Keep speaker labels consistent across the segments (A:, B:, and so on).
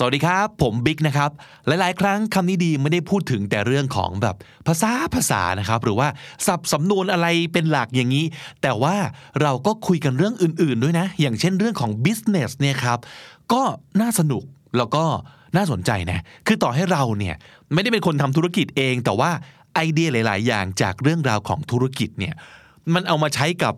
A: สวัสดีครับ ผมบิ๊กนะครับ หลาย ๆ ครั้งคำนี้ดีไม่ได้พูดถึงแต่เรื่องของแบบภาษาภาษานะครับ หรือว่าสับสำนวนอะไรเป็นหลักอย่างนี้ แต่ว่าเราก็คุยกันเรื่องอื่น ๆ ด้วยนะ อย่างเช่นเรื่องของ business เนี่ยครับก็น่าสนุกแล้วก็น่าสนใจนะ คือต่อให้เราเนี่ยไม่ได้เป็นคนทำธุรกิจเอง แต่ว่าไอเดียหลาย ๆ อย่างจากเรื่องราวของธุรกิจเนี่ยมันเอามาใช้กับ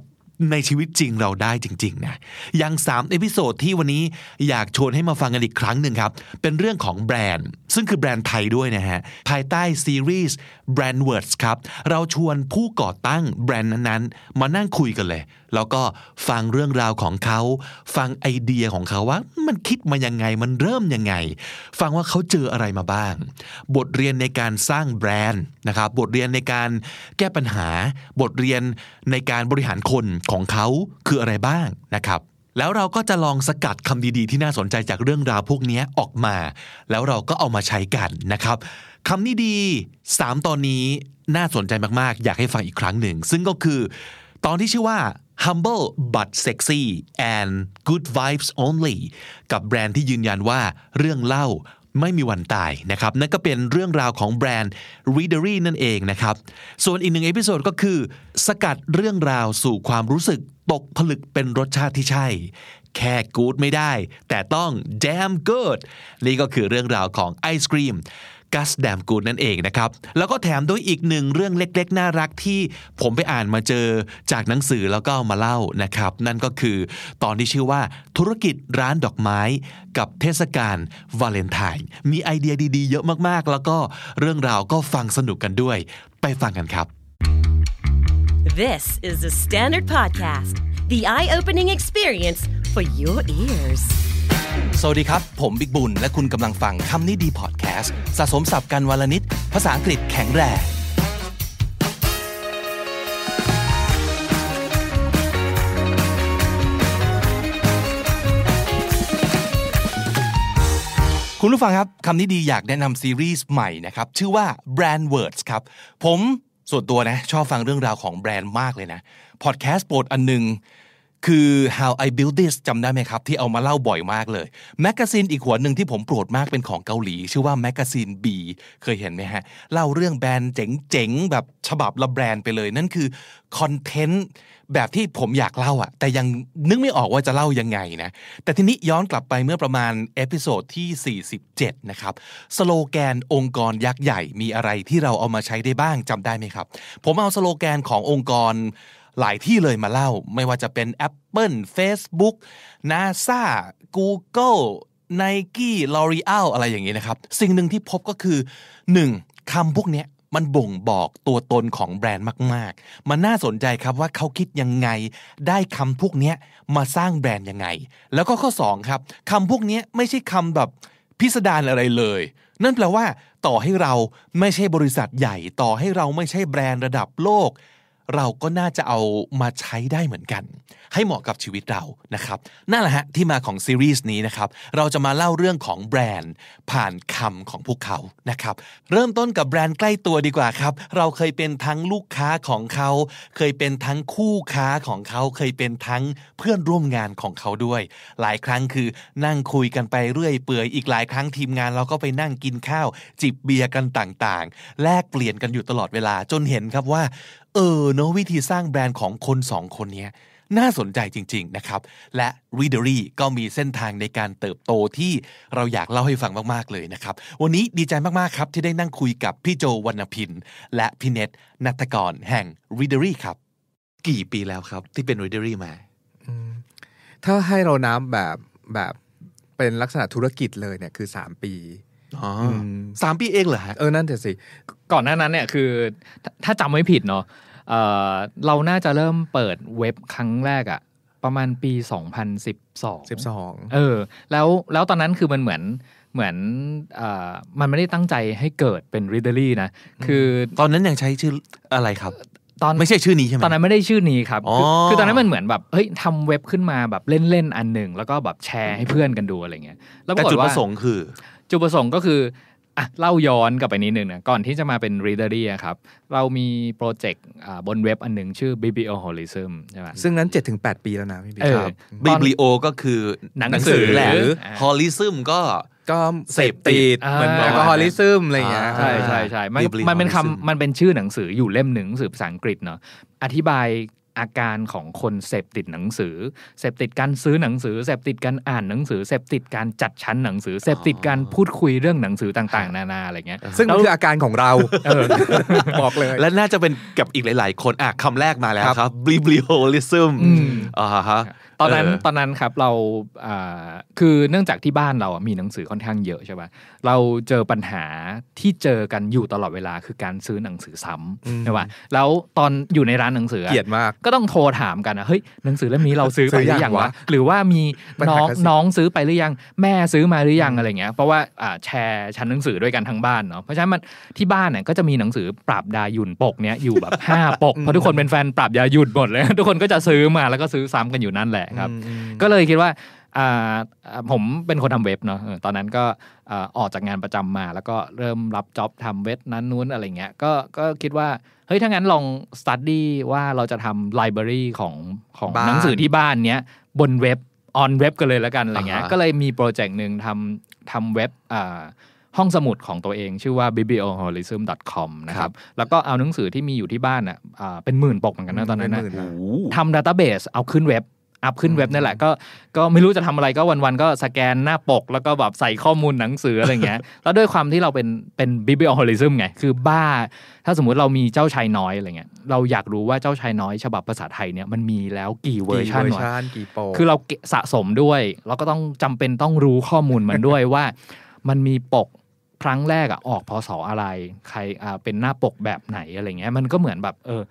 A: ในชีวิตจริงเราได้จริงๆนะอย่าง3 episode ที่วันนี้อยากชวนให้มาฟังกันอีกครั้งหนึ่งครับ เป็นเรื่องของแบรนด์ ซึ่งคือแบรนด์ไทยด้วยนะฮะ ภายใต้ซีรีส์ Brand Words ครับ เราชวนผู้ก่อตั้งแบรนด์นั้นๆ มานั่งคุยกันเลย แล้วก็ฟังเรื่องราวของเขา ฟังไอเดียของเขาว่ามันคิดมายังไงมันเริ่มยังไง ฟังว่าเขาเจออะไรมาบ้าง บทเรียนในการสร้างแบรนด์นะครับบทเรียนในการแก้ปัญหา บทเรียนในการบริหารคนของเขาคืออะไรบ้างนะครับแล้วเราก็จะลองสกัดคำดีๆ ที่น่าสนใจจากเรื่องราวพวกนี้ออกมา แล้วเราก็เอามาใช้กันนะครับคำนี้ดี 3 ตอนนี้น่าสนใจมากๆ อยากให้ฟังอีกครั้งหนึ่ง ซึ่งก็คือ ตอนที่ชื่อว่า humble but sexy and good vibes only กับแบรนด์ที่ยืนยันว่าเรื่องเล่าไม่มีวันตายนะครับนั่นก็เป็นเรื่องราวของแบรนด์ Readery นั่นเองนะครับ ส่วนอีกหนึ่ง episode ก็คือ สกัดเรื่องราวสู่ความรู้สึกตกผลึกเป็นรสชาติที่ใช่ แค่กู๊ดไม่ได้ แต่ต้อง damn good นี่ก็คือเรื่องราวของไอศกรีม Guss Damn Good นั่นเองนะครับ แล้วก็แถมด้วยอีกหนึ่งเรื่องเล็กๆ น่ารักที่ผมไปอ่านมาเจอจากหนังสือแล้วก็มาเล่านะครับ นั่นก็คือตอนที่ชื่อว่าธุรกิจร้านดอกไม้กับเทศกาลวาเลนไทน์มีไอเดียดีๆ เยอะมากๆ แล้วก็เรื่องราวก็ฟังสนุกกันด้วย ไปฟังกันครับ
B: This is the Standard Podcast, the eye opening experience for your ears.
C: สวัสดีครับ ผมบิ๊กบุญ และคุณกำลังฟังคำนี้ดีพอดแคสต์สะสมสับกันวลนิด ภาษาอังกฤษแข็งแรงคุณผู้ฟังครับคำนี้ดีอยากแนะนำซีรีส์ใหม่นะครับ ชื่อว่า Brand Words ครับ ผมส่วนตัวนะ ชอบฟังเรื่องราวของแบรนด์มากเลยนะ พอดแคสต์โปรดอันหนึ่ง คือ How I Built This จำได้ไหมครับ ที่เอามาเล่าบ่อยมากเลยแมกกาซีนอีกหัวหนึ่งที่ผมโปรดมากเป็นของเกาหลี ชื่อว่าแมกกาซีน B เคยเห็นไหมฮะ เล่าเรื่องแบรนด์เจ๋งๆ แบบฉบับละแบรนด์ไปเลย นั่นคือคอนเทนต์แบบที่ผมอยากเล่าอะแต่ยังนึกไม่ออกว่าจะเล่ายังไงนะ แต่ทีนี้ย้อนกลับไปเมื่อประมาณ episode ที่ 47 นะครับ สโลแกนองค์กรยักษ์ใหญ่มีอะไรที่เราเอามาใช้ได้บ้างจำได้ไหมครับ ผมเอาสโลแกนขององค์กร หลายที่เลยมาเล่า ไม่ว่าจะเป็น Apple Facebook NASA Google Nike L'Oreal อะไรอย่างนี้นะครับ สิ่งหนึ่งที่พบก็คือ 1. คำพวกนี้มันบ่งบอกตัวตนของแบรนด์มาก ๆ มันน่าสนใจครับว่าเขาคิดยังไง ได้คำพวกนี้มาสร้างแบรนด์ยังไง แล้วก็ข้อ 2 ครับคำพวกนี้ไม่ใช่คำแบบพิสดารอะไรเลย นั่นแปลว่า ต่อให้เราไม่ใช่บริษัทใหญ่ ต่อให้เราไม่ใช่แบรนด์ระดับโลก เราก็น่าจะเอามาใช้ได้เหมือนกัน ให้เหมาะกับชีวิตเรานะครับนั่นแหละฮะที่มาของซีรีส์นี้นะครับเราจะมาเล่าเรื่องของแบรนด์ผ่านคำของพวกเขานะครับเริ่มต้นกับแบรนด์ใกล้ตัวดีกว่าครับเราเคยเป็นทั้งลูกค้าของเขา เคยเป็นทั้งคู่ค้าของเขาเคยเป็นทั้งเพื่อนร่วมงานของเขาด้วย หลายครั้งคือนั่งคุยกันไปเรื่อยเปื่อยอีกหลายครั้งทีมงานเราก็ไปนั่งกินข้าว จิบเบียร์กันต่างๆ แลกเปลี่ยนกันอยู่ตลอดเวลาจนเห็นครับว่าเออเนอะวิธีสร้างแบรนด์ของคนสองคนเนี้ย น่าสนใจจริง ๆ นะครับ และ Readery ก็มีเส้นทางในการเติบโตที่เราอยากเล่าให้ฟังมาก ๆ เลยนะครับ วันนี้ดีใจมาก ๆ ครับ ที่ได้นั่งคุยกับพี่โจวรรณพิน และพี่เน็ตนัทกรแห่ง Readery ครับ
A: กี่ปีแล้วครับ ที่เป็น Readery มา
D: ถ้าให้เรานับแบบแบบเป็นลักษณะธุรกิจเลยเนี่ยคือ 3 ปี
A: อ๋ออสามปีเองเหรอฮะ
D: เออนั่นแต่สิ
E: ก่อนหน้านั้นเนี่ยคือ ถ้าถ้าจำไม่ผิดเนาะ เอ่อเราน่าจะเริ่มเปิดเว็บครั้งแรกอะประมาณปี 2012
D: 12
E: เออ แล้วแล้วตอนนั้นคือมันเหมือนเหมือนเอ่อมันไม่ได้ตั้งใจให้เกิดเป็น Readery นะ คือ
A: ตอนนั้นยังใช้ชื่ออะไรครับ
E: ตอน
A: ไม่ใช่ชื่อนี้ใช่ไหม
E: ตอนนั้นไม่ได้ชื่อนี้ครับ
A: อ๋อ
E: คือคือตอนนั้นมันเหมือนแบบเฮ้ยทำเว็บขึ้นมาแบบเล่นๆอันหนึ่ง แล้วก็แบบแชร์ให้เพื่อนกันดูอะไรเงี้ยแล้วป
A: แต่
E: รากฏ
A: จุดป
E: ว่า
A: ระสงค์คือ
E: จุดประสงค์ก็คือ อะเล่าย้อนกลับไปนิดนึงนะก่อนที่จะมาเป็น Readery อะครับ เรามีโปรเจกต์อ่าบนเว็บอันหนึ่งชื่อ Biblioholism ใช่ไหม
D: ซึ่งนั้น 7-8 ปีแล้วนะพี่บิ๊ก
E: เออ
D: ครับ
A: bib lio ก็คือ
E: หนังสือ
A: แหละ
E: อ่า
A: holism ก็็เส
D: เส
A: พ
D: พ
A: ติ
D: ติ
A: ด
D: ด
E: อ่า
D: เหมือน alcoholism อะไรอย่างเงี้ย
A: อ่า
E: ใช่ใช่ใช่มัน
A: Biblioholism
E: มันเป็นคำมันเป็นชื่อหนังสืออยู่เล่มหนึ่งหนังสือภาษาอังกฤษเนาะอธิบาย อาการของคนเสพติดหนังสือ เสพติดการซื้อหนังสือ เสพติดการอ่านหนังสือ เสพติดการจัดชั้นหนังสือ เสพติดการพูดคุยเรื่องหนังสือต่างๆ นานาอะไรเงี้ย
D: ซึ่งมันคืออาการของเรา
E: เออ
D: บอกเลย
A: และน่าจะเป็นกับอีกหลาย ๆ คนอะคำแรกมาแล้ว
D: ครับ
A: ครับ biblioholism
E: อืม
A: อ่าฮะ
E: ตอนนั้น
A: เออ
E: ตอนนั้นครับเราอ่าคือเนื่องจากที่บ้านเราอะมีหนังสือค่อนข้างเยอะใช่ป่ะเราเจอปัญหาที่เจอกันอยู่ตลอดเวลาคือการซื้อหนังสือซ้
D: อืมำ
E: ใช่ป่ะแล้วตอนอยู่ในร้านหนังสืออะ
D: เกลียดมาก
E: ก็ต้องโทรถามกันนะเฮ้ยหนังสือเล่มนี้เราซื้อไป
D: ซื้อ
E: ห
D: ยัง
E: รือยังวะ
D: วะ
E: หรือว่ามี
D: ปัญหา
E: น้อง
D: คลาสสิก
E: น้องซื้อไปหรือยัง แม่ซื้อมาหรือยังอะไรเงี้ยเพราะว่าอ่าแชร์ชั้นหนังสือด้วยกันทั้งบ้านเนาะเพราะฉะนั้นมันที่บ้านเนี่ยก็จะมีหนังสือปราบดาหยุ่นปกเนี้ยอยู่แบบห้าปกเพราะทุกคนเป็นแฟนปราบยาหยุ่นหมดเลยทุกคนก็จะซื้อมาแล้วก็ซื้อซ้ำกันอยู่นั่นแหละครับ
D: อืม
E: ก็เลยคิดว่าอ่าอ่าผมเป็นคนทำเว็บเนาะเออตอนนั้นก็อ่าออกจากงานประจำมา แล้วก็เริ่มรับจ็อบทำเว็บนั้นนู้นอะไรเงี้ยก็ก็คิดว่าเฮ้ยถ้างั้นลองสตัดดี้ว่าเราจะทำไลบรารีของของ
D: บ้าน
E: หนังสือที่บ้านเนี้ยบนเว็บออนเว็บกันเลยแล้วกันอะไรเงี้ย
A: อ่าฮะ
E: ก็เลยมีโปรเจกต์หนึ่งททำเว็บอ่าห้องสมุดของตัวเองชื่อว่า biblioholism.com นะครับแล้วก็เอาหนังสือที่มีอยู่ที่บ้านอะอ่าเป็นหมื่นปกเหมือนกันนะตอนนั้นนะ
D: เป็นหมื่น
A: โอ้
E: ทำ database เอาขึ้นเว็บ up ขึ้นเว็บนั่นแหละก็ก็ไม่รู้จะทำอะไรก็วันๆก็สแกนหน้าปก แล้วก็แบบใส่ข้อมูลหนังสืออะไรเงี้ยแล้วด้วยความที่เราเป็นเป็น biblioholism ไงคือบ้า ถ้าสมมุติเรามีเจ้าชายน้อยอะไรเงี้ยเราอยากรู้ว่าเจ้าชายน้อยฉบับภาษาไทยเนี่ยมันมีแล้วกี่เวอร์ชันกี่
D: เวอร์ชันวะกี่ปก
E: คือเราเก็บสะสมด้วยเราก็ต้องจำเป็นต้องรู้ข้อมูลมันด้วยว่า มันมีปกครั้งแรกอะออกพศอะไร ใครอ่าเป็นหน้าปกแบบไหนอะไรเงี้ยมันก็เหมือนแบบเออ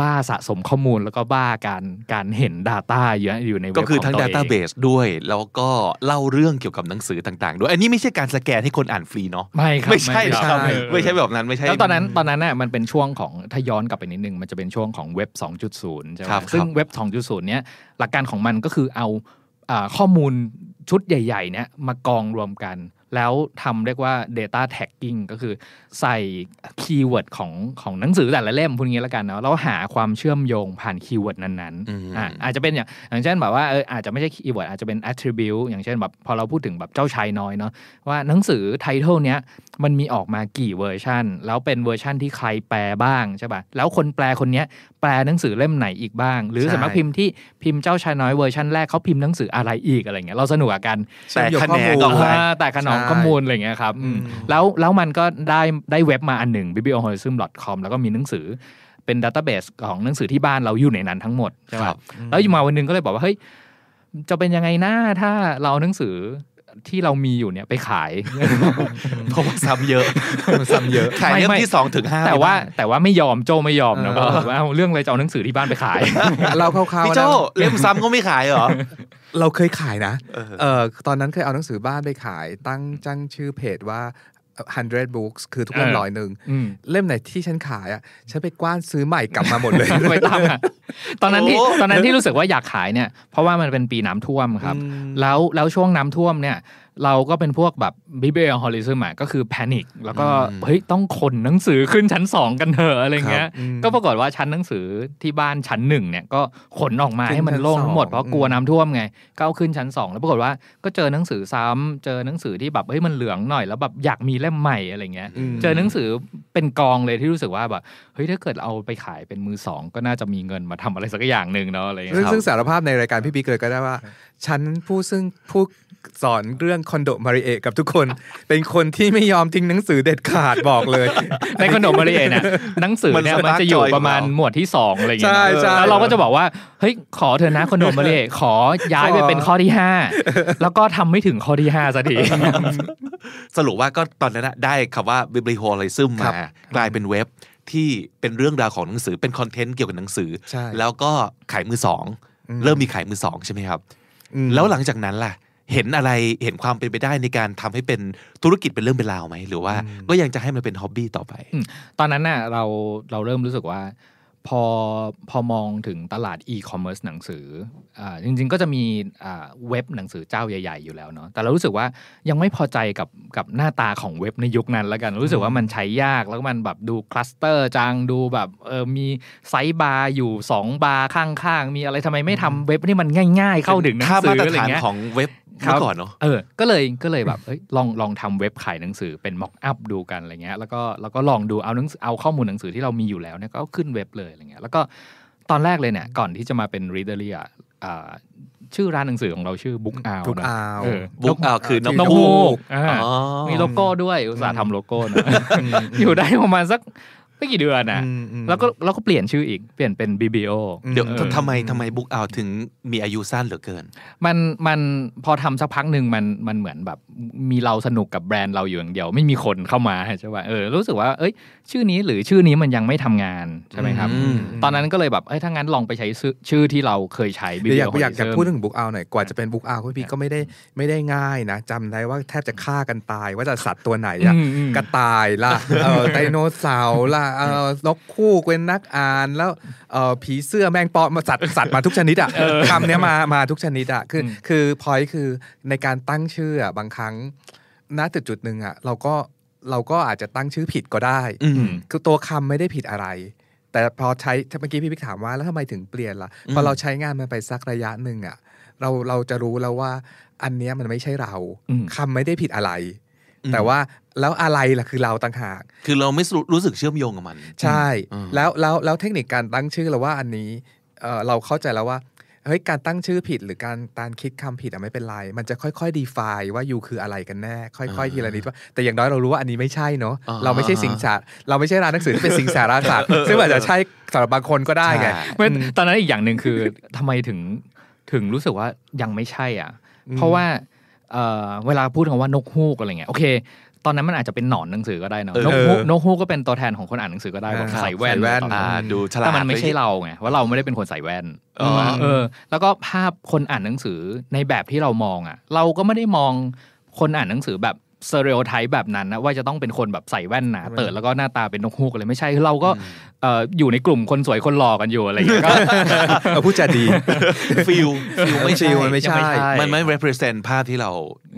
E: บ้าสะสมข้อมูลแล้วก็บ้าการการเห็น Data เยอะอยู่ในเว็บ
A: ก็คือทั้ง
E: ขตัวเ database
A: ด้วย แล้วก็เล่าเรื่องเกี่ยวกับหนังสือต่างๆ ด้วย อันนี้ไม่ใช่การสแกนให้คนอ่านฟรีเนาะ
E: ไม่ครับ
A: ไม่ใช่
E: ค
A: ค
E: รั
A: รั
E: บบ
A: ไม่ใช่แบบนั้นไม่ใช่
E: แล้วตอนนั้นตอนนั้นน่ะมันเป็นช่วงของถ้าย้อนกลับไปนิดนึง มันจะเป็นช่วงของเว็บ 2.0 ใช่ไหม
A: ครับ
E: ซึ่ง
A: ครับ
E: เว็บ 2.0 เนี้ยหลักการของมันก็คือเอาอ่าข้อมูลชุดใหญ่ๆเนี้ยมากองรวมกัน แล้วทำเรียกว่า data tagging ก็คือใส่ keyword ของของหนังสือแต่ละเล่มพูดงี้แล้วกันเนาะแล้วหาความเชื่อมโยงผ่าน keyword นั้น
A: อืม
E: ๆอะอาจจะเป็นอย่างอย่างเช่นแบบว่าเอออาจจะไม่ใช่ keyword อาจจะเป็น attribute อย่างเช่นแบบพอเราพูดถึงแบบเจ้าชายน้อยเนาะว่าหนังสือไทท l ลเนี้ยมันมีออกมากี่เวอร์ชันแล้วเป็นเวอร์ชันที่ใครแปลบ้างใช่ป่ะแล้วคนแปลคนเนี้ยแปลหนังสือเล่มไหนอีกบ้าง หรือ
D: ใช่
E: สำนักพิมพ์ที่พิมพ์เจ้าชายน้อยเวอร์ชันแรกเขาพิมพ์หนังสืออะไรอีกอะไรเงี้ยเราสนุกกับกัน
A: แต่คะแนน
D: เชื่อมโยงข้อมูล
A: ออกมา
E: อ่าแต่ขนอง
D: ใช่
E: ข้อมูลอะไรเงี้ยครับอืม
D: อืม
E: แล้วแล้วมันก็ได้ได้เว็บมาอันหนึ่ง biblioholism.com แล้วก็มีหนังสือเป็นดัตต้าเบสของหนังสือที่บ้านเราอยู่ในนั้นทั้งหมดใช่
A: ครั
E: ป่ะ
A: บ
E: แล้วอยู่มาวันหนึงก็เลยบอกว่าเฮ้ยจะเป็นยังไงนะถ้าเราเอาหนังสือที่เรามีอยู่เนี่ยไปขาย
A: เพราะว่าซ้ำเยอะ
D: มันซ้ำเยอะ
A: ขายเล่ม
E: ไม่
A: ที่สองถึงห้า
E: แต่ว่า แต่ว่าไม่ยอมโจไม่ยอมนะ
D: เออ
E: บอกว่าเอาเรื่องอะไรจะเอาหนังสือที่บ้านไปขาย
D: เราคร่าว
A: พี่
D: ๆ
A: โจ
D: นะ
A: เล่มซ้ำก็ไม่ขายเหรอ
D: เราเคยขายนะ
A: เออ
D: เออตอนนั้นเคยเอาหนังสือบ้านไปขาย ตั้งจังชื่อเพจว่า 100 books คือทุกเล่ม
E: เออ
D: ร้อยหนึ่ง
E: อืม
D: เล่มไหนที่ฉันขายอะฉันไปกว้านซื้อใหม่กลับมาหมดเลย
E: ไปตามอะตอนนั้นที่
A: โอ้
E: ตอนนั้นที่รู้สึกว่าอยากขายเนี่ย เพราะว่ามันเป็นปีน้ำท่วมครับ
D: อืม
E: แล้วแล้วช่วงน้ำท่วมเนี่ย เราก็เป็นพวกแบบบิเบลฮอลิซึมอะก็คือแพนิคแล้วก็
A: อืม
E: เฮ้ยต้องขนหนังสือขึ้นชั้นสองกันเถอะอะไรเงี้ย
D: ครับอืม
E: ก็ปรากฏว่าชั้นหนังสือที่บ้านชั้นหนึ่งเนี่ยก็ขนออกมา
D: ขึ้น
E: ให้มันโล่งทั้งหมด
D: ชั้นสอง
E: เพราะกลัวน้ำท่วมไงก็เอาขึ้นชั้นสองแล้วปรากฏว่าก็เจอหนังสือซ้ำเจอหนังสือที่แบบเฮ้ยมันเหลืองหน่อยแล้วแบบอยากมีเล่มใหม่อะไรเงี้ย
D: ม
E: เจอหนังสือเป็นกองเลยที่รู้สึกว่าแบบเฮ้ยถ้าเกิดเอาไปขายเป็นมือสองก็น่าจะมีเงินมาทำอะไรสักอย่างหนึ่งเนาะอะไรเงี้
D: ซึ่ง
E: ย
D: ซึ่งสารภาพในรายการพี่บิ๊กเลยก็ได้ว่า ฉันผู้ซึ่งผู้สอนเรื่องคอนโดมาริเอะกับทุกคน เป็นคนที่ไม่ยอมทิ้งหนังสือเด็ดขาดบอกเลย
E: ในขนมมาริเอะเนี่ยหนังสือเนี่ย
A: มัน
E: มันจะอยู่
A: สตาร์ทจอย
E: ประมาณ
A: ของเรา
E: หมวดที่สองอะไรเงี้ย
D: ใช่ใช่
E: แล้วเราก็จะบอกว่าเฮ้ยขอเถอะนะขนมมาริเอะขอย้ายไปเป็นข้อที่ห้าแล้วก็ทำไม่ถึงข้อที่ห้าสักที
A: สรุปว่าก็ตอนนั้นนะได้คำว่า biblioholism
D: ครั
A: มา
D: บ
A: กลายเป็นเว็บที่เป็นเรื่องราวของหนังสือเป็นคอนเทนต์เกี่ยวกับหนังสือ
D: ใช่
A: แล้วก็ขายมือสอง
D: อืม
A: เริ่มมีขายมือสองใช่ไหมครับ
D: อืม
A: แล้วหลังจากนั้นล่ะ เห็นอะไรเห็นความเป็นไปได้ในการทำให้เป็นธุรกิจเป็นเรื่องเป็นราวไหมหรือว่าก็ยังจะให้มันเป็น hobby ต่อไป
E: ตอนนั้นน่ะเราเราเริ่มรู้สึกว่า พอพอมองถึงตลาดอีคอมเมิร์ซหนังสืออ่าจริงๆก็จะมีอ่าเว็บหนังสือเจ้าใหญ่ๆอยู่แล้วเนาะแต่เรารู้สึกว่ายังไม่พอใจกับกับหน้าตาของเว็บในยุคนั้นแล้วกัน รู้สึกว่ามันใช้ยากแล้วก็มันแบบดู clutter จังดูแบบเออมี sidebar อยู่ 2 บาร์ข้างๆ มีอะไรทำไมไม่ทำเว็บที่มันง่าย ๆ เข้าถึงหนังสืออะไร
A: เงี้ยค่ามา
E: ตรฐาน
A: ของเว็บเมื่
E: บ
A: อก่อนครับเนาะ
E: เออ ก็เลยก็เลยแบบเอ้ยลองลองทำเว็บขายหนังสือเป็น mock up ดูกันอะไรเงี้ยแล้วก็แล้วก็ลองดูเอาหนังสือเอาข้อมูลหนังสือที่เรามีอยู่แล้วเนี่ยก็ขึ้นเว็บเลยอะไรเงี้ยแล้วก็ตอนแรกเลยเนี่ยก่อนที่จะมาเป็น Readery อะอ่าชื่อร้านหนังสือของเราชื่อ Book Owl
D: Book
E: นะ
D: Owl
E: เออ
A: บุ๊กเอาคือนก
E: นก
A: ฮู
E: ฮู
A: ก
E: กอ่า
A: อ๋อ
E: มีโลโก้ด้วย อุตส่าห์ทำโลโก้นะอยู่ได้ประมาณสัก ไม่กี่เดือนนะ
D: อืมอืม
E: แล้วก็แล้วก็เปลี่ยนชื่ออีกเปลี่ยนเป็น BBO
A: เดี๋ยว
E: เออ
A: ทำไมทำไมบุ๊กเอาถึงมีอายุสั้นเหลือเกิน
E: มันมันพอทำสักพักหนึ่งมันมันเหมือนแบบมีเราสนุกกับแบรนด์เราอยู่อย่างเดียว ไม่มีคนเข้ามาใช่ป่ะเออรู้สึกว่าเอ้ย ชื่อนี้หรือชื่อนี้มันยังไม่ทำงานใช่ไหมครับ
A: อืม
E: ตอนนั้นก็เลยแบบเอ้ยถ้างั้นลองไปใช้ชื่อชื่อที่เราเคยใช้
D: เดี๋ยวอยาก
E: BBO
D: อยากอยาก
E: Horizon
D: พูดถึงบุ๊กเอาหน่อยกว่าจะเป็นบุ๊กเอาพี่ก็ไม่ได้ไม่ได้ง่ายนะจำได้ว่าแทบจะฆ่ากันตายว่าจะสัตว์ตัวไหนอะ
E: อืมอืม
D: กระต่ายล่ะเออไดโนเสาร์ล่ะเออนกคู่เป็นนักอ่านแล้วเออผีเสื้อแมงปอมาสัตว์สัตว์มาทุกชนิดอะคำเนี้ยมามาทุกชนิดอะคืออคือพอยคือในการตั้งชื่ออะบางครั้งณจุดจุดๆหนึ่งอะเราก็เราก็อาจจะตั้งชื่อผิดก็ได้
A: อืม
D: คือตัวคำไม่ได้ผิดอะไร แต่พอใช้เมื่อกี้พี่พิกถามว่าแล้วทำไมถึงเปลี่ยนล่ะพอเราใช้งานมันไปสักระยะหนึ่งอะเราเราจะรู้แล้วว่า อันเนี้ยมันไม่ใช่เรา
E: อืม
D: คำไม่ได้ผิดอะไร
A: อืม
D: แต่ว่า แล้วอะไรล่ะคือเราต่างหาก
A: คือเราไม่รู้สึกเชื่อมโยงกับมัน
D: ใช่
A: อืม
D: แล้วแล้วแล้วเทคนิคการตั้งชื่อเราว่าอันนี้เออเราเข้าใจแล้วว่าเฮ้ยการตั้งชื่อผิดหรือการการคิดคำผิดอะไม่เป็นไร มันจะค่อยๆ define ว่ายูคืออะไรกันแน่ ค่อยๆทีละนิดว่าแต่อย่างน้อยเรารู้ว่าอันนี้ไม่ใช่เนาะ
A: อ่า
D: เราไม่ใช่สิงสารเราไม่ใช่ร้านหนังสือที่เป็นสิงสารศาสตร์ซึ่งอาจจะใช่สำหรับบางคนก็ได้ไง
A: ใช่
E: ไม่ตอนนั้นอีกอย่างหนึ่งคือทำไมถึงถึงรู้สึกว่ายังไม่ใช่อะ เพราะว่าเอ่อเวลาพูดคำว่านกฮูกอะไรเงี้ยโอเค ตอนนั้นมันอาจจะเป็นหนอนหนังสือก็ได้เนอะ
A: เออ
E: นกฮูกนกฮูกก็เป็นตัวแทนของคนอ่านหนังสือก็ได้แบบ
D: ครับ
E: ใส่แว่น
D: ใส่แว่น
E: ตอน
A: อ่า
E: นั้น
A: ดูฉลาด
E: แต่มันไม่ใช่เราไงว่าเราไม่ได้เป็นคนใส่แว่น
A: อ๋อ
E: เออ แล้วก็ภาพคนอ่านหนังสือในแบบที่เรามองอะ เราก็ไม่ได้มองคนอ่านหนังสือแบบ stereotype แบบนั้นนะว่าจะต้องเป็นคนแบบใส่แว่นหนาเตอะแล้วก็หน้าตาเป็นนกฮูกอะไรไม่ใช่คือเราก็เอ่ออยู่ในกลุ่มคนสวยคนหล่อกันอยู่อะไรอย่างเงี้ยก็
D: เออพูดจะดี
A: feel feel ไม่ใช่
D: feel มันไม่ใช่
E: ยังไม่ใช่
A: มันไม่ represent ภาพที่เรา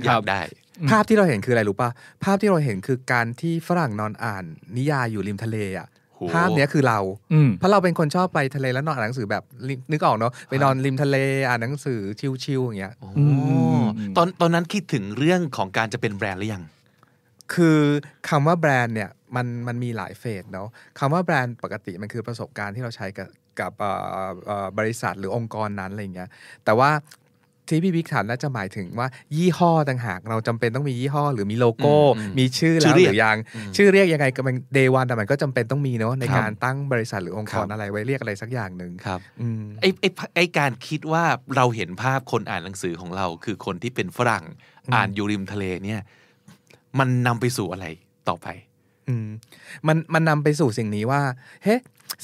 A: อยากได้
D: ภาพที่เราเห็นคืออะไรรู้ป่ะภาพที่เราเห็นคือการที่ฝรั่งนอนอ่าน นิยายอยู่ริมทะเลอะ
A: โห
D: ภาพเนี้ยคือเรา
E: อืม
D: เพราะเราเป็นคนชอบไปทะเลแล้วนอนอ่านหนังสือแบบริมนึกออกเนาะไปนอนริมทะเลอ่านหนังสือชิลๆอย่างเงี้ย
A: อ๋อ
E: อืม
A: อ
E: อืม
A: ตอนตอนนั้นคิดถึงเรื่องของการจะเป็นแบรนด์หรือยัง
D: คือคำว่าแบรนด์เนี่ยมันมันมีหลาย phase เนาะคำว่าแบรนด์ปกติมันคือประสบการณ์ที่เราใช้กับกับเอ่อเอ่อบริษัทหรือองค์กรนั้นอะไรเงี้ยแต่ว่า ที่พี่บิ๊กถามน่าจะหมายถึงว่ายี่ห้อต่างหากเราจำเป็นต้องมียี่ห้อ หรือมีโลโก้
A: อืมอืม
D: มีชื่อ
A: ชื่อเรียกแล้วห
D: รือยัง
A: อืม
D: ชื่อเรียกยังไงก็มัน day one แต่มันก็จำเป็นต้องมีเนาะใน
A: ครับ
D: การตั้งบริษัทหรือองค์กร
A: ครับ
D: อะไรไว้เรียกอะไรสักอย่างหนึ่ง
A: ครับ
D: อืม
A: ไอ้ไอ้ไอ้การคิดว่าเราเห็นภาพคนอ่านหนังสือของเรา คือคนที่เป็นฝรั่งอ่านอยู่ริมทะเลเนี่ย มันนำไปสู่อะไรต่อไป
D: อืมมันมันนำไปสู่สิ่งนี้ว่า เฮ้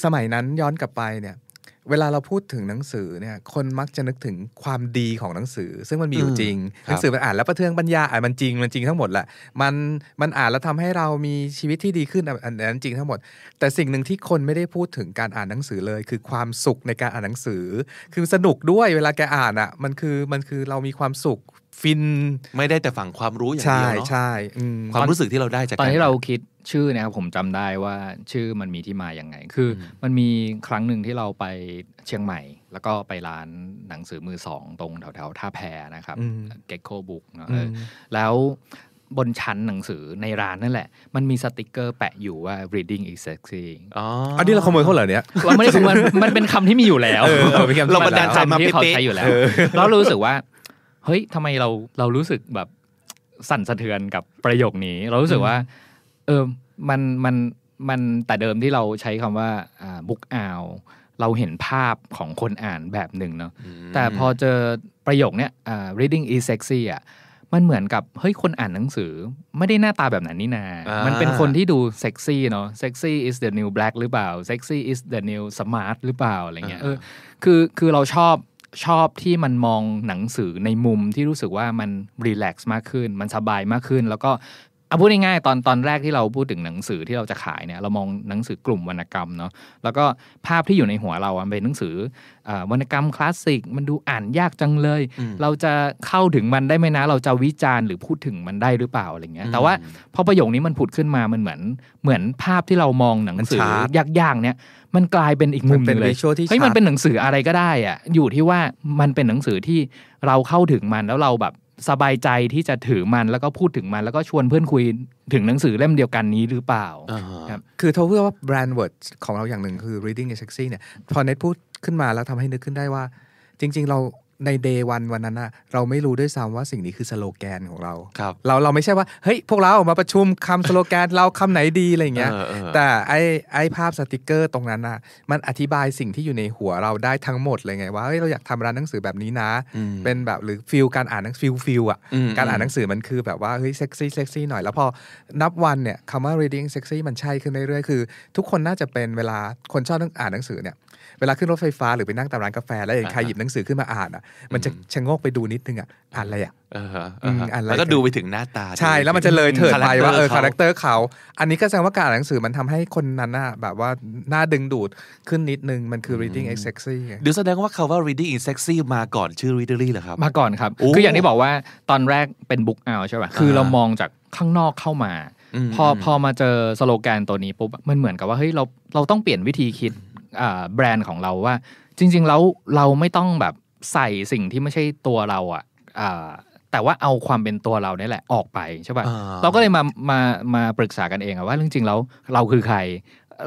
D: สมัยนั้นย้อนกลับไปเนี่ย เวลาเราพูดถึงหนังสือเนี่ยคนมักจะนึกถึงความดีของหนังสือ ซึ่งมันมีอยู่
A: อืม
D: จริง
A: ครับ
D: หนังสือมันอ่านแล้วประเทืองปัญญาอ่านมันจริงมันจริงทั้งหมดแหละมันมันอ่านแล้วทำให้เรามีชีวิตที่ดีขึ้นอันนั้นจริงทั้งหมด แต่สิ่งหนึ่งที่คนไม่ได้พูดถึงการอ่านหนังสือเลย คือความสุขในการอ่านหนังสือ คือสนุกด้วยเวลาแกอ่านอะมันคือมันคือเรามีความสุข ฟิน
A: ไม่ได้แต่ฝั่งความรู้อย่าง
D: ใช่
A: เดียวเนาะ
D: ใช่อืม
A: ความรู้สึกที่เราได้จาก
E: ตอนที่
A: ก
E: เราคิดชื่อเนะครับผมจำได้ว่าชื่อมันมีที่มาอย่างไง คืออมันมีครั้งหนึ่งที่เราไปเชียงใหม่ แล้วก็ไปร้านหนังสือมือสองตรงแถวๆท่าแพนะครับ
D: อืม
E: เก็กโคบุ๊กเนาะ
D: อื
E: เออ
D: ม
E: แล้วบนชั้นหนังสือในร้านนั่นแหละ มันมีสติกเกอร์แปะอยู่ว่า reading is sexy
A: อ๋อ
D: อันนี้เราขโมยเขาเหรอเนี่ย
E: เราไม่ได้มันมันเป็นคำที่มีอยู่แล้ว
D: เออเออเป็นคำที่
A: เราบันดาลใจมา
E: คำที่เขา
A: เป๊ะๆ
E: ใช้อยู่แล้วแล้ว เรารู้สึกว่า เฮ้ยทำไมเราเรารู้สึกแบบสั่นสะเทือนกับประโยคนี้ เรารู้สึกว่า เออมันมันมันแต่เดิมที่เราใช้คำว่าอ่าบุ๊กอาวเราเห็นภาพของคนอ่านแบบหนึ่งเนาะแต่พอเจอประโยคเนี้ยอ่า reading is sexy อะมันเหมือนกับเฮ้ยคนอ่านหนังสือไม่ได้หน้าตาแบบนั้นนี่นา
A: อ่ามั
E: มันเป็นคนที่ดูเซ็กซี่เนาะ sexy is the new black หรือเปล่า sexy is the new smart หรือเปล่าอะไรเงี้ยเออคือคือเราชอบ ชอบที่มันมองหนังสือในมุมที่รู้สึกว่ามันรีแลกซ์มากขึ้น มันสบายมากขึ้น แล้วก็ เอาพูดง่ายๆตอนตอนแรกที่เราพูดถึงหนังสือที่เราจะขายเนี่ยเรามองหนังสือกลุ่มวรรณกรรมเนาะแล้วก็ภาพที่อยู่ในหัวเราอะเป็นหนังสืออาวรรณกรรมคลาสสิกมันดูอ่านยากจังเลย
A: อืม
E: เราจะเข้าถึงมันได้ไหมนะ เราจะวิจารณ์หรือพูดถึงมันได้หรือเปล่าอะไรเงี้ยแต่ว่าพอประโยคนี้มันผุดขึ้นมามันเหมือนเหมือนภาพที่เรามองหนังสือ
D: มันชัด
E: ยากๆเนี่ยมันกลายเป็นอีกมุมห
D: มันเป็น
E: นึ่งเลย
D: visual ที่
E: เฮ้ยมัน
D: ชัด
E: เป็นหนังสืออะไรก็ได้อะอยู่ที่ว่ามันเป็นหนังสือที่เราเข้าถึงมันแล้วเราแบบ สบายใจที่จะถือมันแล้วก็พูดถึงมัน แล้วก็ชวนเพื่อนคุยถึงหนังสือเล่มเดียวกันนี้หรือเปล่า
A: อ่า
E: ครับ
D: คือเขาพูดว่า brand word ของเราอย่างหนึ่งคือ reading is sexy เนี่ยพอเน็ตพูดขึ้นมาแล้วทำให้นึกขึ้นได้ว่า จริง ๆ เรา ใน day one วันนั้นนะเราไม่รู้ด้วยซ้ำว่าสิ่งนี้คือสโลแกนของเรา
A: ครับ
D: เราเราไม่ใช่ว่าเฮ้ยพวกเราออกมาประชุมคำสโลแกนเราคำไหนดีอะไรอย่างเงี้ย
A: เออเออ
D: แต่ไอไอภาพสติกเกอร์ตรงนั้นน่ะมันอธิบายสิ่งที่อยู่ในหัวเราได้ทั้งหมดเลยไงว่าเฮ้ยเราอยากทำร้านหนังสือแบบนี้นะ
A: อืม
D: เป็นแบบหรือ feel การอ่านหนัง feel feel อะ
A: อืม
D: การอ่านหนังสือมันคือแบบว่าเฮ้ยเซ็กซี่เซ็กซี่หน่อยแล้วพอนับวันเนี่ยคำว่า reading is sexy มันใช่ขึ้นเรื่อยๆคือ ทุกคนน่าจะเป็นเวลาคนชอบอ่านหนังสือเนี่ย เวลาขึ้นรถไฟฟ้าหรือไปนั่งตามร้านกาแฟ แล้วเห็นใครหยิบหนังสือขึ้นมาอ่านอะ มันจะชะโงกไปดูนิดนึงอะอ่านอะไรอะ
A: เออฮะเออฮะ
D: อืมอะไร
A: แล้วก็ดูไปถึงหน้าตา
D: ใช่แล้วมันจะเลยเถิดไปว่าเออคาแรค
A: เตอร์
D: เตอร์เขา อันนี้ก็แสดงว่าการอ่านหนังสือมันทำให้คนนั้นน่ะแบบว่าน่าดึงดูดขึ้นนิดนึงมันคือ reading is sexy ไง
A: เดี๋ยวแสดงว่าคำว่า reading is sexy มาก่อนชื่อ Readery เหรอครับ
E: มาก่อนครับ
A: โอ้
E: คืออย่างที่บอกว่าตอนแรกเป็นบุ๊กเอาใช่ป่ะคือเรามองจากข้างนอกเข้ามา
A: อืม
E: พอพอมาเจอสโลแกนตัวนี้ปุ๊บมันเหมือนกับว่าเฮ้ยเราเราต้องเปลี่ยนวิธีคิดอ่า แบรนด์ของเราว่า จริง ๆ แล้วเราไม่ต้องแบบใส่สิ่งที่ไม่ใช่ตัวเราอะอ่าแต่ว่าเอาความเป็นตัวเราเนี่ยแหละออกไปใช่ป่ะ
A: อ่า
E: เราก็เลยมามามาปรึกษากันเองอะว่าจริงๆแล้วเราคือใคร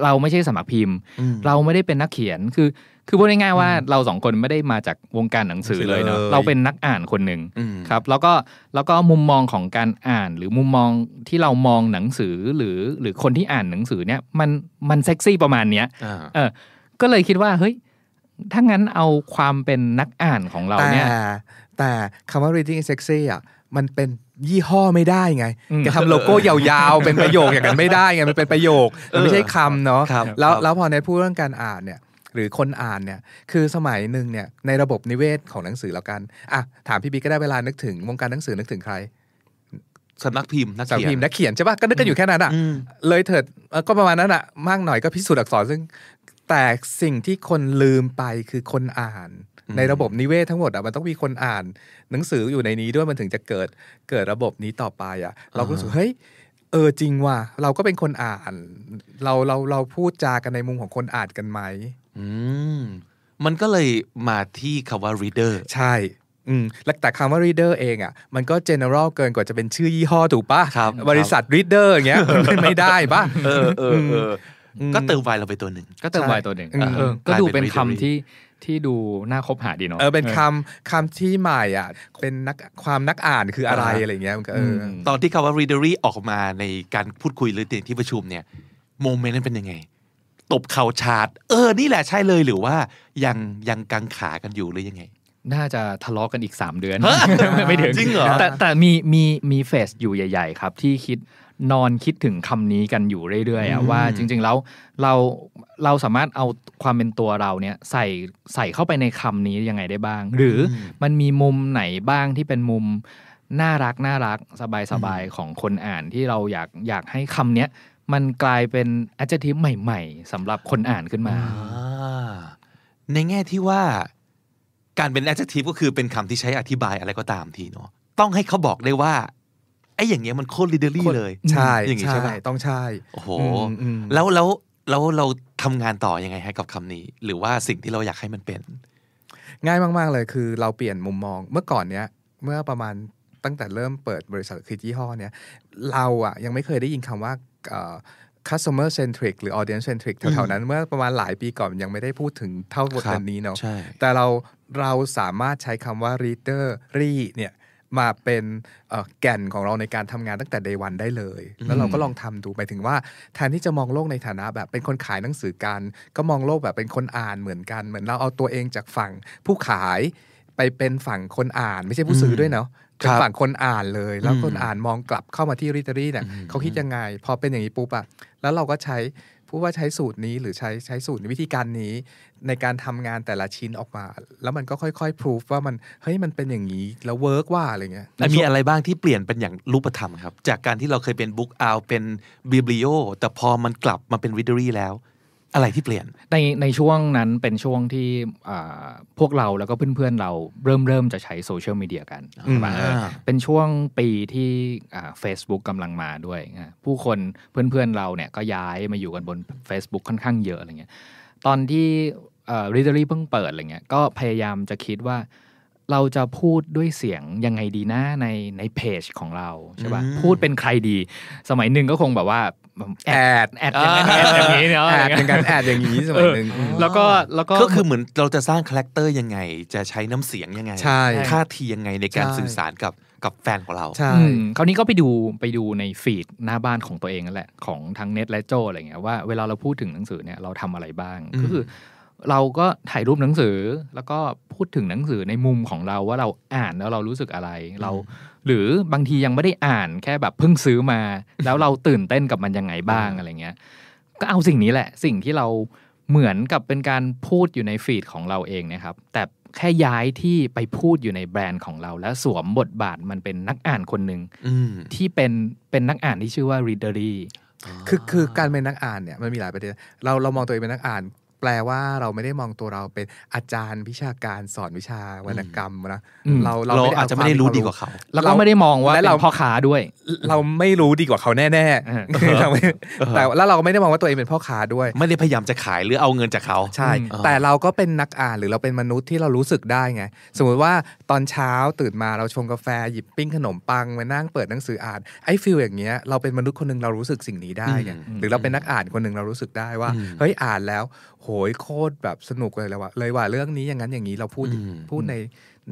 E: เราไม่ใช่สมัครพิมพ์
A: อืม
E: เราไม่ได้เป็นนักเขียนคือ คือพูดง่ายๆว่าเราสองคนไม่ได้มาจากวงการหนังสือเลยเนาะ
D: เลย
E: เราเป็นนักอ่านคนหนึ่ง
A: อืม
E: ครับ แล้วก็แล้วก็มุมมองของการอ่านหรือมุมมองที่เรามองหนังสือหรือหรือคนที่อ่านหนังสือเนี่ยมันมันเซ็กซี่ประมาณเนี้ย
A: อ่า
E: เออ ก็เลยคิดว่าเฮ้ยถ้างั้นเอาความเป็นนักอ่านของเรา
D: แต่
E: เนี่ย
D: แต่คำว่า reading is sexy อะมันเป็นยี่ห้อไม่ได้ไง
E: อืม
D: แกทำโลโก้ยาวๆ เป็นประโยคอย่างนั้นไม่ได้ไงมันเป็นประโยคมันไม่ใช่คำเนาะ
A: ครับ
D: แล้ว
A: ครับ
D: แล้วพอในพูดเรื่องการอ่านเนี่ย หรือคนอ่านเนี่ย คือสมัยหนึ่งเนี่ยในระบบนิเวศของหนังสือแล้วกันอะถามพี่บิ๊กก็ได้เวลานึกถึงวงการหนังสือนึกถึงใคร
A: สำนักพิมพ์นัก
D: สำนัก
A: เขียน
D: พิมพ์นักเขียนใช่ปะก็นึกกันอยู่แค่นั้นอะ
A: อืม
D: เลยเถิดเอ่อก็ประมาณนั้นอะมากหน่อยก็พิสูจน์อักษรซึ่ง แต่สิ่งที่คนลืมไปคือคนอ่าน
A: อืม
D: ในระบบนิเวศทั้งหมดอะมันต้องมีคนอ่าน หนังสืออยู่ในนี้ด้วยมันถึงจะเกิดเกิดระบบนี้ต่อไปอะ เราก็รู้สึกเฮ้ยเออจริงว่ะเราก็เป็นคนอ่าน เราเราเราพูดจากันในมุมของคนอ่านกันไหม
A: อืมมันก็เลยมาที่คำว่า reader
D: ใช่อืมแล้วแต่คำว่า reader เองอะมันก็ general เกินกว่าจะเป็นชื่อยี่ห้อถูกปะ
A: ครับ
D: บริษัท reader อย่างเงี้ยมันไม่ได้ปะ
A: เออเออเอออ
D: ม
A: ก็เติมไวเราไปตัวหนึ่ง
E: ก็เติม
D: ใช่
E: วายตัวหนึ่ง
D: อืม
E: เออก็ดูเป็น
A: กลายเป็น
E: คำที่ที่ดูน่าคบหาดีเนาะ
D: เออเป็นคำคำที่ใหม่อะเป็นนักความนักอ่านคืออะไร
A: อ่า
D: อะไรเงี้ยมันก็เอออ
E: ม
A: ตอนที่คำว่า readery ออกมาในการพูดคุยหรือในที่ประชุมเนี่ยโมเมนต์นั้นเป็นยังไงตบเข่าชาร์จเออ นี่แหละใช่เลยหรือว่ายังยังกังขากันอยู่หรือยังไง
E: น่าจะทะเลาะกันอีก 3 เดือน
A: ฮะ
E: ไม่ถึง
A: จริงเหรอ
E: แต่แต่มีมีมีเฟสอยู่ใหญ่ ๆ ครับ ที่คิด นอนคิดถึงคำนี้กันอยู่เรื่อยๆอะว่าจริง ๆ แล้วเราเราสามารถเอาความเป็นตัวเราเนี่ยใส่ใส่เข้าไปในคำนี้ยังไงได้บ้าง หรืออมันมีมุมไหนบ้างที่เป็นมุมน่ารักน่ารักสบายสบายๆของคนอ่านที่เราอยากอยากให้คำเนี้ยมันกลายเป็น adjective ใหม่ๆสำหรับคนอ่านขึ้นมา
A: อ่าในแง่ที่ว่าการเป็น adjective ก็คือเป็นคำที่ใช้อธิบายอะไรก็ตามทีเนาะต้องให้เขาบอกได้ว่า ไอ้อย่างเงี้ยมันโคตร literally เลย
D: ใช่
A: อย่างงี้
D: ใช่
A: ใช่ปะ
D: ต้องใช่
A: โอ้โห
D: อืมอืม
A: แล้วแล้วแล้วเราทำงานต่อยังไงให้กับคำนี้ หรือว่าสิ่งที่เราอยากให้มันเป็น
D: ง่ายมาก ๆ เลยคือเราเปลี่ยนมุมมองเมื่อก่อนเนี้ย เมื่อประมาณตั้งแต่เริ่มเปิดบริษัทคือยี่ห้อเนี้ยเราอะยังไม่เคยได้ยินคำว่าเอ่อ customer centric หรือ audience centric แถวๆนั้นเมื่อประมาณหลายปีก่อนยังไม่ได้พูดถึงเท่าบท
A: ครับ
D: นี้เนาะ
A: ใช่
D: แต่เราเราสามารถใช้คำว่า reader รีเนี่ย มาเป็นเอ่อแก่นของเราในการทำงานตั้งแต่ day one ได้เลย แล้วเราก็ลองทำดูหมายถึงว่าแทนที่จะมองโลกในฐานะแบบเป็นคนขายหนังสือกัน ก็มองโลกแบบเป็นคนอ่านเหมือนกัน เหมือนเราเอาตัวเองจากฝั่งผู้ขายไปเป็นฝั่งคนอ่านไม่ใช่ผู้ซื้อด้วยเนาะเป็นฝั่งคนอ่านเลย แล้วคนอ่านมองกลับเข้ามาที่ Readery เนี่ยเขาคิดยังไง พอเป็นอย่างนี้ปุ๊บอะแล้วเราก็ใช้พูดว่าใช้สูตรนี้หรือใช้ใช้สูตรวิธีการนี้ ในการทำงานแต่ละชิ้นออกมา แล้วมันก็ค่อยๆ proof ว่ามันเฮ้ยมันเป็นอย่างนี้ แล้ว work ว่าอะไรเงี้ย
A: มีอะไรบ้างที่เปลี่ยนเป็นอย่างรูปธรรมครับ จากการที่เราเคยเป็นบุ๊กอ่าเป็นบิบลิโอแต่พอมันกลับมาเป็นวิด r รี่แล้ว อะไรที่เปลี่ยน
E: ในในช่วงนั้นเป็นช่วงที่อ่าพวกเราแล้วก็เพื่อนๆเราเริ่มเริ่มจะใช้ social media กันใช่ปะ
A: อ่า
E: เป็นช่วงปีที่เฟซบุ๊กกำลังมาด้วยอะผู้คนเพื่อนๆเราเนี่ยก็ย้ายมาอยู่กันบน Facebook ค่อนข้างเยอะอะไรเงี้ย ตอนที่ Readery เพิ่งเปิดอะไรเงี้ยก็พยายามจะคิดว่า เราจะพูดด้วยเสียงยังไงดีนะในในเพจของเราใช่ปะ
A: อืม
E: พูดเป็นใครดี สมัยหนึ่งก็คงแบบว่า
D: แอด
E: แอดอย่างนั้นแอดอย่างนี้เนาะ
D: แอ
E: อะไรเงี้ย
D: เป็นการแอดอย่างนี้สมัยหนึ่ง
E: แล้วก็แล้วก็
A: ก็คือเหมือนเราจะสร้าง character ยังไง จะใช้น้ำเสียงยังไง
D: ใช่
A: ท่าทียังไงในการ
D: ใช่
A: สื่อสารกับ กับแฟนของเรา
D: ใช่
E: อืมคราวนี้ก็ไปดูไปดูใน feed หน้าบ้านของตัวเองนั่นแหละของทั้งเนทและโจอะไรเงี้ยว่าเวลาเราพูดถึงหนังสือเนี่ยเราทำอะไรบ้าง
A: อืม
E: ก็คือเราก็ถ่ายรูปหนังสือแล้วก็พูดถึงหนังสือในมุมของเราว่าเราอ่านแล้วเรารู้สึกอะไรเรา หรือบางทียังไม่ได้อ่านแค่แบบเพิ่งซื้อมา แล้วเราตื่นเต้นกับมันยังไงบ้างอะไรเงี้ย ก็เอาสิ่งนี้แหละ สิ่งที่เราเหมือนกับเป็นการพูดอยู่ในฟีดของเราเองนะครับ แต่ แค่ย้ายที่ไปพูดอยู่ในแบรนด์ของเรา และสวมบทบาทมันเป็นนักอ่านคนหนึ่ง
A: อืม
E: ที่เป็นเป็นนักอ่านที่ชื่อว่า readery
D: คือคือการเป็นนักอ่านเนี่ยมันมีหลายประเด็นเราเรามองตัวเองเป็นนักอ่าน แปลว่าเราไม่ได้มองตัวเราเป็นอาจารย์วิชาการสอนวิชาวรรณกรรมนะ
E: อืม
D: เรา
A: เรา
D: ด้
A: อาจจะไม่ได้รู้ดีกว่าเขา
E: แล้วก็ไม่ได้มองว่า
D: และ
E: เป็
D: เรา
E: นพ่อค้าด้วย
D: เราไม่รู้ดีกว่าเขาแน่
E: เออ
D: ๆเราไม่แต่แล้วเราก็ไม่ได้มองว่าตัวเองเป็นพ่อค้าด้วย
A: ไม่ได้พยายามจะขายหรือเอาเงินจากเขา
D: ใช่
A: อืม
D: แต่เราก็เป็นนักอ่านหรือเราเป็นมนุษย์ที่เรารู้สึกได้ไงสมมติว่าตอนเช้าตื่นมาเราชงกาแฟหยิบปิ้งขนมปังมานั่งเปิดหนังสืออ่านไอ้ฟิลอย่างเงี้ยเราเป็นมนุษย์คนหนึ่งเรารู้สึกสิ่งนี้ได้ไง
A: อืม
D: หรือเราเป็นนักอ่านคนหนึ่งเรารู้สึกได้ว่า
A: อืม
D: เฮ้ยอ่านแล้ว โหยโคตรแบบสนุกเลยเลยว่ะเลยว่าเรื่องนี้อย่างนั้นอย่างนี้เราพูด
A: อืม
D: พูดใน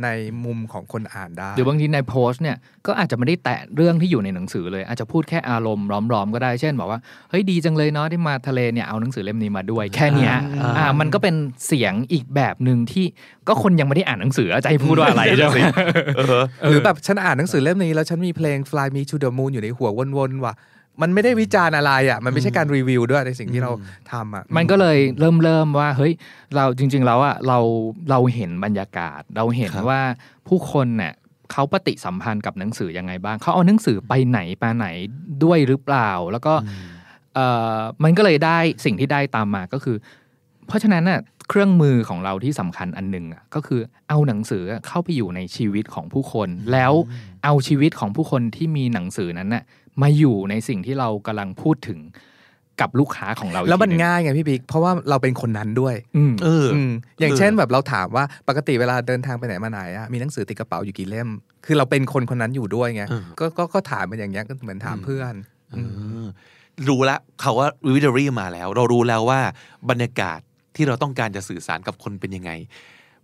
D: ในมุมของคนอ่านได้
E: หรือบางทีในโพสต์เนี่ยก็อาจจะไม่ได้แตะเรื่องที่อยู่ในหนังสือเลย อาจจะพูดแค่อารมณ์ร้อมๆก็ได้เช่นบอกว่าเฮ้ยดีจังเลยเนาะที่มาทะเลเนี่ยเอาหนังสือเล่มนี้มาด้วย แค่เนี้ย
A: อ่า
E: อ่ามันก็เป็นเสียงอีกแบบหนึ่งที่ก็คนยังไม่ได้อ่านหนังสือจะให้พูดว่าอะไรใช่ไหม
D: หรือแบบฉันอ่านหนังสือเล่มนี้แล้วฉันมีเพลง Fly Me to the Moon อยู่ในหัววนๆว่ะ มันไม่ได้วิจารณ์อะไรอะ มันไม่ใช่การรีวิวด้วยในสิ่งที่เราทำอะ
E: มันก็เลยเริ่มเริ่มว่า เฮ้ย เราจริง ๆ แล้วอะเราเราเห็นบรรยากาศ เราเห็น
A: ครับ
E: ว่าผู้คนเนี่ยเขาปฏิสัมพันธ์กับหนังสือยังไงบ้าง เขาเอาหนังสือไปไหนมาไหนด้วยหรือเปล่า แล้วก็เอ่อมันก็เลยได้สิ่งที่ได้ตามมาก็คือ เพราะฉะนั้นน่ะเครื่องมือของเราที่สำคัญอันหนึ่งอะก็คือเอาหนังสือเข้าไปอยู่ในชีวิตของผู้คน แล้วเอาชีวิตของผู้คนที่มีหนังสือนั้นน่ะ มาอยู่ในสิ่งที่เรากำลังพูดถึงกับลูกค้าของเราอีก
D: แล้วมัน
E: ทีหง
D: ง่ายไงพี่บิ๊กเพราะว่าเราเป็นคนนั้นด้วย
E: อืม
A: เออ
D: อืมอย่าง
A: เออ
D: เช่นแบบเราถามว่าปกติเวลาเดินทางไปไหนมาไหนอะมีหนังสือติดกระเป๋าอยู่กี่เล่ม คือเราเป็นคนคนนั้นอยู่ด้วยไง
A: เออ
D: ก็ก็ก็ถามเป็นอย่างเงี้ยก็เหมือนถามเพื่อน
A: เออรู้แล้วเขาว่าวิด r รี่มาแล้ว เรารู้แล้วว่าบรรยากาศที่เราต้องการจะสื่อสารกับคนเป็นยังไง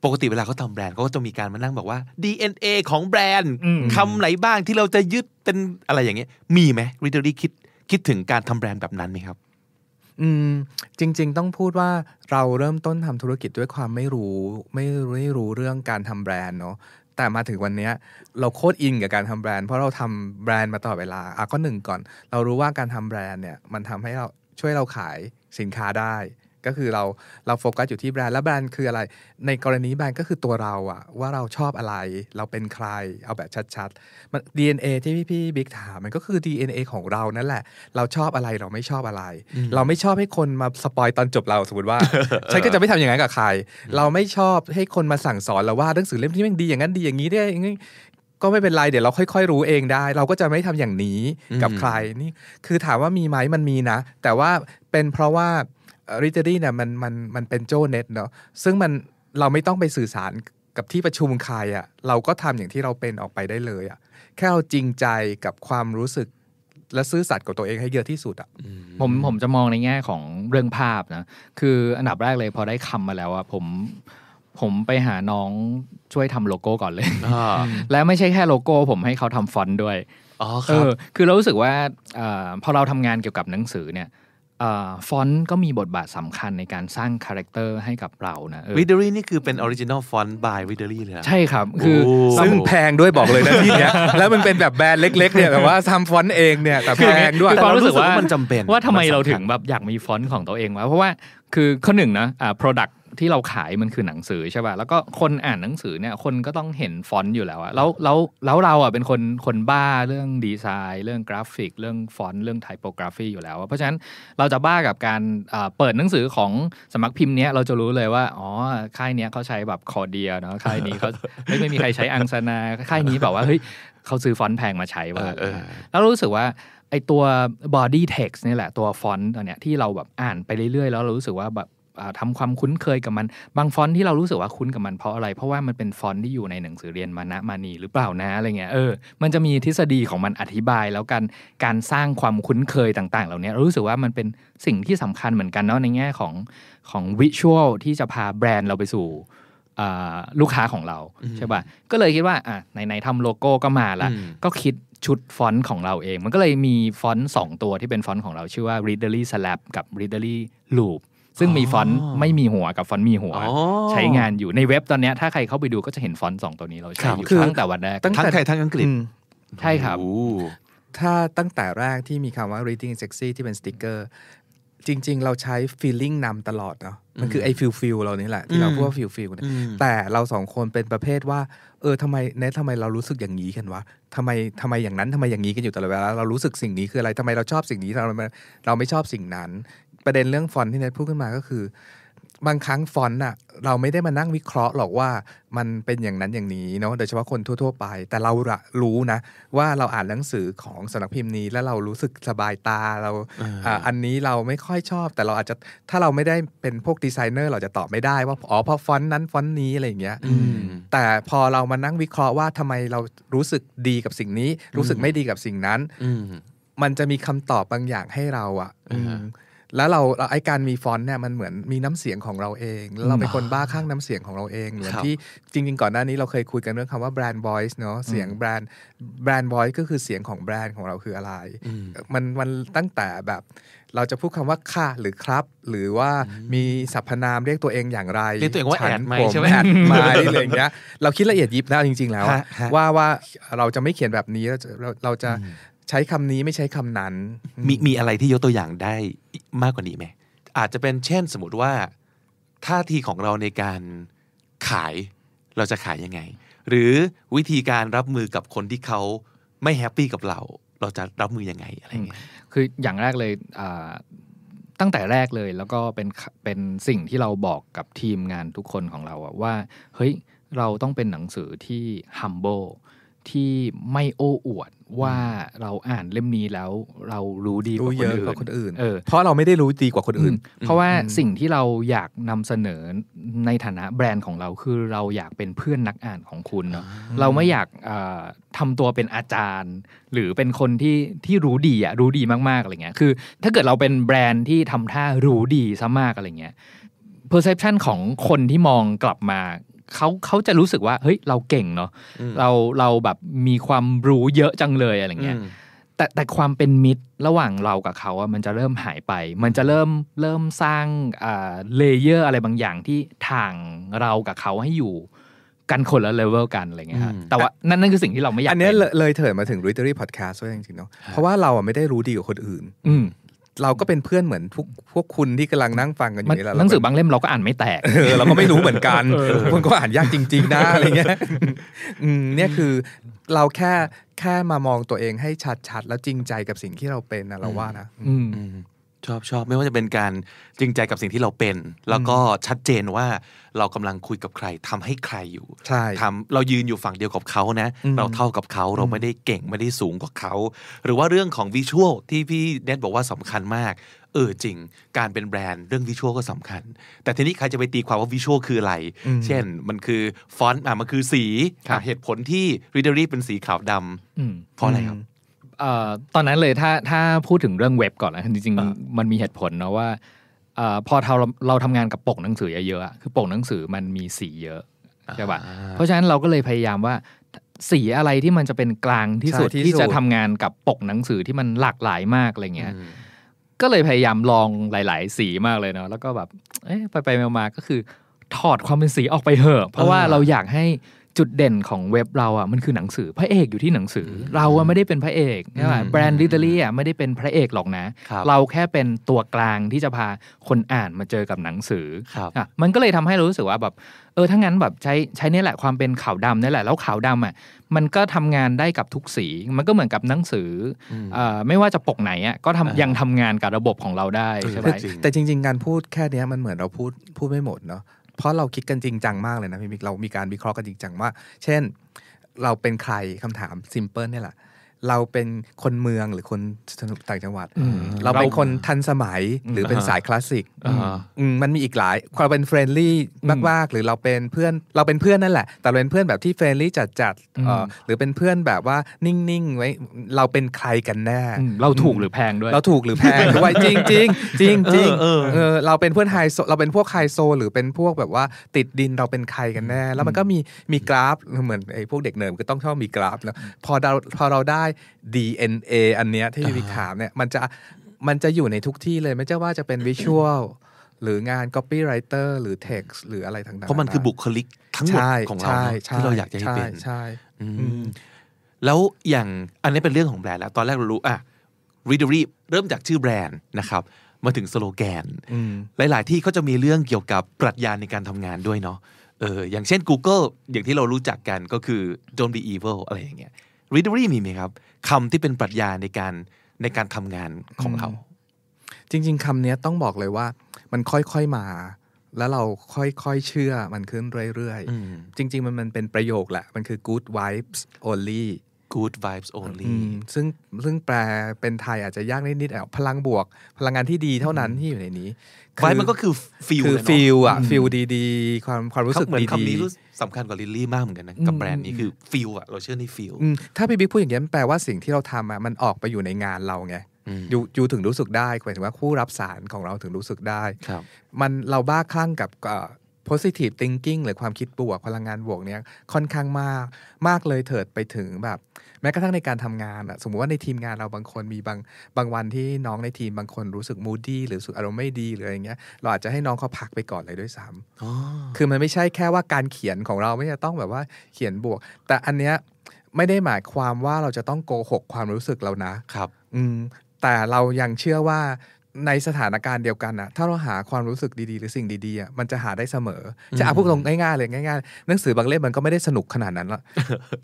A: ปกติเวลาเขาทำแบรนด์เขาก็จะมีการมานั่งบอกว่า DNA ของแบรนด์
E: อืม
A: คำไหนบ้างที่เราจะยึดเป็นอะไรอย่างเงี้ยมีไหมวิด r รี่คิดคิดถึงการทำแบรนด์แบบนั้นไหมครับ
D: อืมจริง ๆ ต้องพูดว่าเราเริ่มต้นทำธุรกิจด้วยความไม่รู้ ไม่ไม่รู้เรื่องการทำแบรนด์เนาะแต่มาถึงวันเนี้ยเราโคตรอินกับการทำแบรนด์เพราะเราทำแบรนด์มาตลอดเวลาอะก็หนึ่งก่อน เรารู้ว่าการทำแบรนด์เนี่ยมันทำให้เราช่วยเราขายสินค้าได้ ก็คือเราเราโฟกัสอยู่ที่แบรนด์แล้วแบรนด์คืออะไร ในกรณีแบรนด์ก็คือตัวเราอะว่าเราชอบอะไร เราเป็นใครเอาแบบชัดๆมัน DNA ที่พี่พี่บิ๊กถามมันก็คือ DNA ของเรานั่นแหละ เราชอบอะไรเราไม่ชอบอะไร เราไม่ชอบให้คนมา spoil ตอนจบเราสมมติว่าฉันก็จะไม่ทำอย่างนั้นกับใคร เราไม่ชอบให้คนมาสั่งสอนเราว่าหนังสือเล่มนี้มันดีอย่างนั้นดีอย่างนี้ได้อย่างนี้ก็ไม่เป็นไรเดี๋ยวเราค่อย ๆ รู้เองได้ เราก็จะไม่ทำอย่างนี้กับ
A: อืม
D: ใครนี่คือถามว่ามีไหมมันมีนะ แต่ว่าเป็นเพราะว่า ริเจอรี่เนี่ยมันมันมันเป็นโจเน็ตเนาะซึ่งมันเราไม่ต้องไปสื่อสารกับที่ประชุมใครอะ่ะเราก็ทำอย่างที่เราเป็นออกไปได้เลยอะ่ะแค่เราจริงใจกับความรู้สึกและซื่อสัตย์กับตัวเองให้เยอะที่สุดอะ
E: ผมผมจะมองในแง่ของเรื่องภาพนะคืออันดับแรกเลยพอได้คำมาแล้วอะผมผมไปหาน้องช่วยทำโลโก้ก่อนเลย
A: อ่า
E: และไม่ใช่แค่โลโก้ ผมให้เขาทำฟอนต์ด้วย
A: อ๋อครับเอ
E: อคือเรารู้สึกว่าเออพอเราทำงานเกี่ยวกับหนังสือเนี่ยเอ่อ ฟอนต์ก็มีบทบาทสำคัญในการสร้าง character ให้กับเรานะเออ
A: r e a d e r y นี่คือเป็น original font by r e a d e r y เลยเหรอ
E: ใช่ครับ คือ
A: โอ้
D: ซึ่งแพงด้วยบอกเลยนะที่เนี้ยแล้วมันเป็นแบบแบรนด์เล็กๆเนี่ยแบบว่าทำฟอนต์เองเนี่ยแต่แพงด้วย
E: คือความรู้สึกว่า
A: มันจำเป็น
E: ว่าทำไม
A: มันสำคัญ
E: เราถึงแบบอยากมีฟอนต์ของตัวเองวะเพราะว่าคือข้อหนึ่งนะอ่า product ที่เราขายมันคือหนังสือใช่ป่ะแล้วก็คนอ่านหนังสือเนี่ยคนก็ต้องเห็นฟอนต์อยู่แล้วอะแล้วแล้วแล้วเราอะเป็นคนคนบ้าเรื่องดีไซน์ เรื่องกราฟิก เรื่องฟอนต์เรื่อง typography อยู่แล้วอะเพราะฉะนั้นเราจะบ้ากับการอ่าเปิดหนังสือของสำนักพิมพ์เนี้ยเราจะรู้เลยว่าอ๋อค่ายเนี้ยเขาใช้แบบ Cordia เนาะค่ายนี้เขาไม่ไม่มีใครใช้ Angsana ค่ายนี้แบบว่าเฮ้ยเขาซื้อฟอนต์แพงมาใช้ว่ะ
A: เออเออ
E: แล้วรู้สึกว่าไอตัว body text นี่แหละตัวฟอนต์ตัวเนี้ยที่เราแบบอ่านไปเรื่อยๆ แล้วเรารู้สึกว่าแบบ อ่าทำความคุ้นเคยกับมัน บางฟอนต์ที่เรารู้สึกว่าคุ้นกับมันเพราะอะไร เพราะว่ามันเป็นฟอนต์ที่อยู่ในหนังสือเรียนมานะมานีหรือเปล่านะอะไรเงี้ยเออมันจะมีทฤษฎีของมันอธิบาย แล้วการการสร้างความคุ้นเคยต่าง ๆ เหล่านี้เรารู้สึกว่ามันเป็นสิ่งที่สำคัญเหมือนกันเนาะในแง่ของของ visual ที่จะพาแบรนด์เราไปสู่อ่าลูกค้าของเราใช่ป่ะก็เลยคิดว่าอะไหนๆทำโลโก้ก็มาละ
A: อืม
E: ก็คิดชุดฟอนต์ของเราเอง มันก็เลยมีฟอนต์สองตัวที่เป็นฟอนต์ของเราชื่อว่า Readery Slab กับ Readery Loop ซึ่งมีฟอนต์ไม่มีหัวกับฟอนต์มีหัว
A: อ๋อ
E: ใช้งานอยู่ในเว็บตอนเนี้ยถ้าใครเข้าไปดูก็จะเห็นฟอนต์สองตัวนี้เราใช้อยู่
D: ครับคือ
E: ตั้งแต่วันแรก
D: ตั้ง
A: ทั้ง
D: แต่
A: ไทยทั้งอังกฤษ
D: อืม
E: ใช่ครับ
A: โอ้
D: ถ้าตั้งแต่แรกที่มีคำว่า reading is sexy ที่เป็นสติกเกอร์จริง ๆ เราใช้ feeling นำตลอดเนาะมันคือไอ้ feel feel เรานี่แหละ ที่เราพูดว่า feel feel เนี่ย
A: อืม
D: แต่เราสองคนเป็นประเภทว่า เออทำไมเนททำไมเรารู้สึกอย่างนี้กันวะทำไมทำไมอย่างนั้นทำไมอย่างนี้กันอยู่ตลอดเวลาเรารู้สึกสิ่งนี้คืออะไรทำไมเราชอบสิ่งนี้เราเราไม่ชอบสิ่งนั้น ประเด็นเรื่องฟอนต์ที่เนทพูดขึ้นมาก็คือ บางครั้งฟอนต์น่ะเราไม่ได้มานั่งวิเคราะห์หรอกว่ามันเป็นอย่างนั้นอย่างนี้เนาะโดยเฉพาะคนทั่ว ๆ ไป แต่เราอะรู้นะ ว่าเราอ่านหนังสือของสำนักพิมพ์นี้ แล้วเรารู้สึกสบายตาเราอ่าอันนี้เราไม่ค่อยชอบ แต่เราอาจจะถ้าเราไม่ได้เป็นพวกดีไซเนอร์ เราจะตอบไม่ได้ว่าอ๋อเพราะฟอนต์นั้นฟอนต์นี้อะไรอย่างเงี้ย
A: อืม
D: แต่พอเรามานั่งวิเคราะห์ว่าทำไมเรารู้สึกดีกับสิ่งนี้ รู้สึกไม่ดีกับสิ่งนั้น
A: อืม
D: มันจะมีคำตอบบางอย่างให้เราอะ
A: อ่าฮะ
D: อืม แล้วเราเราไอการมีฟอนต์เนี่ยมันเหมือนมีน้ำเสียงของเราเองแล้วเราเป็นคนบ้าข้างน้ำเสียงของเราเองเหมือน
A: ครับ
D: ที่จริง ๆ ก่อนหน้านี้เราเคยคุยกันเรื่องคำว่าแบรนด์ voice เนาะเสียงแบรนด์แบรนด์ voice ก็คือเสียงของแบรนด์ของเราคืออะไร
A: อืม
D: มันมันตั้งแต่แบบเราจะพูดคำว่าค่ะหรือครับ หรือว่ามีสรรพนามเรียกตัวเองอย่างไร
A: เรียกตัวเองว่า
D: ฉัน
A: แอดไหม
D: ผ
A: ใช่ไหม
D: แอดไหมอะไรอย่างเงี้ยเราคิดละเอียดยิบแล้วจริง ๆ แล้วอะ
A: ฮะฮะ
D: ว่าว่าเราจะไม่เขียนแบบนี้เราจะเราเราจะ ใช้คำนี้ไม่ใช้คำนั้น
A: มีมีอะไรที่ยกตัวอย่างได้มากกว่านี้ไหมอาจจะเป็นเช่นสมมติว่าท่าทีของเราในการขายเราจะขายยังไง หรือวิธีการรับมือกับคนที่เขาไม่แฮปปี้กับเรา เราจะรับมือยังไงอะไรเงี้ย
E: คืออย่างแรกเลยอ่าตั้งแต่แรกเลยแล้วก็เป็นเป็นสิ่งที่เราบอกกับทีมงานทุกคนของเราอะว่าเฮ้ยเราต้องเป็นหนังสือที่ humble ที่ไม่โอ้อวดว่าเราอ่านเล่มนี้แล้วเรารู้ดีก
D: รู้
E: ว่าค
D: เย
E: น
D: อะ
E: อื่น
D: กว่าคนอื่น
E: เออ
D: เพราะเราไม่ได้รู้ดีกว่าคนอื่น
E: เพราะว่าสิ่งที่เราอยากนำเสนอในฐานะแบรนด์ของเราคือเราอยากเป็นเพื่อนนักอ่านของคุณเนาะเราไม่อยากเอ่อทำตัวเป็นอาจารย์ หรือเป็นคนที่ที่รู้ดีอะรู้ดีมากๆอะไรเงี้ยคือ ถ้าเกิดเราเป็นแบรนด์ที่ทำท่ารู้ดีซะมากอะไรเงี้ย perception ของคนที่มองกลับมา เขาเขาจะรู้สึกว่าเฮ้ยเราเก่งเนาะเราเราแบบมีความรู้เยอะจังเลยอะไรเงี้ยแต่แต่ความเป็นมิตรระหว่างเรากับเขาอะมันจะเริ่มหายไป มันจะเริ่มเริ่มสร้างอ่า layer อะไรบางอย่างที่ทางเรากับเขาให้อยู่กันคนละเลเวลกันอะไรเงี้ยฮะ
A: อืม
E: แต่ว่านั่นนั่นคือสิ่งที่เราไม่อยาก
D: อันเนี้ย
E: ก็
D: เลยเลยเถิดมาถึง Readery Podcast ด้วยจริงๆเนาะ เพราะว่าเราอะไม่ได้รู้ดีกว่าคนอื่น
E: อืม
D: เราก็เป็นเพื่อนเหมือนพวกพวกคุณที่กำลังนั่งฟังกันอ
E: มัน
D: ยู่นี่แหละ
E: หนังสือบางเล่มเราก็อ่านไม่แตก
D: เออเราก็ไม่รู้เหมือนกันคนก็อ่านยากจริง ๆ นะอะไรเงี้ยอืมเนี่ยคือเราแค่แค่มามองตัวเองให้ชัดๆ แล้วจริงใจกับสิ่งที่เราเป็นนะเราว่านะ
E: อืม
A: อืม ชอบชอบไม่ว่าจะเป็นการจริงใจกับสิ่งที่เราเป็น แล้วก็ชัดเจนว่าเรากำลังคุยกับใครทำให้ใครอยู่
D: ใช่
A: ทำเรายืนอยู่ฝั่งเดียวกับเขานะ
D: อืม
A: เราเท่ากับเขาเราไม่ได้เก่งไม่ได้สูงกว่าเขา หรือว่าเรื่องของวิชวลที่พี่เน็ตบอกว่าสำคัญมากเออจริง การเป็นแบรนด์เรื่องวิชวลก็สำคัญ แต่ทีนี้ใครจะไปตีความว่าวิชวลคืออะไร เช่นมันคือฟอนต์อะมันคือสี
E: ครับ
A: อะเหตุผลที่ Readery เป็นสีขาวดำ
E: อืม
A: เพราะอะไรครับ
E: เอ่อตอนนั้นเลยถ้าถ้าพูดถึงเรื่องเว็บก่อนนะจริง
A: อ่า
E: ๆมันมีเหตุผลนะว่าเอ่อพอเราเราทำงานกับปกหนังสือเยอะๆอะคือปกหนังสือมันมีสีเยอะใช่ปะเพราะฉะนั้นเราก็เลยพยายามว่าสีอะไรที่มันจะเป็นกลางที่สุด
D: ใช่ที่
E: ที่จะ
D: สุด
E: ทำงานกับปกหนังสือที่มันหลากหลายมากอะไรเงี้ยก็เลยพยายามลองหลาย ๆ สีมากเลยเนาะแล้วก็แบบเอ๊ะไปไปๆมาๆก็คือถอดความเป็นสีออกไปเหอะ เพราะว่า
A: เออ
E: เราอยากให้ จุดเด่นของเว็บเราอะมันคือหนังสือพระเอกอยู่ที่หนังสืออเราอะไม่ได้เป็นพระเอกใช่ไหม
A: อืม
E: แบรนด์ลิเตอรี่อะไม่ได้เป็นพระเอกหรอกนะ
A: ครับ
E: เราแค่เป็นตัวกลางที่จะพาคนอ่านมาเจอกับหนังสือ
A: ครับ
E: อะมันก็เลยทำให้เรารู้สึกว่าแบบเออถ้างั้นแบบใช้ใช้เนี่ยแหละความเป็นขาวดำนี่แหละแล้วขาวดำอะมันก็ทำงานได้กับทุกสี มันก็เหมือนกับหนังสืออเอ่อไม่ว่าจะปกไหนอะก็ทำ
A: อ่ายั
E: ยังทำงานกับระบบของเราได้ใช่ไหม
A: จริง
D: แต่จริง ๆ การพูดแค่เนี้ยมันเหมือนเราพูดพูดไม่หมดเนาะ เพราะเราคิดกันจริงจังมากเลยนะพี่มิกเรามีการวิเคราะห์กันจริงจังว่า เช่น เราเป็นใครคำถามซิมเพิลนี่แหละ เราเป็นคนเมืองหรือคนต่างจังหวัด
E: อืม
D: เราเป็นคนทันสมัยหรือเป็นสายคลาสสิก
A: อ่า
D: อืมมันมีอีกหลายเราเป็น friendly มากๆ หรือเราเป็นเพื่อนเราเป็นเพื่อนนั่นแหละ แต่เราเป็นเพื่อนแบบที่ friendly จัดๆเอ่อหรือเป็นเพื่อนแบบว่านิ่งๆไว้เราเป็นใครกันแน่
E: อืมเราถูกหรือแพงด้วย
D: เราถูกหรือแพงด้วยจริงจริงจริงจริง
A: เออเออ
D: เออเราเป็นเพื่อนไฮโซเราเป็นพวกไฮโซ หรือเป็นพวกแบบว่าติดดินเราเป็นใครกันแน่ แล้วมันก็มีมีกราฟเหมือนไอ้พวกเด็กเนิร์ดก็ต้องชอบมีกราฟแล้วพอเราพอเราได้ DNA อันเนี้ยที่พี่วิกถามเนี่ยมันจะมันจะอยู่ในทุกที่เลยไม่ใช่ว่าจะเป็นวิชวลหรืองาน copywriter หรือ text หรืออะไรต่างๆ
A: เพราะมันคือบุคลิกทั้งหมด
D: ใช่
A: ของเรา
D: ใช่
A: เนอะ
D: ใช่
A: ที่เราอยากจะให้เป็น
D: ใช่
A: อืม
D: อืม
A: แล้วอย่างอันนี้เป็นเรื่องของแบรนด์แล้วตอนแรกเรารู้อะ readery เริ่มจากชื่อแบรนด์นะครับมาถึงสโลแกน
D: อืม
A: หลาย ๆ ที่เขาจะมีเรื่องเกี่ยวกับปรัชญาในการทำงานด้วยเนาะเอออย่างเช่น Google อย่างที่เรารู้จักกันก็คือ don't be evil อะไรอย่างเงี้ย readery มีไหมครับคำที่เป็นปรัชญาในการในการทำงานของเรา
D: จริง ๆคำเนี้ยต้องบอกเลยว่า มันค่อยๆมา แล้วเราค่อยๆเชื่อมันขึ้นเรื่อย
A: อืม
D: ๆจริง ๆ มันมันเป็นประโยคแหละ มันคือ good vibes only
A: good vibes only
D: อืมซึ่งซึ่งแปลเป็นไทยอาจจะยากนิดๆอะพลังบวก พลังงานที่ดีเท่านั้นที่อยู่ในนี้
A: ไว้มันก็คือ feel
D: คือ
A: เลยเนอะ
D: ฟีลอะฟีลดีๆ ความความรู้สึก
A: เหมือน
D: ดี
A: คำนี้
D: ๆ
A: รู้สำคัญกว่าลิลลี่มากเหมือนกันนะกับแบรนด์นี้คือ feel อะเราเชื่อใน feel
D: อืมถ้าพี่บิ๊กพูดอย่างนี้ยมันแปลว่าสิ่งที่เราทำอะมันออกไปอยู่ในงานเราไง
A: อืม
D: ยูยูถึงรู้สึกได้หมายถึงว่าผู้รับสารของเราถึงรู้สึกได้
A: ครับ
D: มันเราบ้าคลั่งกับเอ่อ positive thinking หรือความคิดบวกพลังงานบวกเนี้ยค่อนข้างมากมากเลยเถิดไปถึงแบบ แม้กระทั่งในการทำงานอะสมมติว่าในทีมงานเราบางคนมีบางบางวันที่น้องในทีมบางคนรู้สึกมูดี้หรือรู้สึกอารมณ์ไม่ดีหรืออะไรเงี้ยเราอาจจะให้น้องเขาพักไปก่อนเลยด้วยซ้ำ
A: อ๋อ
D: คือมันไม่ใช่แค่ว่าการเขียนของเราไม่จะต้องแบบว่าเขียนบวก แต่อันเนี้ยไม่ได้หมายความว่าเราจะต้องโกหกความรู้สึกเรานะ
A: ครับ
D: อืมแต่เรายังเชื่อว่า ในสถานการณ์เดียวกันนะถ้าเราหาความรู้สึกดีๆ หรือสิ่งดีๆอะมันจะหาได้เสมอ จะเอาพูดตรงง่ายๆเลยง่ายๆหนังสือบางเล่มมันก็ไม่ได้สนุกขนาดนั้นหรอก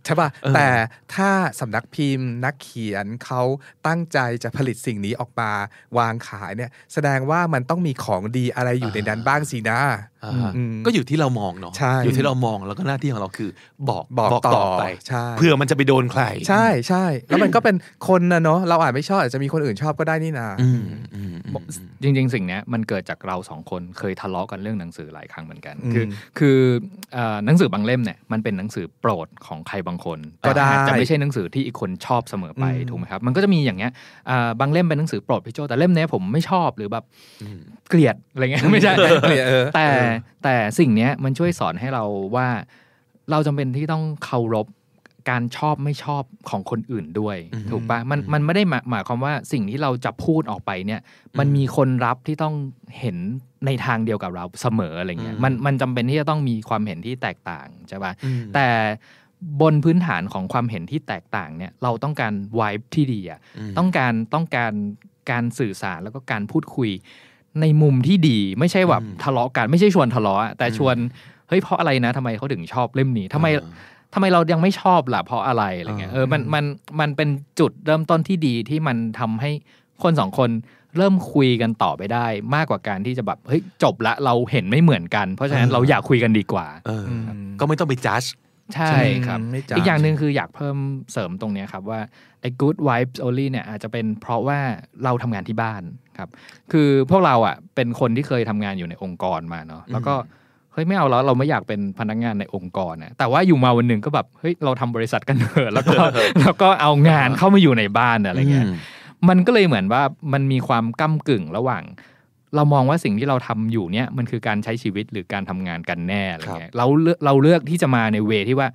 D: ใช่ป่ะแต่ถ้าสำนักพิมพ์ นักเขียนเขาตั้งใจจะผลิตสิ่งนี้ออกมาวางขายเนี่ย แสดงว่ามันต้องมีของดีอะไรอยู่ในนั้นบ้างสินะ
A: อ่าฮะ
D: อืม
A: ก็อยู่ที่เรามองเนาะ
D: ใช่
A: อยู่ที่เรามองแล้วก็หน้าที่ของเราคือ บอก
D: บอกต่อ
A: ไป
D: ใช่
A: เพื่อมันจะไปโดนใคร
D: ใช่ใช่แล้วมันก็เป็นคนนะเนาะเราอาจไม่ชอบอาจจะมีคนอื่นชอบก็ได้นี่นา
A: อืมอืมอืม
E: จริง ๆ สิ่งเนี้ยมันเกิดจากเราสองคนเคยทะเลาะกันเรื่องหนังสือหลายครั้งเหมือนกัน
D: อืม
E: คือคือเอ่อหนังสือบางเล่มเนี่ยมันเป็นหนังสือโปรดของใครบางคน
D: ก็ได้
E: แต่อาจจะไม่ใช่หนังสือที่อีกคนชอบเสมอไป
D: อืม
E: ถูกไหมครับมันก็จะมีอย่างเงี้ยอ่าบางเล่มเป็นหนังสือโปรดพี่โจแต่เล่มเนี้ยผมไม่ชอบหรือแบบเกลียดอะไรเงี้ยไม่ใช่
D: เกลียดเออ
E: แต่แต่สิ่งเนี้ยมันช่วยสอนให้เราว่าเราจำเป็นที่ต้องเคารพการชอบไม่ชอบของคนอื่นด้วย
A: อืม
E: ถูกปะมันมันไม่ได้หมายหมายความว่าสิ่งที่เราจะพูดออกไปเนี่ย มันมีคนรับที่ต้องเห็นในทางเดียวกับเราเสมออะไรเงี้ย
A: อืม
E: มันมันจำเป็นที่จะต้องมีความเห็นที่แตกต่างใช่ปะ
A: อืม
E: แต่บนพื้นฐานของความเห็นที่แตกต่างเนี่ย เราต้องการวายที่ดีอะ
A: ม
E: ต้องการต้องการการสื่อสารแล้วก็การพูดคุย ในมุมที่ดีไม่ใช่แบบ
A: อืม
E: ทะเลาะกันไม่ใช่ชวนทะเลาะอะแต่
A: อืม
E: ชวนเฮ้ยเพราะอะไรนะทำไมเขาถึงชอบเล่มนี้ทำไม
A: อ่า
E: ทำไมเรายังไม่ชอบล่ะเพราะอะไรอะไรเงี้ย
A: อ่า
E: เออมันมันมันเป็นจุดเริ่มต้นที่ดีที่มันทำให้คนสองคนเริ่มคุยกันต่อไปได้ มากกว่าการที่จะแบบเฮ้ยจบละเราเห็นไม่เหมือนกัน เพราะฉะนั้นเราอยากคุยกันดีกว่า
A: เอออ
D: ม
A: ก็ไม่ต้องไปจัด
E: ใช่ครับ
D: ไม่จ้ะ
E: อีกอย่างหนึ่งคืออยากเพิ่มเสริมตรงเนี้ยครับว่าไอ้ good vibes only เนี่ยอาจจะเป็นเพราะว่าเราทำงานที่บ้าน ครับ คือพวกเราอะเป็นคนที่เคยทำงานอยู่ในองค์กรมาเนาะแล้วก็เฮ้ยไม่เอาแล้วเราไม่อยากเป็นพนักงานในองค์กรนะแต่ว่าอยู่มาวันหนึ่งก็แบบเฮ้ยเราทำบริษัทกันเถอะแล้วก็แล้วก็เอางานเข้ามาอยู่ในบ้านอะไรเงี้ย
A: อืม
E: มันก็เลยเหมือนว่ามันมีความก้ากึ่งระหว่าง เรามองว่าสิ่งที่เราทำอยู่เนี่ยมันคือการใช้ชีวิตหรือการทำงานกันแน่อะไรเงี้ยเราเลือกเราเลือกที่จะมาในเวที่ว่า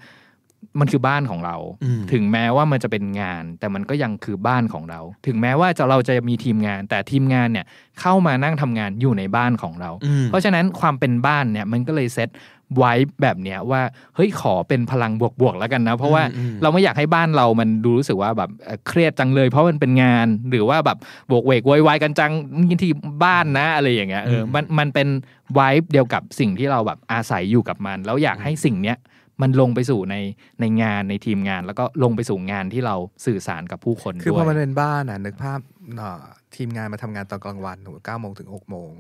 E: มันคือบ้านของเรา
A: อืม
E: ถึงแม้ว่ามันจะเป็นงาน แต่มันก็ยังคือบ้านของเรา ถึงแม้ว่าจะเราจะมีทีมงาน แต่ทีมงานเนี่ยเข้ามานั่งทำงานอยู่ในบ้านของเรา
A: อืม
E: เพราะฉะนั้นความเป็นบ้านเนี่ยมันก็เลยเซตไว้แบบเนี้ยว่าเฮ้ยขอเป็นพลังบวกๆแล้วกันนะ เพราะว่า
A: อืมอืม
E: เราไม่อยากให้บ้านเรามันดูรู้สึกว่าแบบเอ่อเครียดจังเลย เพราะมันเป็นงานหรือว่าแบบโบกเวกโวยวายกันจังนี่ที่บ้านนะอะไรอย่างเงี้ยเออมันมันเป็นไวบ์เดียวกับสิ่งที่เราแบบอาศัยอยู่กับมัน แล้วอยากให้สิ่งเนี้ย มันลงไปสู่ในในงานในทีมงาน แล้วก็ลงไปสู่งานที่เราสื่อสารกับผู้คน
D: คือ
E: ด้
D: พ
E: ว
D: อยมันเป็นบ้านอะนึกภาพเอ่อทีมงานมาทำงานตอนกลางวันเก้าโมงถึงหกโมง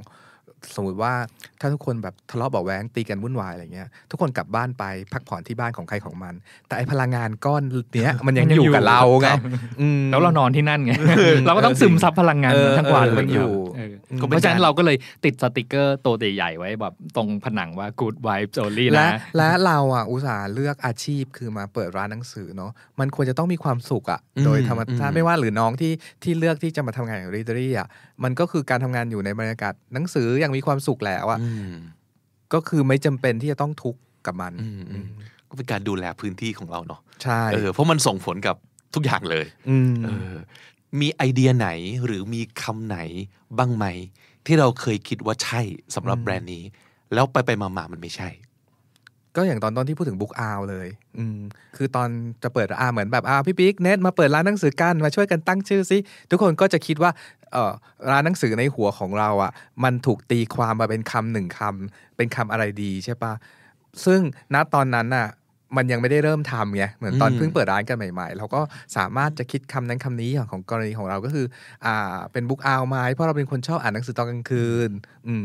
D: สมมติว่าถ้าทุกคนแบบทะเลาะเบาะแว้งตีกันวุ่นวายอะไรเงี้ยทุกคนกลับบ้านไปพักผ่อนที่บ้านของใครของมัน แต่ไอพลังงานก้อนเนี้ยมันยัง
E: มันยัง
D: อยู่
E: อยู่
D: กับเราไง
E: ครับ
D: อืม
E: แล้วเรานอนที่นั่นไงเราก็ต้องซึมซับพลังงาน
D: เออ
E: มันทั้งวัน
D: เออมัน
E: เล
D: อยู่
E: เออ
A: ก็
E: เป็
A: น
E: ราะฉะนั้
A: น
E: เราก็เลยติดสติกเกอร์ตัวใหญ่ๆไว้แบบตรงผนังว่า good vibes only
D: และ
E: นะ
D: และเราอะอุตส่าห์เลือกอาชีพคือมาเปิดร้านหนังสือเนาะมันควรจะต้องมีความสุขอะ
A: อืม
D: โดยธรรมชาติอื
A: ม
D: ไม่ว่าหรือน้องที่ที่เลือกที่จะมาทำงานกับรีดอรี่อะ มันก็คือการทำงานอยู่ในบรรยากาศหนังสืออย่างมีความสุขแล้วอะ
A: อืม
D: ก็คือไม่จำเป็นที่จะต้องทุกข์กับมัน
A: อืมอืมก็เป็นการดูแลพื้นที่ของเราเนาะ
D: ใช่
A: เออเพราะมันส่งผลกับทุกอย่างเลย
D: อืม
A: เออมีไอเดียไหนหรือมีคำไหนบ้างไหม ที่เราเคยคิดว่าใช่สำหรับแบรนด์นี้ แล้วไปไปๆมาๆมันไม่ใช่
D: ก็อย่างตอนต้นที่พูดถึงบุ๊กอาวเลย อืม คือตอนจะเปิดอาเหมือนแบบอาพี่ปิ๊กเน็ตมาเปิดร้านหนังสือกันมาช่วยกันตั้งชื่อสิทุกคนก็จะคิดว่าเออร้านหนังสือในหัวของเราอะ มันถูกตีความมาเป็นคำหนึ่งคำเป็นคำอะไรดีใช่ปะซึ่งณตอนนั้นน่ะ มันยังไม่ได้เริ่มทำไงเหมือนตอน
A: อืม
D: เพิ่งเปิดร้านกันใหม่ๆ เราก็สามารถจะคิดคำนั้นคำนี้อย่างของกรณีของเราก็คือ อ่า เป็นบุ๊กอาวไหมเพราะเราเป็นคนชอบอ่านหนังสือตอนกลางคืน อืม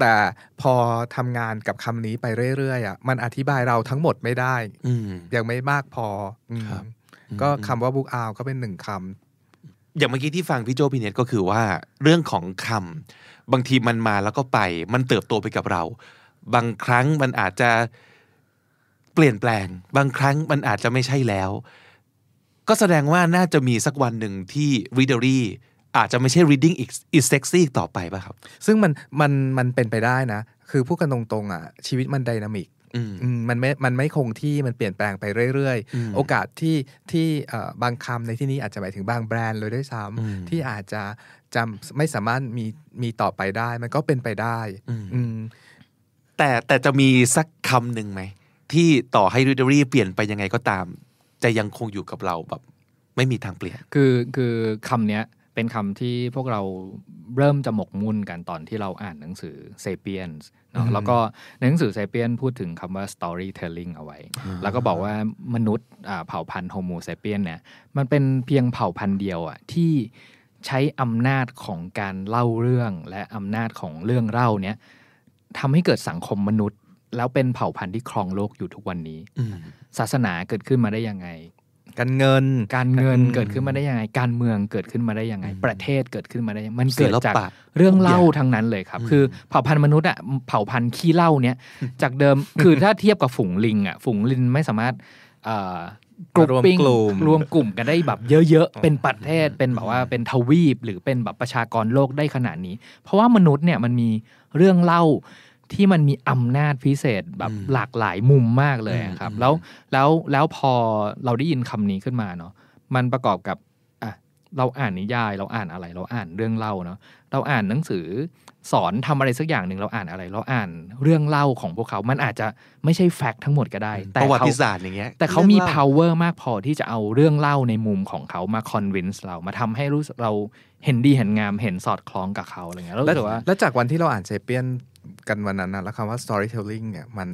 D: แต่พอทำงานกับคำนี้ไปเรื่อยๆอะมันอธิบายเราทั้งหมดไม่ได้
A: อืม
D: ยังไม่มากพออืม
A: ครับ
D: ก็คำว่าบุ๊กอาวก็เป็นหนึ่งค
A: อย่างเมื่อกี้ที่ฟังพี่โจพี่เน็ตก็คือว่า เรื่องของคำบางทีมันมาแล้วก็ไป มันเติบโตไปกับเรา บางครั้งมันอาจจะเปลี่ยนแปลง บางครั้งมันอาจจะไม่ใช่แล้ว ก็แสดงว่าน่าจะมีสักวันหนึ่งที่ readery อาจจะไม่ใช่ reading is is sexy ต่อไปป่ะครับำ
D: ซึ่งมันมันมันเป็นไปได้นะ คือพูดกันตรงๆอะชีวิตมันไดนามิก
A: อืม
D: อืมมันไม่ มันไม่คงที่ มันเปลี่ยนแปลงไปเรื่อย
A: อืม
D: ๆโอกาสที่ที่เอ่อบางคำในที่นี้อาจจะหมายถึงบางแบรนด์เลยด้วยซ้
A: อืมำ
D: ที่อาจจะจำไม่สามารถมีมีต่อไปได้ มันก็เป็นไปได้
A: อืม
D: อืม
A: แต่แต่จะมีสักคำหนึ่งไหม ที่ต่อให้ readery เปลี่ยนไปยังไงก็ตาม จะยังคงอยู่กับเราแบบ ไม่มีทางเปลี่ยน
E: คือคือคำเนี้ย เป็นคำที่พวกเราเริ่มจะหมกมุ่นกันตอนที่เราอ่านหนังสือ Sapiens เนอะแล้วก็ในหนังสือ Sapiens พูดถึงคำว่า storytelling เอาไว้ แล้วก็บอกว่ามนุษย์อ่าเผ่าพันธุ์ Homo sapiens เนี่ยมันเป็นเพียงเผ่าพันธุ์เดียวอะที่ใช้อำนาจของการเล่าเรื่องและอำนาจของเรื่องเล่าเนี้ยทำให้เกิดสังคมมนุษย์ แล้วเป็นเผ่าพันธุ์ที่ครองโลกอยู่ทุกวันนี้
A: อืม
E: ศาสนาเกิดขึ้นมาได้ยังไง
D: การเงิน
E: การเงิน
D: อืม
E: เกิดขึ้นมาได้ยังไง การเมืองเกิดขึ้นมาได้ยังไง ประเทศเกิดขึ้นมาได้ยังไงมัน
A: ศิ
E: เกิด
A: ล
E: จาก
A: ปะ
E: เรื่องเล่า
A: ทุกอย่าง
E: ทั้งนั้นเลยครับ
A: อืม
E: คือเผ่าพันธุ์มนุษย์อะเผ่าพันธุ์ขี้เล่าเนี้ยจากเดิมคือถ้าเทียบกับฝูงลิงอะฝูงลิงไม่สามารถเอ่อกรุ๊ปปิ้ง
D: รวมกลุ่ม
E: รวมกลุ่มกันได้แบบเยอะๆ เป็นประเทศเป็นแบบว่าเป็นทวีปหรือเป็นแบบประชากรโลกได้ขนาดนี้ เพราะว่ามนุษย์เนี่ยมันมีเรื่องเล่า ที่มันมีอำนาจพิเศษแบบ
A: อืม
E: หลากหลายมุมมากเลยอะครับ
A: อืม
E: แล้วแล้วแล้วพอเราได้ยินคำนี้ขึ้นมาเนาะมันประกอบกับอะเราอ่านนิยาย เราอ่านอะไร เราอ่านเรื่องเล่าเนาะเราอ่านหนังสือสอนทำอะไรสักอย่างหนึ่งเราอ่านอะไร เราอ่านเรื่องเล่าของพวกเขา มันอาจจะไม่ใช่แฟกต์ทั้งหมดก็ได้ แต่
A: ประวั
E: เขา
A: ติศาสตร์อย่างเงี้ย
E: แต่เขามี
A: รื่องล่
E: power มากพอที่จะเอาเรื่องเล่าในมุมของเขามา convince เรามาทำให้รู้สึกเราเห็นดีเห็นงามเห็นสอดคล้องกับเขาอะไรเงี้ยแล้ว
D: แล้ว
E: รู้สึกว่า
D: แล้วจากวันที่เราอ่านเซเปียน กันวันนั้นนะแล้วคำว่า storytelling เนี่ยมัน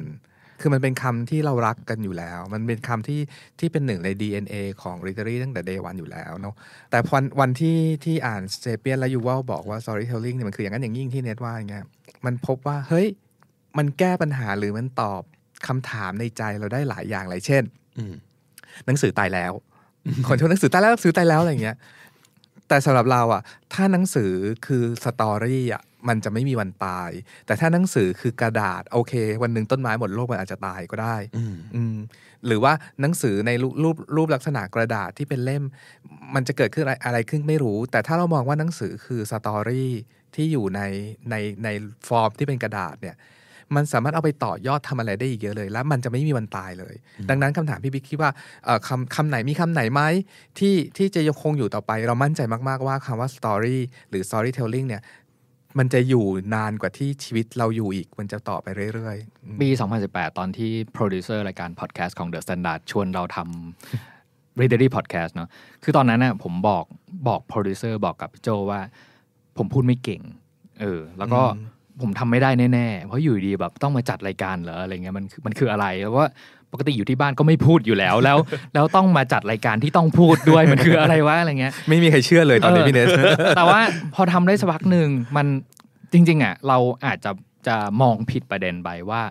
D: คือมันเป็นคำที่เรารักกันอยู่แล้ว มันเป็นคำที่ที่เป็นหนึ่งใน DNA ของ literary ตั้งแต่ day one อยู่แล้วเนาะแต่วันวันที่ที่อ่านเซเปียนแล้วยูว่าบอกว่า storytelling เนี่ยมันคืออย่างนั้นอย่างยิ่งที่เน็ตว่าอย่างเงี้ยมันพบว่าเฮ้ยมันแก้ปัญหาหรือมันตอบคำถามในใจเราได้หลายอย่างเลยเช่น
A: อืม
D: หนังสือตายแล้วคนชอบหนังสือตายแล้วหนังสือตายแล้วอะไรอย่างเงี้ยแต่สำหรับเราอะ ถ้าหนังสือคือ story อะ มันจะไม่มีวันตาย แต่ถ้าหนังสือคือกระดาษ โอเค วันหนึ่งต้นไม้หมดโลกมันอาจจะตายก็ได้
A: อืม
D: อืมหรือว่าหนังสือในรูปรูปรูปลักษณะกระดาษที่เป็นเล่ม มันจะเกิดขึ้นอะไรอะไรขึ้นไม่รู้ แต่ถ้าเรามองว่าหนังสือคือ story ที่อยู่ในในในฟอร์มที่เป็นกระดาษเนี่ยมันสามารถเอาไปต่อยอดทำอะไรได้อีกเยอะเลย แล้วมันจะไม่มีวันตายเลย ดังนั้นคำถามพี่บิ๊กคิดว่าเอ่อคำคำไหนมีคำไหนไหมที่ที่จะยังคงอยู่ต่อไป เรามั่นใจมาก ๆ ว่าคำว่า story หรือ storytelling เนี่ย มันจะอยู่นานกว่าที่ชีวิตเราอยู่อีก มันจะต่อไปเรื่อยๆอืม
E: ปี 2018 ตอนที่โปรดิวเซอร์รายการพอดแคสต์ของ The Standard ชวนเราทำ Readery Podcast เนาะคือตอนนั้นน่ะผมบอกบอกโปรดิวเซอร์บอกกับพี่โจว่า ผมพูดไม่เก่ง เออ แล้วก็
D: อืม
E: ผมทำไม่ได้แน่ ๆ เพราะอยู่ดีแบบต้องมาจัดรายการเหรออะไรเงี้ยมันคือมันคืออะไรแล้วว่า ปกติอยู่ที่บ้านก็ไม่พูดอยู่แล้วแล้ว แล้วต้องมาจัดรายการที่ต้องพูดด้วยมันคืออะไรวะอะไรเงี้ย
D: ไม่มีใครเชื่อเลยตอนนี้
E: เออ
D: พี่เนส
E: แต่ว่าพอทำได้สักพักหนึ่งมันจริง ๆอะเราอาจจะจะมองผิดประเด็นไปว่า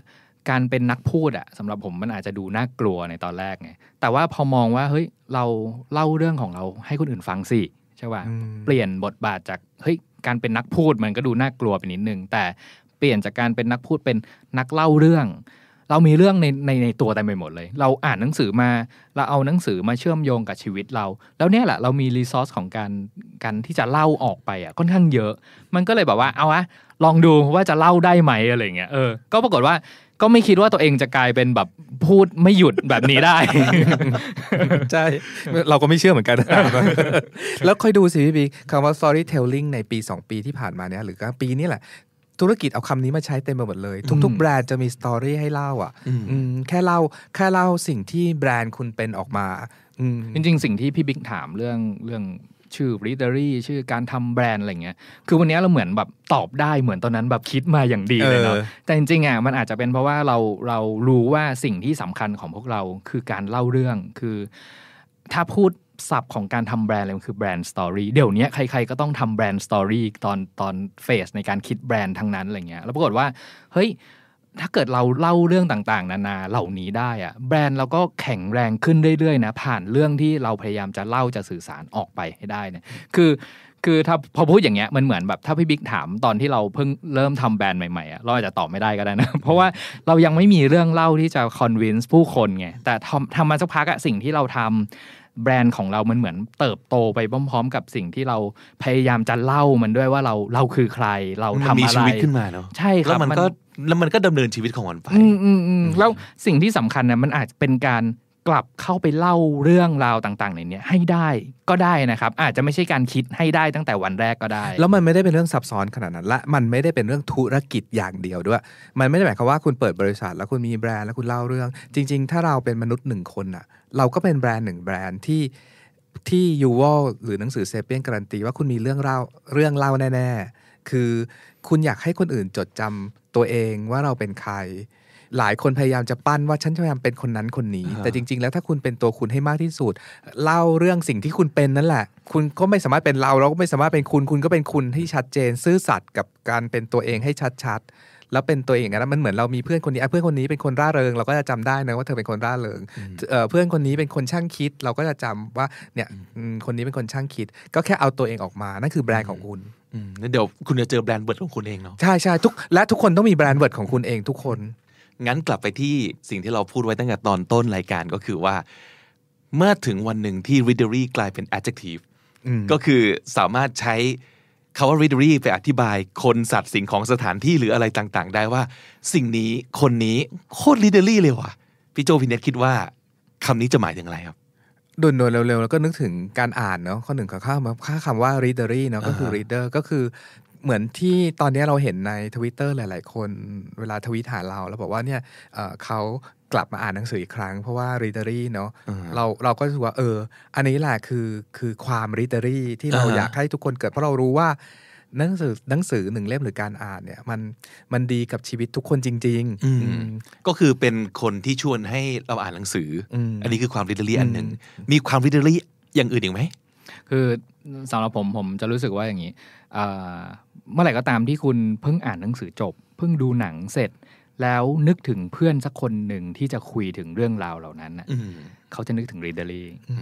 E: การเป็นนักพูดอะสำหรับผมมันอาจจะดูน่ากลัวในตอนแรกไงแต่ว่าพอมองว่าเฮ้ยเราเล่าเรื่องของเราให้คนอื่นฟังสิใช่ป่ะ
D: อืม
E: เปลี่ยนบทบาทจากเฮ้ยการเป็นนักพูดมันก็ดูน่ากลัวไปนิดนึงแต่เปลี่ยนจากการเป็นนักพูดเป็นนักเล่าเรื่อง เรามีเรื่องในในในตัวเต็มไปหมดเลย เราอ่านหนังสือมา เราเอาหนังสือมาเชื่อมโยงกับชีวิตเรา แล้วเนี่ยแหละเรามีรีซอสของการการที่จะเล่าออกไปอะค่อนข้างเยอะ มันก็เลยแบบว่าเอาวะลองดูว่าจะเล่าได้ไหมอะไรเงี้ยเออก็ปรากฏว่าก็ไม่คิดว่าตัวเองจะกลายเป็นแบบพูดไม่หยุดแบบนี้ได้
D: ใช่ เราก็ไม่เชื่อเหมือนกัน แล้วค่อยดูสิพี่บิ๊กคำว่า storytelling ในปี 2 ปีที่ผ่านมาเนี่ยหรือก็ปีนี้แหละ ธุรกิจเอาคำนี้มาใช้เต็มไปหมดเลย ทุก ๆ แบรนด์จะมีสตอรี่ให้เล่าอะ
A: อืม
D: อืมแค่เล่าแค่เล่าสิ่งที่แบรนด์คุณเป็นออกมาอืม
E: จริงๆ สิ่งที่พี่บิ๊กถามเรื่องเรื่องชื่อ readery ชื่อการทำแบรนด์อะไรเงี้ย คือวันนี้เราเหมือนแบบตอบได้เหมือนตอนนั้นแบบคิดมาอย่างดีเลยเนาะ
D: เออ
E: แต่จริงๆอะมันอาจจะเป็นเพราะว่าเราเรารู้ว่าสิ่งที่สำคัญของพวกเราคือการเล่าเรื่อง คือ ถ้าพูด ศัพท์ของการทำแบรนด์เลยมันคือ brand story เดี๋ยวนี้ใครๆก็ต้องทำ brand story ตอนตอน phase ในการคิดแบรนด์ทั้งนั้นอะไรเงี้ยแล้วปรากฏว่าเฮ้ยถ้าเกิดเราเล่าเรื่องต่างๆ นานาเหล่านี้ได้อะแบรนด์เราก็แข็งแรงขึ้นเรื่อยๆนะผ่านเรื่องที่เราพยายามจะเล่าจะสื่อสารออกไปให้ได้เนี่ยคือคือถ้าพอพูดอย่างเงี้ยมันเหมือนแบบถ้าพี่บิ๊กถามตอนที่เราเพิ่งเริ่มทำแบรนด์ใหม่ๆอะเราอาจจะตอบไม่ได้ก็ได้นะ เพราะว่าเรายังไม่มีเรื่องเล่าที่จะ convince ผู้คนไงแต่ทำทำมาสักพักอะสิ่งที่เราทำ แบรนด์ของเรามันเหมือนเติบโตไปพร้อม ๆ กับสิ่งที่เราพยายามจะเล่ามันด้วยว่าเราเราคือใครเรา
A: มัน
E: ทำ
A: มี
E: อะไร
A: ชีวิตขึ้นมาเนาะ
E: ใช่ค
A: แล้
E: รับ
A: วมันก็แล้วมันก็ดำเนินชีวิตของมันไป
E: อืมอืมอืมแล้วสิ่งที่สำคัญเนี่ยมันอาจจะเป็นการ กลับเข้าไปเล่าเรื่องราวต่างๆในนี้ให้ได้ก็ได้นะครับ อาจจะไม่ใช่การคิดให้ได้ตั้งแต่วันแรกก็ได้
D: แล้วมันไม่ได้เป็นเรื่องซับซ้อนขนาดนั้น และมันไม่ได้เป็นเรื่องธุรกิจอย่างเดียวด้วย มันไม่ได้หมายความว่าคุณเปิดบริษัท แล้วคุณมีแบรนด์แล้วคุณเล่าเรื่อง จริง ๆ ถ้าเราเป็นมนุษย์หนึ่งคนน่ะ เราก็เป็นแบรนด์หนึ่งแบรนด์ที่ที่ยูวอลหรือหนังสือเซเปียนการันตีว่าคุณมีเรื่องเล่าเรื่องเล่าแน่ ๆ คือคุณอยากให้คนอื่นจดจำตัวเองว่าเราเป็นใคร หลายคนพยายามจะปั้นว่าฉันจะพยายามเป็นคนนั้นคนนี้
A: อ่าฮะ
D: แต่จริง ๆ แล้วถ้าคุณเป็นตัวคุณให้มากที่สุด เล่าเรื่องสิ่งที่คุณเป็นนั่นแหละ คุณก็ไม่สามารถเป็นเราเราก็ไม่สามารถเป็นคุณ คุณก็เป็นคุณที่ชัดเจน ซื่อสัตย์กับการเป็นตัวเองให้ชัดๆ แล้วเป็นตัวเองอย่างนั้นมันเหมือนเรามีเพื่อนคนนี้อะเพื่อนคนนี้เป็นคนร่าเริง เราก็จะจำได้นะว่าเธอเป็นคนร่าเริงเอ่อเพื่อนคนนี้เป็นคนช่างคิด เราก็จะจำว่าเนี่ยอืมคนนี้เป็นคนช่างคิด ก็แค่เอาตัวเองออกมานั่นคือแบรนด์ของคุณ
A: อืมแล้วเดี๋ยวคุณจะเจอ brand word ของคุณเองเนาะ
D: ใช่ใช่ทุกและทุกคนต้องมี brand word ของคุณเองทุกคน
A: งั้นกลับไปที่สิ่งที่เราพูดไว้ตั้งแต่ตอนต้นรายการก็คือว่า เมื่อถึงวันหนึ่งที่ readery กลายเป็น adjective
D: อืม
A: ก็คือสามารถใช้คำว่า readery ไปอธิบายคนสัตว์สิ่งของสถานที่หรืออะไรต่างๆ ได้ว่า สิ่งนี้คนนี้โคตร readery เลยว่ะพี่โจพี่เน็ตคิดว่าคำนี้จะหมายถึงอะไรครับ
D: ด่วนๆเร็วๆแล้วก็นึกถึงการอ่านเนาะข้อหนึ่งข้อข้ามาค่าคำว่า readery เนาะก็คือ
A: อ่าฮะ
D: reader ก็คือ เหมือนที่ตอนนี้เราเห็นในทวิตเตอร์หลาย ๆ คนเวลาทวิตหาเราแล้วบอกว่าเนี่ยเอ่อเขากลับมาอ่านหนังสืออีกครั้ง เพราะว่า readery เนาะ
A: อ่า
D: เราเราก็รู้สึกว่าเออ อันนี้แหละคือคือความ readery ที่เรา
A: อ่าฮะ
D: อยากให้ทุกคนเกิด เพราะเรารู้ว่าหนังสือหนังสือหนึ่งเล่มหรือการอ่านเนี่ยมันมันดีกับชีวิตทุกคนจริง
A: อืม
D: อืม
A: ก็คือเป็นคนที่ชวนให้เราอ่านหนังสืออ
D: ม
A: อันนี้คือความ readery อันหนึ่ง
D: อืม
A: มีความ readery อย่างอื่นอีกไหม
E: คือสำหรับผมผมจะรู้สึกว่าอย่างนี้ เอ่อเมื่อไหร่ก็ตามที่คุณเพิ่งอ่านหนังสือจบ เพิ่งดูหนังเสร็จ แล้วนึกถึงเพื่อนสักคนหนึ่งที่จะคุยถึงเรื่องราวเหล่านั้นน่ะ
A: อืม
E: เขาจะนึกถึง readery
A: อื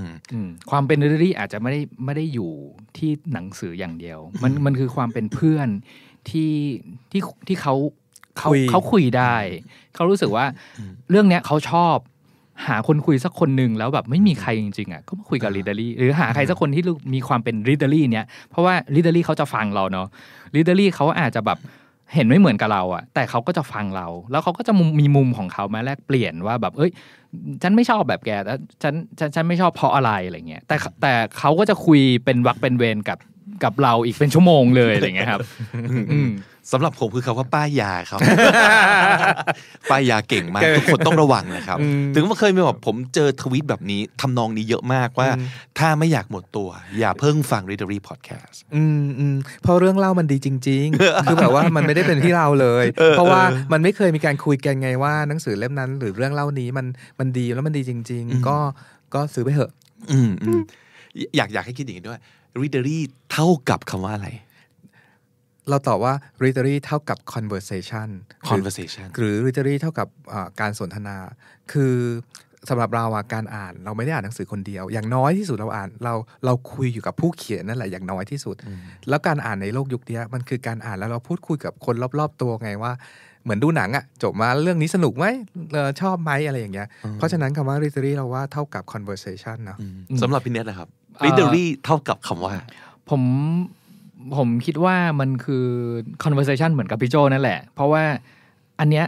A: ม
E: อืมความเป็น readery อาจจะไม่ได้ไม่ได้อยู่ที่หนังสืออย่างเดียว มันมันคือความเป็นเพื่อนที่ที่ที่เขาเขา
D: คุย
E: เขาคุยได้ เขารู้สึกว่าเรื่องเนี้ยเขาชอบ หาคนคุยสักคนหนึ่งแล้วแบบไม่มีใครจริงๆอะก็มาคุยกับ readery หรือหาใครสักคนที่มีความเป็น readery เนี้ยเพราะว่า readery เขาจะฟังเราเนาะ readery เขาอาจจะแบบเห็นไม่เหมือนกับเราอะแต่เขาก็จะฟังเรา แล้วเขาก็จะมีมุมของเขามาแลกเปลี่ยนว่าแบบเอ้ย ฉันไม่ชอบแบบแกแต่ฉันฉันฉันไม่ชอบเพราะอะไรอะไรเงี้ยแต่แต่เขาก็จะคุยเป็นวักเป็นเวรกับกับเราอีกเป็นชั่วโมงเลยอะไรเงี้ยครับอืม
C: สำหรับผมคือคำว่าป้ายยาครับ ป้ายยาเก่งมาก ทุกคนต้องระวังนะครับ ถึงว่าเคยมีแบบผมเจอทวิตแบบนี้ทำนองนี้เยอะมากว่า ถ้าไม่อยากหมดตัว อย่าเพิ่งฟัง Readery Podcast
D: อืมอืมเพราะเรื่องเล่ามันดีจริง ๆ คือแบบว่ามันไม่ได้เป็นที่เราเลย เพราะว่ามันไม่เคยมีการคุยกันไงว่าหนังสือเล่มนั้น หรือเรื่องเล่านี้มันมันดีแล้วมันดีจริง ๆ ก็ก็ซื้อไปเถอะ
C: อืมอืมอยากอยากให้คิดอย่างนี้ด้วย Readery เท่ากับคำว่าอะไร
D: เราตอบว่า readery เท่ากับ conversation หรือ
C: conversation
D: หรือ readery เท่ากับอ่าการสนทนา คือสำหรับเราอะการอ่านเราไม่ได้อ่านหนังสือคนเดียว อย่างน้อยที่สุดเราอ่านเราเราคุยอยู่กับผู้เขียนนั่นแหละอย่างน้อยที่สุด แล้วการอ่านในโลกยุคนี้มันคือการอ่านแล้วเราพูดคุยกับคนรอบๆ ตัวไงว่า เหมือนดูหนังอะจบมาเรื่องนี้สนุกไหมเอ่อชอบไหมอะไรอย่างเงี้ยเพราะฉะนั้นคำว่า readery เราว่าเท่ากับ conversation เนอะ
C: สำหรับพี่เน็ตนะครับ
E: เอ่อ
C: Readery เท่ากับคำว่า
E: ผม ผมคิดว่ามันคือ conversation เหมือนกับพี่โจนั่นแหละ เพราะว่าอันเนี้ย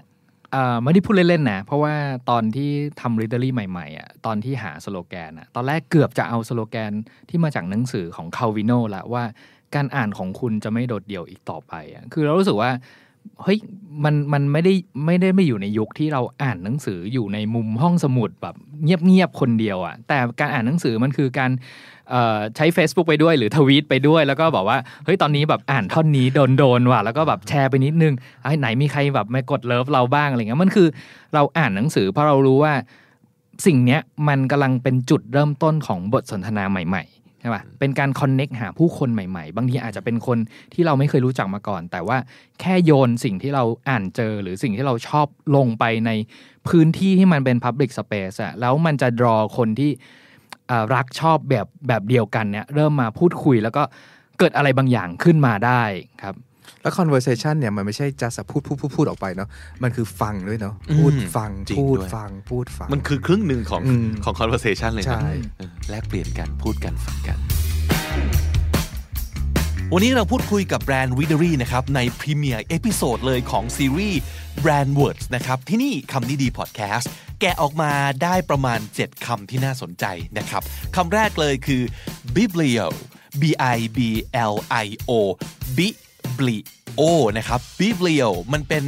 E: ไม่ได้พูดเล่นๆนะ เพราะว่าตอนที่ทำ readery ใหม่ๆอะตอนที่หาสโลแกนอะตอนแรกเกือบจะเอาสโลแกนที่มาจากหนังสือของคาวิโนละว่าการอ่านของคุณจะไม่โดดเดี่ยวอีกต่อไปอะคือเรารู้สึกว่า เฮ้ยมันมันไม่ได้ไม่ได้ไม่อยู่ในยุคที่เราอ่านหนังสืออยู่ในมุมห้องสมุดแบบเงียบๆคนเดียวอะแต่การอ่านหนังสือมันคือการใช้ Facebook ไปด้วยหรือทวีตไปด้วย แล้วก็บอกว่าเฮ้ยตอนนี้แบบอ่านท่อนนี้โดนโดนๆว่ะแล้วก็แบบแชร์ไปนิดนึงไอ้ไหนมีใครแบบมากดเลิฟเราบ้างอะไรเงี้ยมันคือเราอ่านหนังสือเพราะเรารู้ว่าสิ่งเนี้ยมันกำลังเป็นจุดเริ่มต้นของบทสนทนาใหม่ ๆ ใช่ป่ะเป็นการคอนเน็กหาผู้คนใหม่ ๆ บางทีอาจจะเป็นคนที่เราไม่เคยรู้จักมาก่อน แต่ว่าแค่โยนสิ่งที่เราอ่านเจอ หรือสิ่งที่เราชอบลงไปในพื้นที่ที่มันเป็น Public Space อะแล้วมันจะ draw คนที่อ่ารักชอบแบบแบบเดียวกันเนี่ยเริ่มมาพูดคุยแล้วก็เกิดอะไรบางอย่างขึ้นมาได้ครับ
D: แล้ว conversation เนี่ยมันไม่ใช่จะพูดพูดพูดพูดออกไปเนาะมันคือฟังด้วยเนาะพูด
C: อืม
D: ฟัง
C: จริง
D: พูด
C: ด้วย
D: ฟังพูดฟัง
C: มันคือครึ่งหนึ่งของ
D: อืม
C: ของ conversation เลยนะ
D: ใช่
C: เออแลกเปลี่ยนกันพูดกันฟังกัน วันนี้เราพูดคุยกับแบรนด์ Readery นะครับ ใน premiere episode เลยของซีรีส์ Brand Words นะครับ ที่นี่คำนี้ดีพอดแคสต์แกะออกมาได้ประมาณ 7คำที่น่าสนใจนะครับคำแรกเลยคือ biblio b i b l i o bli o นะครับ biblio มันเป็น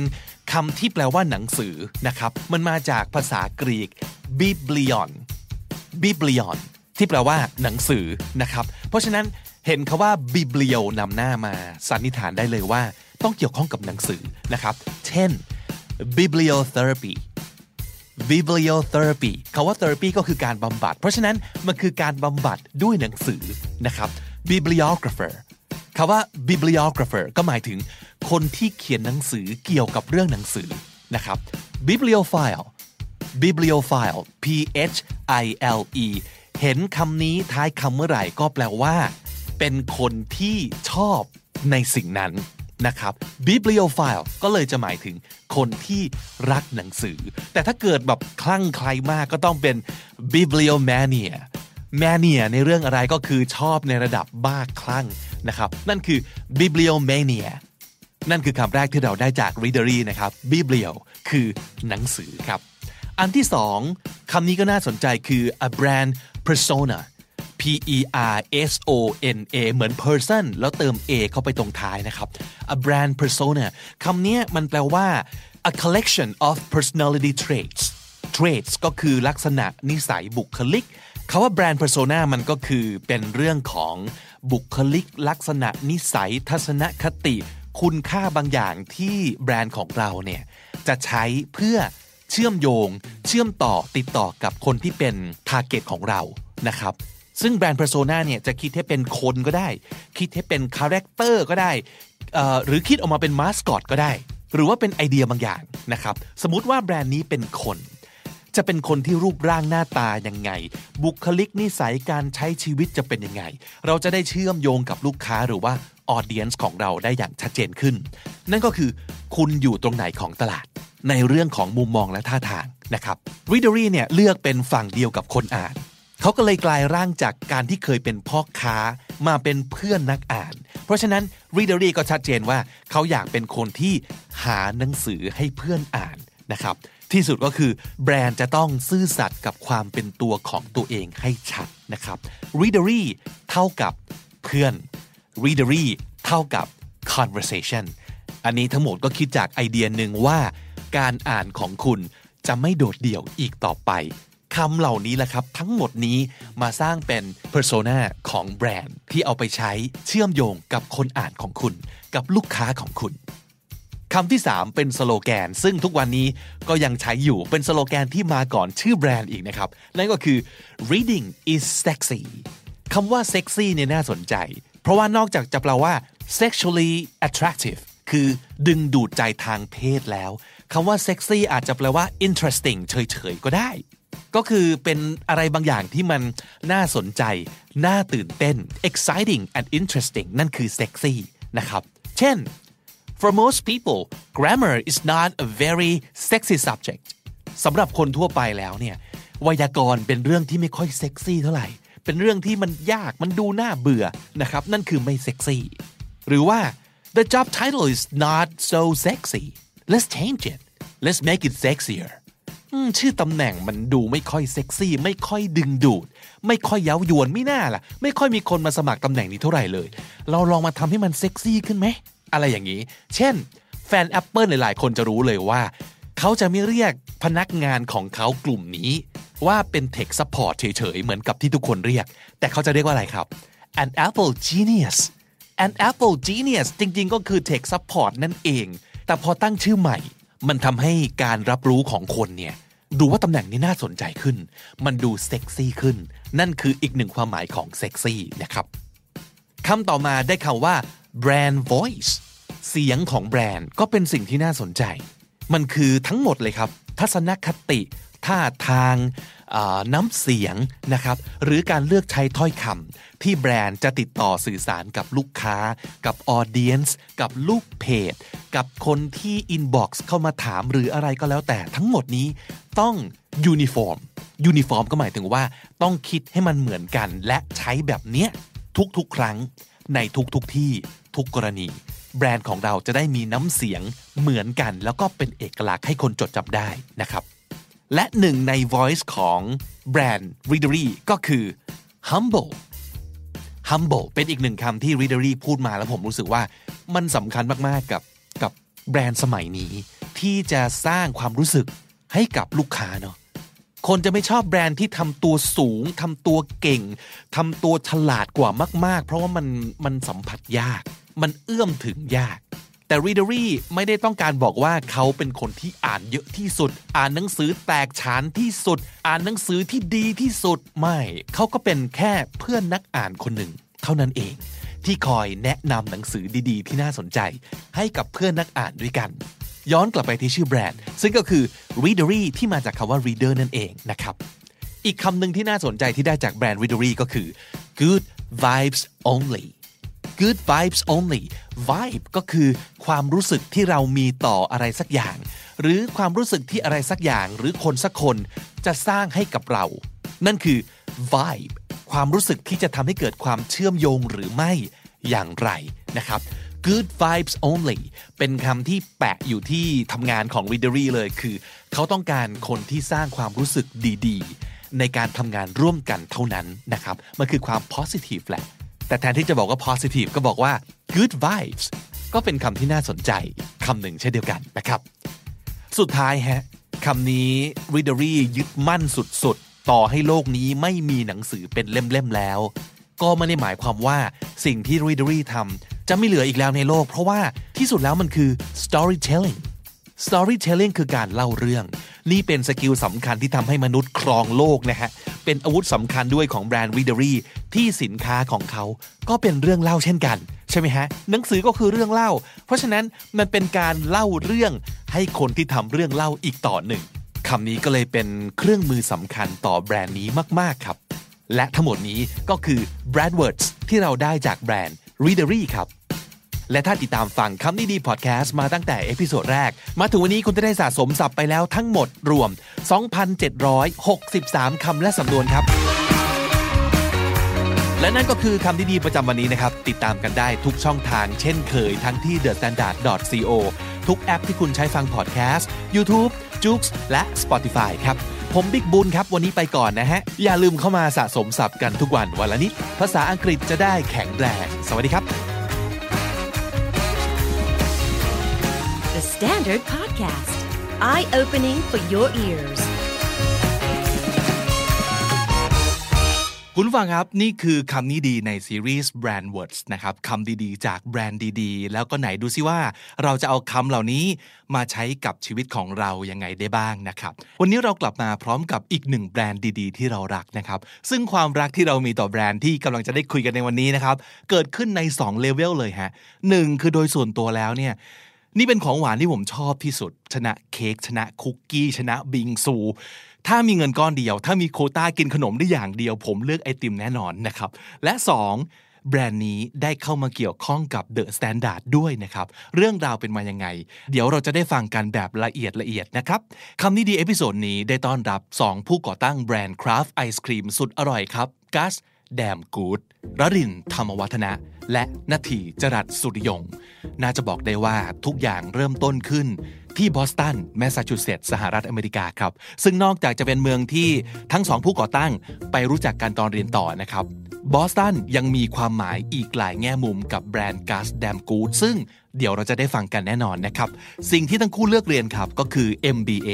C: คำที่แปลว่าหนังสือนะครับ มันมาจากภาษากรีก biblion biblion ที่แปลว่าหนังสือนะครับ เพราะฉะนั้นเห็นคาว่า biblio นำหน้ามาสันนิษฐานได้เลยว่า ต้องเกี่ยวข้องกับหนังสือนะครับ เช่น bibliotherapy bibliotherapy คาว่า therapy ก็คือการบำบัด เพราะฉะนั้นมันคือการบำบัดด้วยหนังสือนะครับ bibliographer คาว่า bibliographer ก็หมายถึงคนที่เขียนหนังสือเกี่ยวกับเรื่องหนังสือนะครับ bibliophile bibliophile p h i l e เห็นคำนี้ท้ายคำเมื่อไหร่ก็แปลว่า เป็นคนที่ชอบในสิ่งนั้นนะครับ bibliophile ก็เลยจะหมายถึงคนที่รักหนังสือ แต่ถ้าเกิดแบบคลั่งใครมากก็ต้องเป็น bibliomania mania ในเรื่องอะไรก็คือชอบในระดับบ้าคลั่งนะครับ นั่นคือ bibliomania นั่นคือคำแรกที่เราได้จาก readery นะครับ biblio คือหนังสือครับ อันที่สองคำนี้ก็น่าสนใจคือ a brand persona P E R S O N A เหมือน person แล้วเติม A เข้าไปตรงท้ายนะครับ a brand persona คำนี้มันแปลว่า a collection of personality traits traits ก็คือลักษณะนิสัยบุคลิก คาว่า brand persona มันก็คือเป็นเรื่องของบุคลิกลักษณะนิสัย ทัศนคติ คุณค่าบางอย่างที่แบรนด์ของเราเนี่ยจะใช้เพื่อเชื่อมโยง เชื่อมต่อติดต่อกับคนที่เป็นทาร์เก็ตของเรานะครับซึ่งแบรนด์ persona เนี่ยจะคิดให้เป็นคนก็ได้ คิดให้เป็น character ก็ได้อ่อหรือคิดออกมาเป็นมาสคอตก็ได้ หรือว่าเป็นไอเดียบางอย่างนะครับ สมมุติว่าแบรนด์นี้เป็นคน จะเป็นคนที่รูปร่างหน้าตายังไง บุคลิกนิสัยการใช้ชีวิตจะเป็นยังไง เราจะได้เชื่อมโยงกับลูกค้าหรือว่า audience ของเราได้อย่างชัดเจนขึ้น นั่นก็คือคุณอยู่ตรงไหนของตลาด ในเรื่องของมุมมองและท่าทางนะครับ Readery เนี่ยเลือกเป็นฝั่งเดียวกับคนอ่านเขาก็เลยกลายร่างจากการที่เคยเป็นพ่อค้ามาเป็นเพื่อนนักอ่าน เพราะฉะนั้น readery ก็ชัดเจนว่าเขาอยากเป็นคนที่หาหนังสือให้เพื่อนอ่านนะครับ ที่สุดก็คือแบรนด์จะต้องซื่อสัตย์กับความเป็นตัวของตัวเองให้ชัดนะครับ readery เท่ากับเพื่อน readery เท่ากับ conversation อันนี้ทั้งหมดก็คิดจากไอเดียหนึ่งว่า การอ่านของคุณจะไม่โดดเดี่ยวอีกต่อไปคำเหล่านี้แหละครับ ทั้งหมดนี้มาสร้างเป็น persona ของแบรนด์ที่เอาไปใช้เชื่อมโยงกับคนอ่านของคุณ กับลูกค้าของคุณ คำที่ 3 เป็นสโลแกน ซึ่งทุกวันนี้ก็ยังใช้อยู่เป็นสโลแกนที่มาก่อนชื่อแบรนด์อีกนะครับ นั่นก็คือ reading is sexy คำว่า sexy เนี่ยน่าสนใจ เพราะว่านอกจากจะแปลว่า sexually attractive คือดึงดูดใจทางเพศแล้วคำว่า sexy อาจจะแปลว่า interesting เฉยๆ ก็ได้ ก็คือเป็นอะไรบางอย่างที่มันน่าสนใจ น่าตื่นเต้น exciting and interesting นั่นคือ sexy นะครับ เช่น For most people grammar is not a very sexy subject สำหรับคนทั่วไปแล้วเนี่ยไวยากรณ์เป็นเรื่องที่ไม่ค่อยเซ็กซี่เท่าไหร่ เป็นเรื่องที่มันยากมันดูน่าเบื่อนะครับ นั่นคือไม่เซ็กซี่หรือว่า the job title is not so sexy let's change it let's make it sexier ชื่อตำแหน่งมันดูไม่ค่อยเซ็กซี่ ไม่ค่อยดึงดูด ไม่ค่อยเย้ายวนไม่น่าล่ะ ไม่ค่อยมีคนมาสมัครตำแหน่งนี้เท่าไหร่เลย เราลองมาทำให้มันเซ็กซี่ขึ้นไหม อะไรอย่างนี้ เช่น แฟน Apple หลายๆ คนจะรู้เลยว่า เขาจะไม่เรียกพนักงานของเขากลุ่มนี้ ว่าเป็น Tech Support เฉยๆ เหมือนกับที่ทุกคนเรียก แต่เขาจะเรียกว่าอะไรครับ an Apple Genius an Apple Genius จริงๆ ก็คือ Tech Support นั่นเอง แต่พอตั้งชื่อใหม่ มันทำให้การรับรู้ของคนเนี่ยดูว่าตำแหน่งนี้น่าสนใจขึ้น มันดูเซ็กซี่ขึ้น นั่นคืออีกหนึ่งความหมายของเซ็กซี่นะครับคำต่อมาได้คำว่า brand voice เสียงของแบรนด์ก็เป็นสิ่งที่น่าสนใจ มันคือทั้งหมดเลยครับ ทัศนคติ ท่าทางน้ำเสียงนะครับ หรือการเลือกใช้ถ้อยคำที่แบรนด์จะติดต่อสื่อสารกับลูกค้า กับ audience กับลูกเพจ กับคนที่ inbox เข้ามาถามหรืออะไรก็แล้วแต่ทั้งหมดนี้ต้อง uniform uniform ก็หมายถึงว่าต้องคิดให้มันเหมือนกัน และใช้แบบเนี้ยทุกๆ ครั้งในทุกๆที่ ทุกกรณี แบรนด์ของเราจะได้มีน้ำเสียงเหมือนกัน แล้วก็เป็นเอกลักษณ์ให้คนจดจำได้นะครับ และหนึ่งใน voice ของแบรนด์ Readery ก็คือ humble humble เป็นอีกหนึ่งคำที่ Readery พูดมาแล้วผมรู้สึกว่ามันสำคัญมากๆกับกับแบรนด์สมัยนี้ ที่จะสร้างความรู้สึกให้กับลูกค้าเนาะคนจะไม่ชอบแบรนด์ที่ทำตัวสูงทำตัวเก่งทำตัวฉลาดกว่ามาก ๆ เพราะว่ามันมันสัมผัสยาก มันเอื้อมถึงยาก แต่ Readery ไม่ได้ต้องการบอกว่าเขาเป็นคนที่อ่านเยอะที่สุด อ่านหนังสือแตกฉานที่สุด อ่านหนังสือที่ดีที่สุดไม่เขาก็เป็นแค่เพื่อนนักอ่านคนหนึ่ง เท่านั้นเอง ที่คอยแนะนำหนังสือดีๆ ที่น่าสนใจ ให้กับเพื่อนนักอ่านด้วยกัน ย้อนกลับไปที่ชื่อแบรนด์ ซึ่งก็คือ Readery ที่มาจากคำว่า reader นั่นเองนะครับอีกคำหนึ่งที่น่าสนใจที่ได้จากแบรนด์ Readery ก็คือ good vibes only good vibes only vibe ก็คือความรู้สึกที่เรามีต่ออะไรสักอย่าง หรือความรู้สึกที่อะไรสักอย่าง หรือคนสักคนจะสร้างให้กับเรา นั่นคือ vibe ความรู้สึกที่จะทำให้เกิดความเชื่อมโยงหรือไม่อย่างไรนะครับ good vibes only เป็นคำที่แปะอยู่ที่ทำงานของ Readery เลยคือ เขาต้องการคนที่สร้างความรู้สึกดีๆ ในการทำงานร่วมกันเท่านั้นนะครับ มันคือความ positive แหละ แต่แทนที่จะบอกว่า positive ก็บอกว่า good vibes ก็เป็นคำที่น่าสนใจคำหนึ่งเช่นเดียวกันนะครับ สุดท้ายฮะคำนี้ Readery ยึดมั่นสุดๆ ต่อให้โลกนี้ไม่มีหนังสือเป็นเล่มๆแล้ว ก็ไม่ได้หมายความว่าสิ่งที่ Readery ทำจะไม่เหลืออีกแล้วในโลก เพราะว่าที่สุดแล้วมันคือ storytelling storytelling คือการเล่าเรื่อง นี่เป็นสกิลสำคัญที่ทำให้มนุษย์ครองโลกนะฮะ เป็นอาวุธสำคัญด้วยของแบรนด์ Readery ที่สินค้าของเขา ก็เป็นเรื่องเล่าเช่นกัน ใช่ไหมฮะ หนังสือก็คือเรื่องเล่า เพราะฉะนั้นมันเป็นการเล่าเรื่องให้คนที่ทำเรื่องเล่าอีกต่อหนึ่งคำนี้ก็เลยเป็นเครื่องมือสำคัญต่อแบรนด์นี้มากๆครับ และทั้งหมดนี้ก็คือ brand words ที่เราได้จากแบรนด์ Readery ครับ และถ้าติดตามฟังคำนี้ดีพอดแคสต์มาตั้งแต่ episode แรก มาถึงวันนี้คุณจะได้สะสมศัพท์ไปแล้วทั้งหมดรวม 2,763 คำและสำนวนครับ
A: และนั่นก็คือคำดีๆประจำวันนี้นะครับ ติดตามกันได้ทุกช่องทางเช่นเคยทั้งที่ The Standard co ทุกแอปที่คุณใช้ฟังพอดแคสต์ YouTube j o o x และ Spotify ครับ ผมบิ๊กบุญครับ วันนี้ไปก่อนนะฮะ อย่าลืมเข้ามาสะสมศัพท์กันทุกวันวันละนิด ภาษาอังกฤษจะได้แข็งแรง สวัสดีครับ
B: The Standard Podcast, eye opening for your ears.
C: คุณฟังครับ นี่คือคำนี้ดีในซีรีส์ Brand Words นะครับคำดีๆ จากแบรนด์ดีๆ แล้วก็ไหนดูซิว่า เราจะเอาคำเหล่านี้มาใช้กับชีวิตของเรายังไงได้บ้างนะครับ วันนี้เรากลับมาพร้อมกับอีกหนึ่งแบรนด์ดีๆ ที่เรารักนะครับ ซึ่งความรักที่เรามีต่อแบรนด์ที่กำลังจะได้คุยกันในวันนี้นะครับ เกิดขึ้นใน2เลเวลเลยฮะหนึ่งคือโดยส่วนตัวแล้วเนี่ย นี่เป็นของหวานที่ผมชอบที่สุด ชนะเค้กชนะคุกกี้ ชนะบิงซู ถ้ามีเงินก้อนเดียว ถ้ามีโคต้ากินขนมได้อย่างเดียว ผมเลือกไอติมแน่นอนนะครับ และ 2 แบรนด์นี้ได้เข้ามาเกี่ยวข้องกับ The Standard ด้วยนะครับ เรื่องราวเป็นมายังไง เดี๋ยวเราจะได้ฟังกันแบบละเอียดละเอียดนะครับคำนี้ดี episode นี้ได้ต้อนรับ 2 ผู้ก่อตั้งแบรนด์ craft ไอศครีมสุดอร่อยครับกัสแดมกูดรรินธรรมวัฒนะ และนาทีจรัสสุริยง น่าจะบอกได้ว่าทุกอย่างเริ่มต้นขึ้นที่บอสตันแมสซาชูเซตส์สหรัฐอเมริกาครับ ซึ่งนอกจากจะเป็นเมืองที่ทั้งสองผู้ก่อตั้งไปรู้จักกันตอนเรียนต่อนะครับบอสตันยังมีความหมายอีกหลายแง่มุมกับแบรนด์กัสแดมกูดซึ่ง เดี๋ยวเราจะได้ฟังกันแน่นอนนะครับ สิ่งที่ทั้งคู่เลือกเรียนครับก็คือ MBA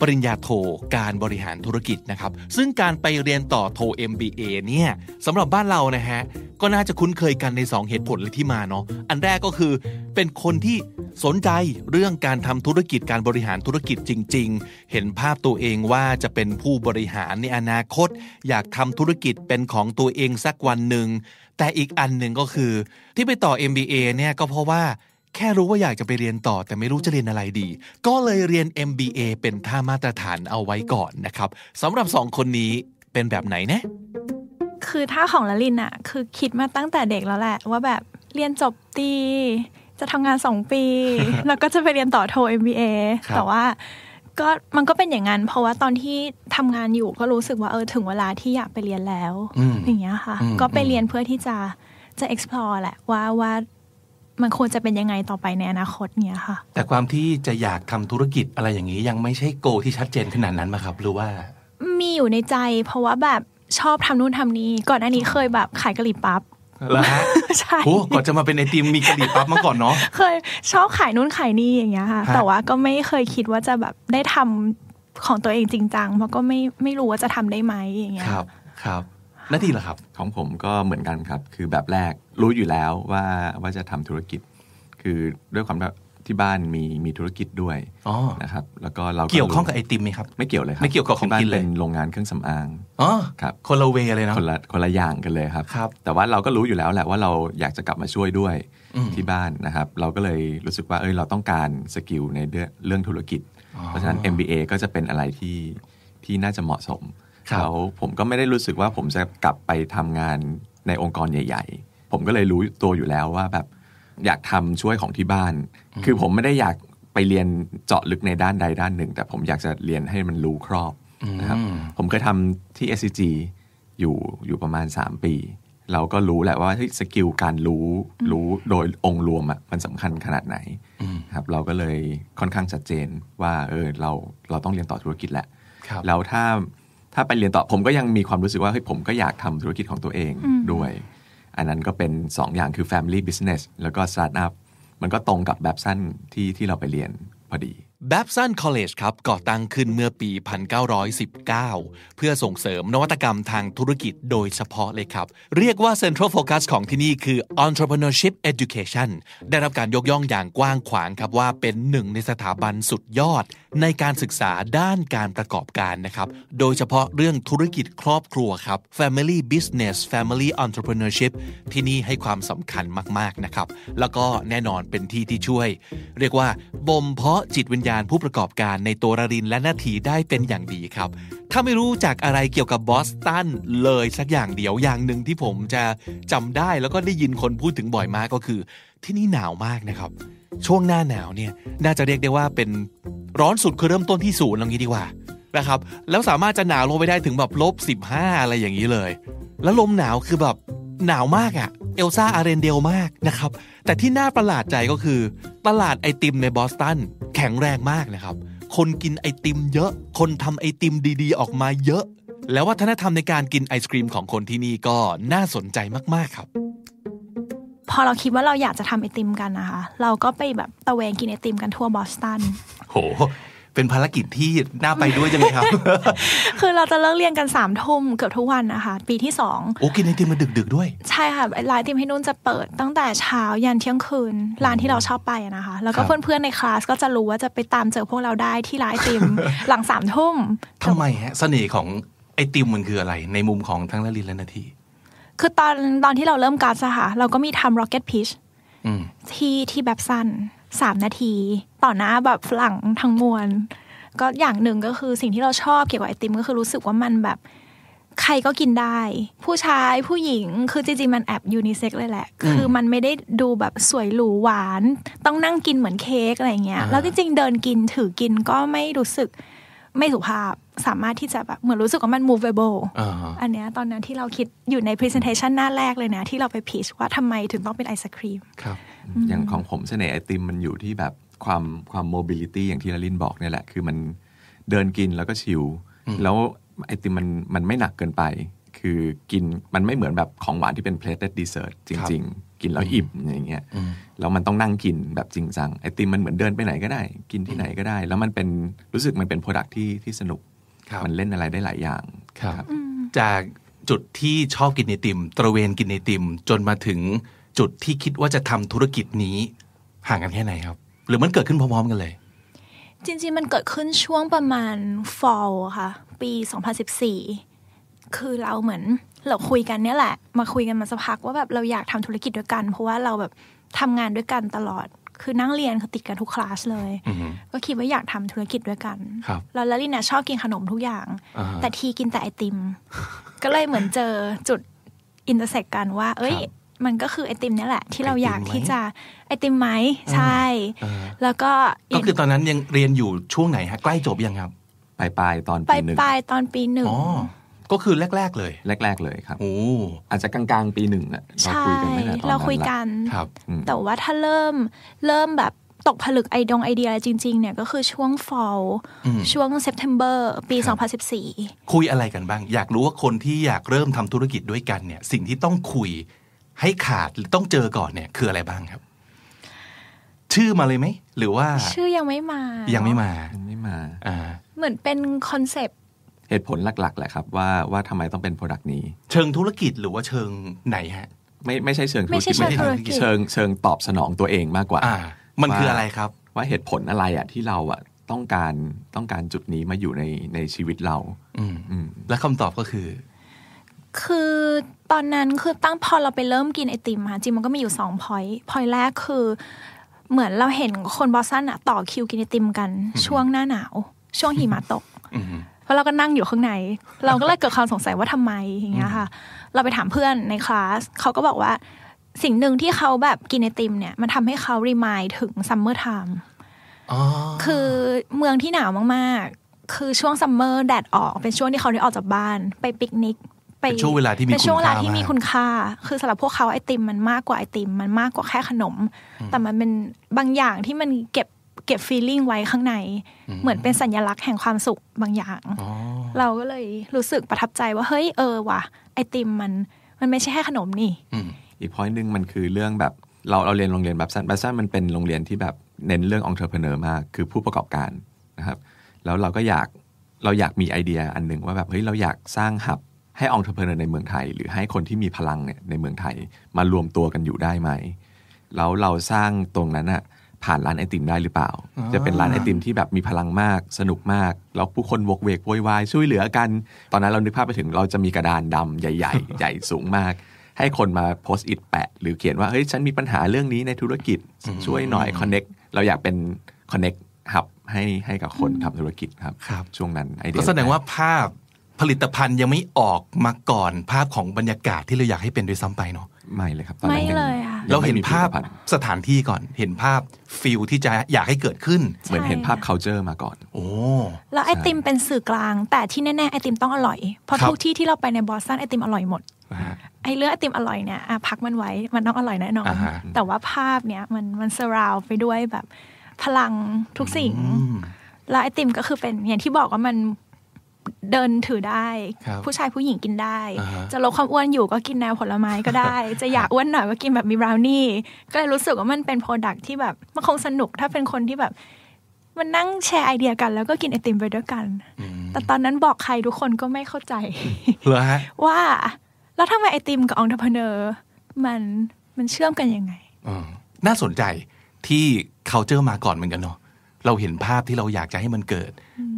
C: ปริญญาโท การบริหารธุรกิจนะครับ ซึ่งการไปเรียนต่อโท MBA เนี่ยสำหรับบ้านเรานะฮะ ก็น่าจะคุ้นเคยกันใน 2 เหตุผลเลยที่มาเนาะ อันแรกก็คือเป็นคนที่สนใจเรื่องการทำธุรกิจการบริหารธุรกิจจริง ๆ เห็นภาพตัวเองว่าจะเป็นผู้บริหารในอนาคต อยากทำธุรกิจเป็นของตัวเองสักวันหนึ่งแต่อีกอันหนึ่งก็คือที่ไปต่อ MBA เนี่ยก็เพราะว่า แค่รู้ว่าอยากจะไปเรียนต่อแต่ไม่รู้จะเรียนอะไรดี ก็เลยเรียน MBA เป็นท่ามาตรฐานเอาไว้ก่อนนะครับสำหรับสองคนนี้เป็นแบบไหนนะ
F: คือถ้าของละลินอะคือคิดมาตั้งแต่เด็กแล้วแหละ ว่าแบบเรียนจบตีจะทำงานสองปี แล้วก็จะไปเรียนต่อโท MBA
C: ครับ
F: แต่ว่าก็มันก็เป็นอย่างนั้น เพราะว่าตอนที่ทำงานอยู่ก็รู้สึกว่าเออถึงเวลาที่อยากไปเรียนแล้ว
C: อืม
F: อย่างเงี้ยค่ะ
C: อืม
F: ก็ไปเรียนเพื่อที่จะจะ explore แหละว่าว่า มันควรจะเป็นยังไงต่อไปในอนาคตเนี้ยค่ะ
C: แต่ความที่จะอยากทำธุรกิจอะไรอย่างนี้ยังไม่ใช่โกที่ชัดเจนขนาดนั้นมาครับ หรือว่า
F: มีอยู่ในใจ เพราะว่าแบบชอบทำนู่นทำนี้ ก่อนหน้านี้เคยแบบขายกะหรี่ปั๊บ
C: แล้วฮะ
F: ใช่
C: โอ้ก่อนจะมาเป็นไอติมมีกะหรี่ปั๊บมาก่อนเนาะ
F: เคยชอบขายนู่นขายนี่อย่างเงี้ยค่ะ
C: ฮะ
F: แต่ว่าก็ไม่เคยคิดว่าจะแบบได้ทำของตัวเองจริงจังเพราะก็ไม่ไม่รู้ว่าจะทำได้ไหมอย่างเงี้ย
C: ครับ ครับนาทีเหรอครับ
G: ของผมก็เหมือนกันครับ คือแบบแรก รู้อยู่แล้วว่าว่าจะทำธุรกิจ คือด้วยความแบบที่บ้านมีมีธุรกิจด้วย
C: อ๋อ
G: นะครับ แล้วก็เรา
C: เกี่ยวข้องกับไอติมไหมครับ
G: ไม่เกี่ยวเลยครับ
C: ไม่เกี่ยวกับของ
G: ที่บ้าน
C: กินเลย
G: เป็นโรงงานเครื่องสำอาง
C: อ๋อ
G: ครับ
C: คนละเวเลยเนาะ
G: คนละคนละอย่างกันเลยครับ
C: ครับ
G: แต่ว่าเราก็รู้อยู่แล้วแหละว่าเราอยากจะกลับมาช่วยด้วย
C: อืม
G: ที่บ้านนะครับ เราก็เลยรู้สึกว่าเอ้ยเราต้องการสกิลในเรื่องเรื่องธุรกิจ เพราะฉะนั้น MBA ก็จะเป็นอะไรที่ที่น่าจะเหมาะสม
C: ครับ
G: แล้วผมก็ไม่ได้รู้สึกว่าผมจะกลับไปทำงานในองค์กรใหญ่ ๆ ผมก็เลยรู้ตัวอยู่แล้วว่าแบบอยากทำช่วยของที่บ้าน คือผมไม่ได้อยากไปเรียนเจาะลึกในด้านใดด้านหนึ่ง แต่ผมอยากจะเรียนให้มันรู้ครอบนะครับผมเคยทำที่ SCG อยู่อยู่ประมาณ 3 ปี เราก็รู้แหละว่าเฮ้ยสกิลการรู้รู้โดยองค์รวมอะมันสำคัญขนาดไหนครับ เราก็เลยค่อนข้างชัดเจนว่าเออเราเราต้องเรียนต่อธุรกิจแหละ
C: ครับ
G: แล้วถ้าถ้าไปเรียนต่อผมก็ยังมีความรู้สึกว่าเฮ้ยผมก็อยากทำธุรกิจของตัวเองด้วย อันนั้นก็เป็น 2 อย่างคือ Family Business แล้วก็ Startup มันก็ตรงกับแบบสั้นที่ที่เราไปเรียนพอดี
A: b a b s o n College ครับก่อตั้งขึ้นเมื่อปี 1919 เพื่อส่งเสริมนวัตกรรมทางธุรกิจโดยเฉพาะเลยครับ เรียกว่า Central Focus ของที่นี่คือ Entrepreneurship Education ได้รับการยกย่องอย่างกว้างขวางครับว่าเป็นหนึ่งในสถาบันสุดยอด ในการศึกษาด้านการประกอบการนะครับ โดยเฉพาะเรื่องธุรกิจครอบครัวครับ Family Business Family Entrepreneurship ที่นี่ให้ความสำคัญมากๆนะครับ แล้วก็แน่นอนเป็นที่ที่ช่วย เรียกว่าบ่มเพาะจิตวิญญาณผู้ประกอบการในตัวรรินและนาทีได้เป็นอย่างดีครับ ถ้าไม่รู้จักอะไรเกี่ยวกับบอสตันเลยสักอย่างเดียวอย่างหนึ่งที่ผมจะจำได้แล้วก็ได้ยินคนพูดถึงบ่อยมากก็คือ ที่นี่หนาวมากนะครับ ช่วงหน้าหนาวเนี่ยน่าจะเรียกได้ว่าเป็นร้อนสุดคือเริ่มต้นที่ศูนย์อย่างนี้ดีกว่านะครับแล้วสามารถจะหนาวลงไปได้ถึงแบบลบ15 อะไรอย่างนี้เลย แล้วลมหนาวคือแบบ
C: หนาวมากอะ่ะ เอลซ่าอาเรนเดลมากนะครับ แต่ที่น่าประหลาดใจก็คือ ตลาดไอติมในบอสตันแข็งแรงมากนะครับ คนกินไอติมเยอะ คนทำไอติมดีๆ ออกมาเยอะ แล้ววัฒนธรรมในการกินไอศครีมของคนที่นี่ก็น่าสนใจมากๆครับ
F: พอเราคิดว่าเราอยากจะทำไอติมกันนะคะ เราก็ไปแบบตะเวนกินไอติมกันทั่วบอสตัน
C: โห เป็นภารกิจที่น่าไปด้วยจังเลยครับ
F: คือเราจะเลิกเรียนกันสามทุ่มเกือบทุกวันนะคะปีที่สอง
C: โอ้กินไอติมมาดึก ๆ ด้วย
F: ใช่ค่ะร้านไอติมให้นุ่นจะเปิดตั้งแต่เช้ายันเที่ยงคืนร้านที่เราชอบไปอะนะคะ แล้วก็
C: ครับ
F: เพื่อนๆในคลาสก็จะรู้ว่าจะไปตามเจอพวกเราได้ที่ร้านไอติมหลังสามทุ่ม
C: ทำไมฮะเสน่ห์ของไอติมมันคืออะไร ในมุมของทั้งละลินและนาที
F: คือตอนตอนที่เราเริ่มการ์ดอะค่ะเราก็มีทำ rocket pitch
C: อืม
F: ที่ที่แบบสั้น สามนาที ต่อหน้าแบบฝรั่งทั้งมวล ก็อย่างหนึ่งก็คือสิ่งที่เราชอบเกี่ยวกับไอติมก็คือรู้สึกว่ามันแบบใครก็กินได้ ผู้ชายผู้หญิงคือจริงๆ มันแอบยูนิเซ็กเลยแหละ คือมันไม่ได้ดูแบบสวยหรูหวาน ต้องนั่งกินเหมือนเค้กอะไรเงี้ย
C: อ่า
F: แล้วจริงๆ เดินกินถือกินก็ไม่รู้สึกไม่สุภาพสามารถที่จะแบบเหมือนรู้สึกว่ามัน movable
C: อ่า
F: อันเนี้ยตอนนั้นที่เราคิดอยู่ใน presentation หน้าแรกเลยนะ ที่เราไป pitch ว่าทำไมถึงต้องเป็นไอศครีม
C: ครับ
G: อย่างของผมเสน่ห์ไอติมมันอยู่ที่แบบความความ mobility อย่างที่ระรินบอกเนี่ยแหละ คือมันเดินกินแล้วก็ชิลแล้วไอติมมันมันไม่หนักเกินไป คือกินมันไม่เหมือนแบบของหวานที่เป็น plated dessert จริง ๆ กินแล้วอิ่มอย่างเงี้ยแล้วมันต้องนั่งกินแบบจริงจังไอติมมันเหมือนเดินไปไหนก็ได้ กินที่ไหนก็ได้ แล้วมันเป็นรู้สึกมันเป็นโปรดักที่ที่สนุก
C: ครับ
G: มันเล่นอะไรได้หลายอย่าง
C: ครับ จากจุดที่ชอบกินไอติม ตระเวนกินไอติม จนมาถึง จุดที่คิดว่าจะทำธุรกิจนี้ ห่างกันแค่ไหนครับ หรือมันเกิดขึ้นพร้อมๆกันเลย
F: จริงๆมันเกิดขึ้นช่วงประมาณ fall ค่ะ ปี 2014 คือเราเหมือนเราคุยกันเนี่ยแหละ มาคุยกันมาสักพักว่าแบบเราอยากทำธุรกิจด้วยกัน เพราะว่าเราแบบทำงานด้วยกันตลอดคือนั่งเรียนคือติดกันทุกคลาสเลย
C: อือฮึ
F: ก็คิดว่าอยากทำธุรกิจด้วยกัน
C: ครับ
F: แล้วลลินน่ะชอบกินขนมทุกอย่าง
C: อ่า
F: แต่ทีกินแต่ไอติม ก็เลยเหมือนเจอจุดอินเตอร์เซ็กกันว่า เอ้ย
C: ครับ
F: มันก็คือไอติมเนี่ยแหละ ที่เรา
C: ไอติม
F: อยาก
C: ไหม
F: ที่จะไอติมไหมใช่
C: อ่า
F: แล้วก็
C: ก็คือตอนนั้นยังเรียนอยู่ช่วงไหนฮะ ใกล้จบยังครับ
G: ปลายปลายๆตอน
F: ไป
G: ปีหนึ่ง
F: ปลายตอนปีหนึ่ง
C: อ๋อก็คือแรก ๆ เลย
G: แรก ๆ เลยครับ
C: โอ้
G: อาจจะกลางๆ ปีหนึ่งอะเรา
F: ใช่
G: คุยกันตั้งแต่ตอนนั้น
F: เราคุย
G: ละ
F: กัน
C: ครับ
G: อืม
F: แต่ว่าถ้าเริ่มเริ่มแบบตกผลึกไอดงไอเดียอะไรจริง ๆ เนี่ยก็คือช่วง fall
C: อืม
F: ช่วง September ปี
C: ครับ
F: 2014
C: คุยอะไรกันบ้าง อยากรู้ว่าคนที่อยากเริ่มทำธุรกิจด้วยกันเนี่ย สิ่งที่ต้องคุย ให้ขาดหรือต้องเจอก่อนเนี่ยคืออะไรบ้างครับ ชื่อมาเลยไหม หรือว่า
F: ชื่อยังไม่มา
C: ยั
F: ยัง
C: ไม่มา
G: ยังไม่มา
C: อ่า
F: เหมือนเป็นคอนเซปต์
G: เหตุผลหลัก ๆ แหละครับ ว่าว่าทำไมต้องเป็น product นี้
C: เชิงธุรกิจหรือว่าเชิงไหนฮะ
G: ไม่ไม่ใช่เชิงธุรกิจ
F: ไม่ใช่เชิงธุรกิจ
G: เชิงเชิงตอบสนองตัวเองมากกว่า
C: อ่า มันคืออะไรครับ
G: ว่าเหตุผลอะไรอะที่เราอะต้องการต้องการจุดนี้มาอยู่ในในชีวิตเรา
C: อืม
G: อืม
C: และคำตอบก็คือ
F: คือตอนนั้นคือตั้งพอเราไปเริ่มกินไอติมค่ะจริงมันก็มีอยู่สองพอยต์พอยต์แรกคือ เหมือนเราเห็นคนบอสตันอะต่อคิวกินไอติมกัน ช่วงหน้าหนาว ช่วงหิมะตก
C: อืม
F: เพราะเราก็นั่งอยู่ข้างใน เราก็เลยเกิดความสงสัยว่าทำไมอย่างเงี้ยค่ะ เราไปถามเพื่อนในคลาสเขาก็บอกว่า สิ่งหนึ่งที่เขาแบบกินไอติมเนี่ยมันทำให้เขา remind ถึง summer time อ๋
C: อ
F: คือเมืองที่หนาวมากๆ คือช่วง summer แดดออกเป็นช่วงที่เขาได้ออกจากบ้าน ไปปิกนิก ไป
C: เป็นช่วงเวลาที่มี
F: เป็นช่วงเวลาที่
C: คุณค่ามาก
F: มีคุณค่า คือสำหรับพวกเขาไอติมมันมากกว่าไอติม มันมากกว่าแค่ขนม แต่มันเป็นบางอย่างที่มันเก็บเก็บ feeling ไว้ข้างใน เหมือนเป็นสัญลักษณ์แห่งความสุขบางอย่าง
C: อ๋อ
F: เราก็เลยรู้สึกประทับใจว่าเฮ้ยเออว่ะไอติมมันมันไม่ใช่แค่ขนมนี่
C: อืม
G: อีกพอยต์หนึ่งมันคือเรื่องแบบเราเราเรียนโรงเรียนแบบสั้นแบบสั้นมันเป็นโรงเรียนที่แบบเน้นเรื่อง entrepreneur มากคือผู้ประกอบการนะครับ แล้วเราก็อยากเราอยากมีไอเดียอันหนึ่งว่าแบบเฮ้ยเราอยากสร้างหับ ให้ entrepreneur ในเมืองไทย หรือให้คนที่มีพลังเนี่ยในเมืองไทยมารวมตัวกันอยู่ได้ไหมแล้วเราสร้างตรงนั้นอะผ่านร้านไอติมได้หรือเปล่า จะเป็นร้านไอติมที่แบบมีพลังมาก สนุกมาก แล้วผู้คนวกเวกโวยวายช่วยเหลือกัน ตอนนั้นเรานึกภาพไปถึงเราจะมีกระดานดำใหญ่ๆใหญ่สูงมาก ให้คนมา Post-it แปะ หรือเขียนว่าเฮ้ยฉันมีปัญหาเรื่องนี้ในธุรกิจช่วยหน่อย connect เราอยากเป็น connect hub ให้ให้กับคนทำธุรกิจครับ
C: ครับ
G: ช่วงนั้นไอเดีย
C: ก็แสดงว่าภาพ ผลิตภัณฑ์ยังไม่ออกมาก่อนภาพของบรรยากาศที่เราอยากให้เป็นด้วยซ้ำไปเนาะ
G: ไม่เลยครับตอน
F: ไม่
G: นั้นง
F: เลยค่ะ
C: เราเห็น
G: ยังไม่มี
C: ภาพ
G: ผลิตภัณฑ์
C: สถานที่ก่อนเห็นภาพ feel ที่จะอยากให้เกิดขึ้น
G: เหมือนเห็นภาพ culture มาก่อน
C: โอ้
F: แล้วไอติมเป็นสื่อกลาง แต่ที่แน่ๆไอติมต้องอร่อย เพราะ
C: ครับ
F: ทุกที่ที่เราไปในบอสตันไอติมอร่อยหมด
C: นะฮะ
F: ไอเรื่องไอติมอร่อยเนี่ยอะพักมันไว้มันต้องอร่อยแน่นอน
C: อ่าฮะ
F: แต่ว่าภาพเนี่ยมันมันสราวไปด้วยแบบพลังทุกสิ่ง
C: อืม
F: แล้วไอติมก็คือเป็นอย่างที่บอกว่ามัน เดินถือได้
C: ครับ
F: ผู้ชายผู้หญิงกินได้
C: อ่าฮะ
F: จะลดความอ้วนอยู่ก็กินแนวผลไม้ก็ได้ จะอยากอ้วนหน่อยก็กินแบบมีบราวนี่ ก็เลยรู้สึกว่ามันเป็นโปรดักที่แบบมันคงสนุกถ้าเป็นคนที่แบบ มันนั่งแชร์ไอเดียกัน แล้วก็กินไอติมไปด้วยกัน แต่ตอนนั้นบอกใครทุกคนก็ไม่เข้าใจ
C: เหรอฮะ
F: ว่าแล้วทำไมไอติมกับองค์ p ร e เนอร์มันมันเชื่อมกันยังไง
C: อืมน่าสนใจที่ culture มาก่อนเหมือนกันเนาะเราเห็นภาพที่เราอยากจะให้มันเกิด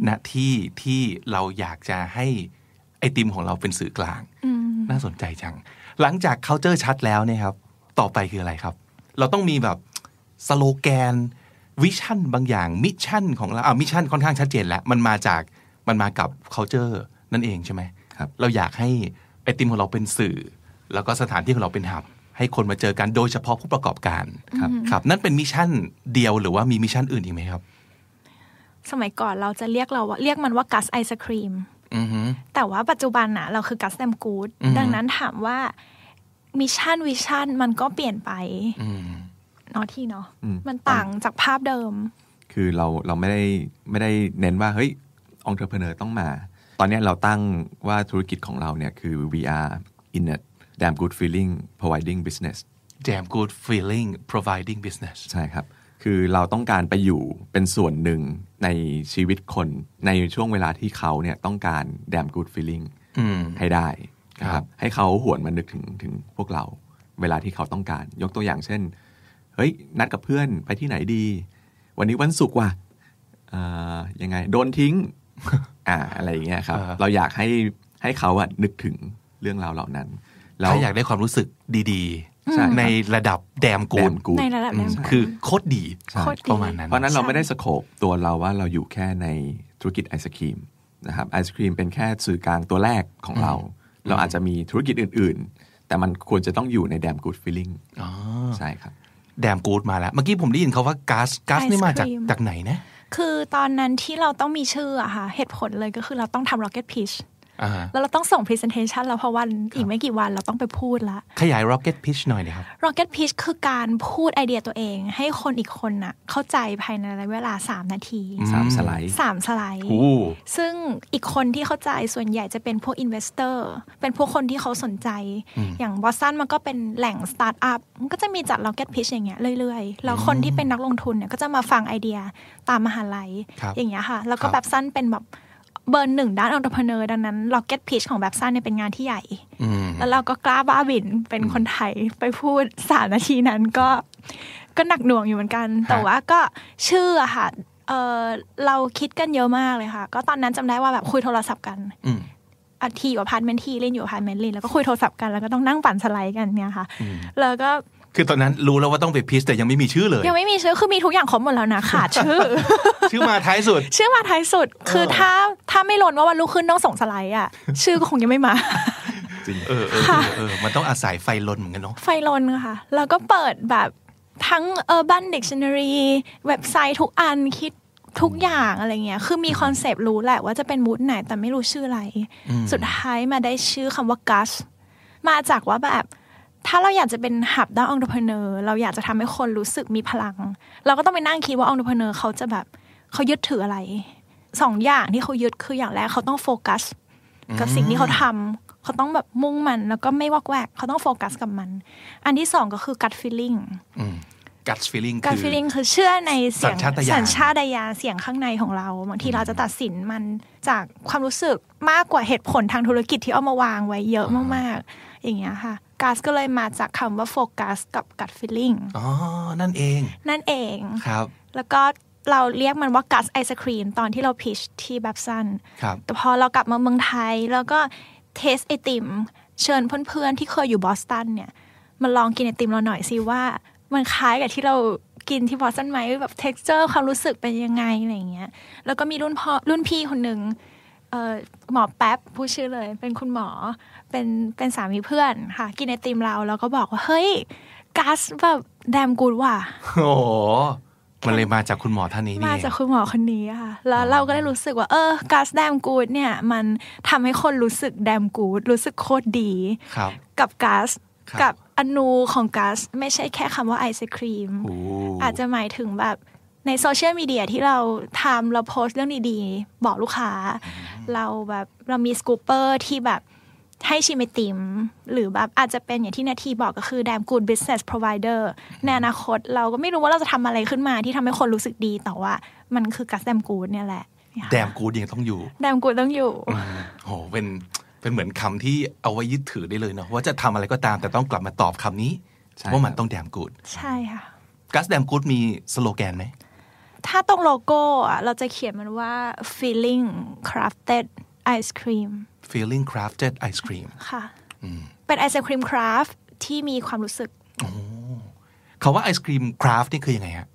C: ณที่ที่เราอยากจะให้ไอติมของเราเป็นสื่อกลาง
F: อืม
C: น่าสนใจจัง หลังจาก culture ชัดแล้วเนี่ยครับ ต่อไปคืออะไรครับ เราต้องมีแบบสโลแกน vision บางอย่าง mission ของเราอ่า mission ค่อนข้างชัดเจนแล้ว มันมาจากมันมากับ culture นั่นเองใช่ไหม
G: ครับ
C: เราอยากให้ไอติมของเราเป็นสื่อ แล้วก็สถานที่ของเราเป็น hub ให้คนมาเจอกันโดยเฉพาะผู้ประกอบการ
G: ครับ
C: ครับนั่นเป็น mission เดียวหรือว่ามี mission อื่นอีกไหมครับ
F: สมัยก่อนเราจะเรียกเราว่าเรียกมันว่า Guss ไอศครีม
C: อือฮึ
F: แต่ว่าปัจจุบันน่ะเราคือกัสแ m มกูด
C: อืม
F: ดังนั้นถามว่า mission vision มันก็เปลี่ยนไป
C: อืม
F: เนาะที่เนาะ
G: อืม
F: มันต่างจากภาพเดิม
G: คือเราเราไม่ได้ไม่ได้เน้นว่าเฮ้ยองค์ประกอบต้องมา ตอนเนี้ยเราตั้งว่าธุรกิจของเราเนี่ยคือ VR in a damn good feeling providing business
C: damn good feeling providing business
G: ใช่ครับ คือเราต้องการไปอยู่เป็นส่วนหนึ่งในชีวิตคนในช่วงเวลาที่เขาเนี่ยต้องการ damn good feeling
C: อืม
G: ให้ได้นะค
C: ครั
G: รับบให้เขาหวนมานึกถึงถึงพวกเรา เวลาที่เขาต้องการ ยกตัวอย่างเช่น เฮ้ย นัดกับเพื่อนไปที่ไหนดี วันนี้วันศุกร์ว่ะเอ่อยังไง โดนทิ้ง อ่าอะไรอย่างเงี้ยครับ
C: อ่า
G: เราอยากให้ให้เขาอะนึกถึงเรื่องราวเหล่านั้น แล้ว
C: ถ้าอยากได้ความรู้สึกดี
G: ใช่ครับ
C: ๆในระดับแดมกู
G: แด
C: ด
G: มกูด
F: ในระดับ
C: อืม
F: damn good
C: คือโคตรดี
G: ใช่
F: โคตรดี
C: ประมาณนั้น
G: เพราะฉะนั้นเรา
F: ใช่
G: ไม่ได้สโคปตัวเราว่าเราอยู่แค่ในธุรกิจไอศครีมนะครับไอศครีมเป็นแค่สื่อกลางตัวแรกของเรา เราอาจจะมีธุรกิจอื่น ๆ แต่มันควรจะต้องอยู่ในแดมกูดฟีลิ่ง
C: อ๋อ
G: ใช่ครับ
C: แดมกูดมาแล้ว เมื่อกี้ผมได้ยินเขาว่าก๊าซก๊าซนี่มาจาก
F: ไอศกรีม
C: จากไหนนะ
F: คือตอนนั้นที่เราต้องมีชื่ออะค่ะเหตุผลเลยก็คือเราต้องทำ Rocket Pitch
C: อ่า
F: แล้วเราต้องส่ง Presentation แล้วเพราะวันอีกไม่กี่วันเราต้องไปพูดละ
C: ขยาย rocket pitch หน่อยนะครับ
F: Rocket Pitch คือการพูดไอเดียตัวเอง ให้คนอีกคนน่ะเข้าใจภายในระยะเวลา 3 นาที
G: สามสไลด์
F: สามสไลด์
C: โอ้
F: ซึ่งอีกคนที่เข้าใจส่วนใหญ่จะเป็นพวก investor เป็นพวกคนที่เขาสนใจ อย่างบอสตันมันก็เป็นแหล่งสตาร์ทอัพมันก็จะมีจัด Rocket Pitch อย่างเงี้ยเรื่อยๆ แล้วคนที่เป็นนักลงทุนเนี่ยก็จะมาฟังไอเดียตามมหาลัย
C: ครับ
F: อย่างเงี้ยค่ะ แล้วก็
C: ครับ
F: Babson เป็นแบบ เบอร์หนึ่งด้าน entrepreneur ดังนั้น Rocket Pitch ของ Babson เนี่ยเป็นงานที่ใหญ่
C: อืม
F: แล้วเราก็กล้าบ้าบินเป็นคนไทยไปพูดสามนาทีนั้นก็ก็หนักหน่วงอยู่เหมือนกัน แต่ว่าก็ชื่ออะค่ะเออเราคิดกันเยอะมากเลยค่ะ ก็ตอนนั้นจำได้ว่าแบบคุยโทรศัพท์กัน
C: อืม
F: อาทีอยู่อพาร์ตเมนต์ที รินอยู่อพาร์ตเมนต์รินแล้วก็คุยโทรศัพท์กันแล้วก็ต้องนั่งปั่นสไลด์กันเนี่ยค่ะ แล้วก็
C: คือตอนนั้นรู้แล้วว่าต้องไป pitch แต่ยังไม่มีชื่อเลย
F: ยังไม่มีชื่อคือมีทุกอย่างครบหมดแล้วนะขาดชื่อ
C: ชื่อมาท้ายสุด
F: ชื่อมาท้ายสุด คือถ้าถ้าไม่ลนว่าวันรุ่งขึ้นต้องส่งสไลด์อะ ชื่อก็คงยังไม่มา
C: เออเออเออเออมันต้องอาศัยไฟลนเหมือนกันเนาะ
F: ไฟลนค่ะ แล้วก็เปิดแบบทั้ง Urban Dictionary เว็บไซต์ทุกอันคิดทุกอย่างอะไรเงี้ย คือมีคอนเซปต์รู้แหละว่าจะเป็นมูดไหนแต่ไม่รู้ชื่ออะไร สุดท้ายมาได้ชื่อคำว่า Gus มาจากว่าแบบ ถ้าเราอยากจะเป็นหับด้านองค์ประกอบเราอยากจะทำให้คนรู้สึกมีพลัง เราก็ต้องไปนั่งคิดว่าองค์ประกอบเขาจะแบบเขายึดถืออะไรสองอย่างที่เขายึดคืออย่างแรกเขาต้องโฟกัส กับสิ่งที่เขาทำเขาต้องแบบมุ่งมันแล้วก็ไม่วอกแวกเขาต้องโฟกัสกับมัน อันที่สองก็คือ gut feeling
C: กัตฟีลิ่ง
F: gut
C: คือ
F: feeling คือเชื่อในเสียง
C: สัญชาตญาณ
F: สัญชาตญาณเสียงข้างในของเราบางทีเราจะตัดสินมันจากความรู้สึกมากกว่าเหตุผลทางธุรกิจที่เอามาวางไว้เยอะมากๆ อย่างเงี้ยค่ะ Guss ก็เลยมาจากคำว่าโฟกัสกับ gut feeling
C: อ๋อ นั่นเอง
F: นั่นเอง
C: ครับ
F: แล้วก็เราเรียกมันว่า Guss ไอศครีมตอนที่เรา pitch ที่ Babson
C: ครับ
F: แต่พอเรากลับมาเมืองไทย แล้วก็ test ไอติม เชิญเพื่อนๆ ที่เคยอยู่บอสตันเนี่ยมาลองกินไอติมเราหน่อยสิว่า มันคล้ายกับที่เรากินที่บอสตันไหมแบบ texture ความรู้สึกเป็นยังไงอะไรอย่างเงี้ยแล้วก็มีรุ่นพ่อรุ่นพี่คนหนึ่งเอ่อ หมอแป๊บผู้ชื่อเลย เป็นคุณหมอเป็นเป็นสามีเพื่อนค่ะ กินไอติมเราแล้วก็บอกว่า เฮ้ยกัสแบบแดมกูดว่ะ
C: โอ้โหมันเลยมาจากคุณหมอท่านนี้นี่
F: มา
C: เอง
F: จากคุณหมอคนนี้อะค่ะ แล้วเราก็ได้รู้สึกว่า เออกัสแดมกูดเนี่ย มันทำให้คนรู้สึกแดมกูดรู้สึกโคตรดี
C: ครับ
F: กับกัส
C: ครับ
F: กับอนูของกัสไม่ใช่แค่คำว่าไอศครีม
C: โอ้
F: อาจจะหมายถึงแบบ ในโซเชียลมีเดียที่เราทำเราโพสต์เรื่องดีๆ บอกลูกค้า เราแบบเรามี scooper ที่แบบให้ชิมไอติม หรือแบบอาจจะเป็นอย่างที่นทีบอกก็คือ damn good business provider ในอนาคต เราก็ไม่รู้ว่าเราจะทำอะไรขึ้นมาที่ทำให้คนรู้สึกดีแต่ว่ามันคือ Guss Damn Good เนี่ยแหละ
C: damn good ยังต้องอยู่
F: damn good ต้องอยู่
C: โหเป็นเป็นเหมือนคำที่เอาไว้ยึดถือได้เลยเนาะว่าจะทำอะไรก็ตามแต่ต้องกลับมาตอบคำนี้
G: ใช่
C: ว่ามัน
G: ครับ
C: ต้อง damn good
F: ใช่ค่ะ
C: Guss Damn Good มีสโลแกนไหม
F: ถ้าตรงโลโก้อะเราจะเขียนมันว่า feeling crafted ice cream
C: feeling crafted ice cream
F: ค่ะเป็นไอศครีม craft ที่มีความรู้สึก
C: คำว่าไอศครีม craft นี่คือยังไงฮะ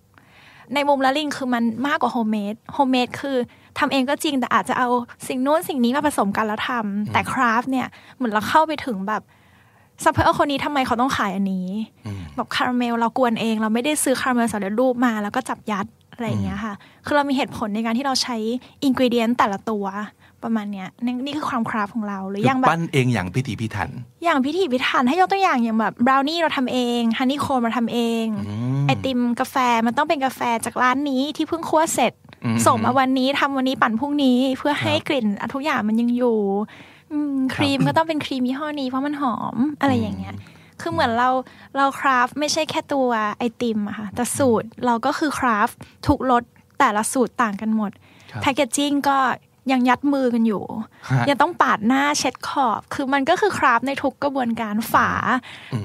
F: ในมุมระรินคือมันมากกว่า homemade homemade คือทำเองก็จริงแต่อาจจะเอาสิ่งนู้นสิ่งนี้มาผสมกันแล้วทำแต่ craft เนี่ยเหมือนเราเข้าไปถึงแบบซัพพลายเออร์คนนี้ทำไมเขาต้องขายอันนี้ แบบคาราเมลเรากวนเอง เราไม่ได้ซื้อคาราเมลสำเร็จรูปมาแล้วก็จับยัด อะไรอย่างเงี้ยค่ะ คือเรามีเหตุผลในการที่เราใช้ ingredient แต่ละตัวประมาณเนี้ยนี่นี่คือความ craft ของเราหรือ
C: คือ
F: อย่างแบบ
C: ปั้นเองอย่างพิถีพิถัน
F: อย่างพิถีพิถันให้ยกตัวอย่างอย่างแบบบราวนี่เราทำเอง honeycomb เราทำเองไอติมกาแฟมันต้องเป็นกาแฟจากร้านนี้ที่เพิ่งคั่วเสร็จ
C: อืม
F: ส่งมาวันนี้ทำวันนี้ปั่นพรุ่งนี้เพื่อให้กลิ่นทุกอย่างมันยังอยู่อืมครีมก็ต้องเป็นครีมยี่ห้อนี้เพราะมันหอมอะไรอย่างเงี้ย คือเหมือนเราเราคราฟไม่ใช่แค่ตัวไอติมอะค่ะแต่สูตรเราก็คือคราฟทุกรสแต่ละสูตรต่างกันหมด
C: ครับ
F: แพคเกจจิ้งก็ยังยัดมือกันอยู่
C: ฮะ
F: ยังต้องปาดหน้าเช็ดขอบ คือมันก็คือคราฟในทุกกระบวนการฝา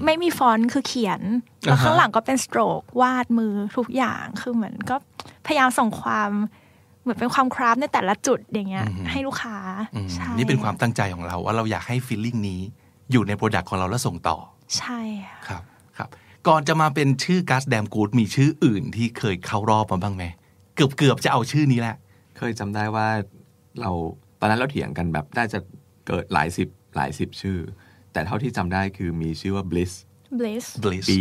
F: ไม่มีฟอนต์คือเขียน แล้วข้างหลังก็เป็นสโตรกวาดมือทุกอย่างคือเหมือนก็พยายามส่งความเหมือนเป็นความ craft ในแต่ละจุดอย่างเงี้ย ให้ลูกค้า
C: อืม
F: ใช่
C: นี่เป็นความตั้งใจของเราว่าเราอยากให้ feeling นี้อยู่ใน product ของเราแล้วส่งต่อ
F: ใช่ค่ะ
C: ครับครับ ก่อนจะมาเป็นชื่อ Guss Damn Goodมีชื่ออื่นที่เคยเข้ารอบมาบ้างไหมเกือบเกือบๆจะเอาชื่อนี้แหละ
G: เคยจำได้ว่าเราตอนนั้นเราเถียงกันแบบน่าจะเกิดหลายสิบหลายสิบชื่อ แต่เท่าที่จำได้คือมีชื่อว่า bliss
F: bliss
C: bliss
G: B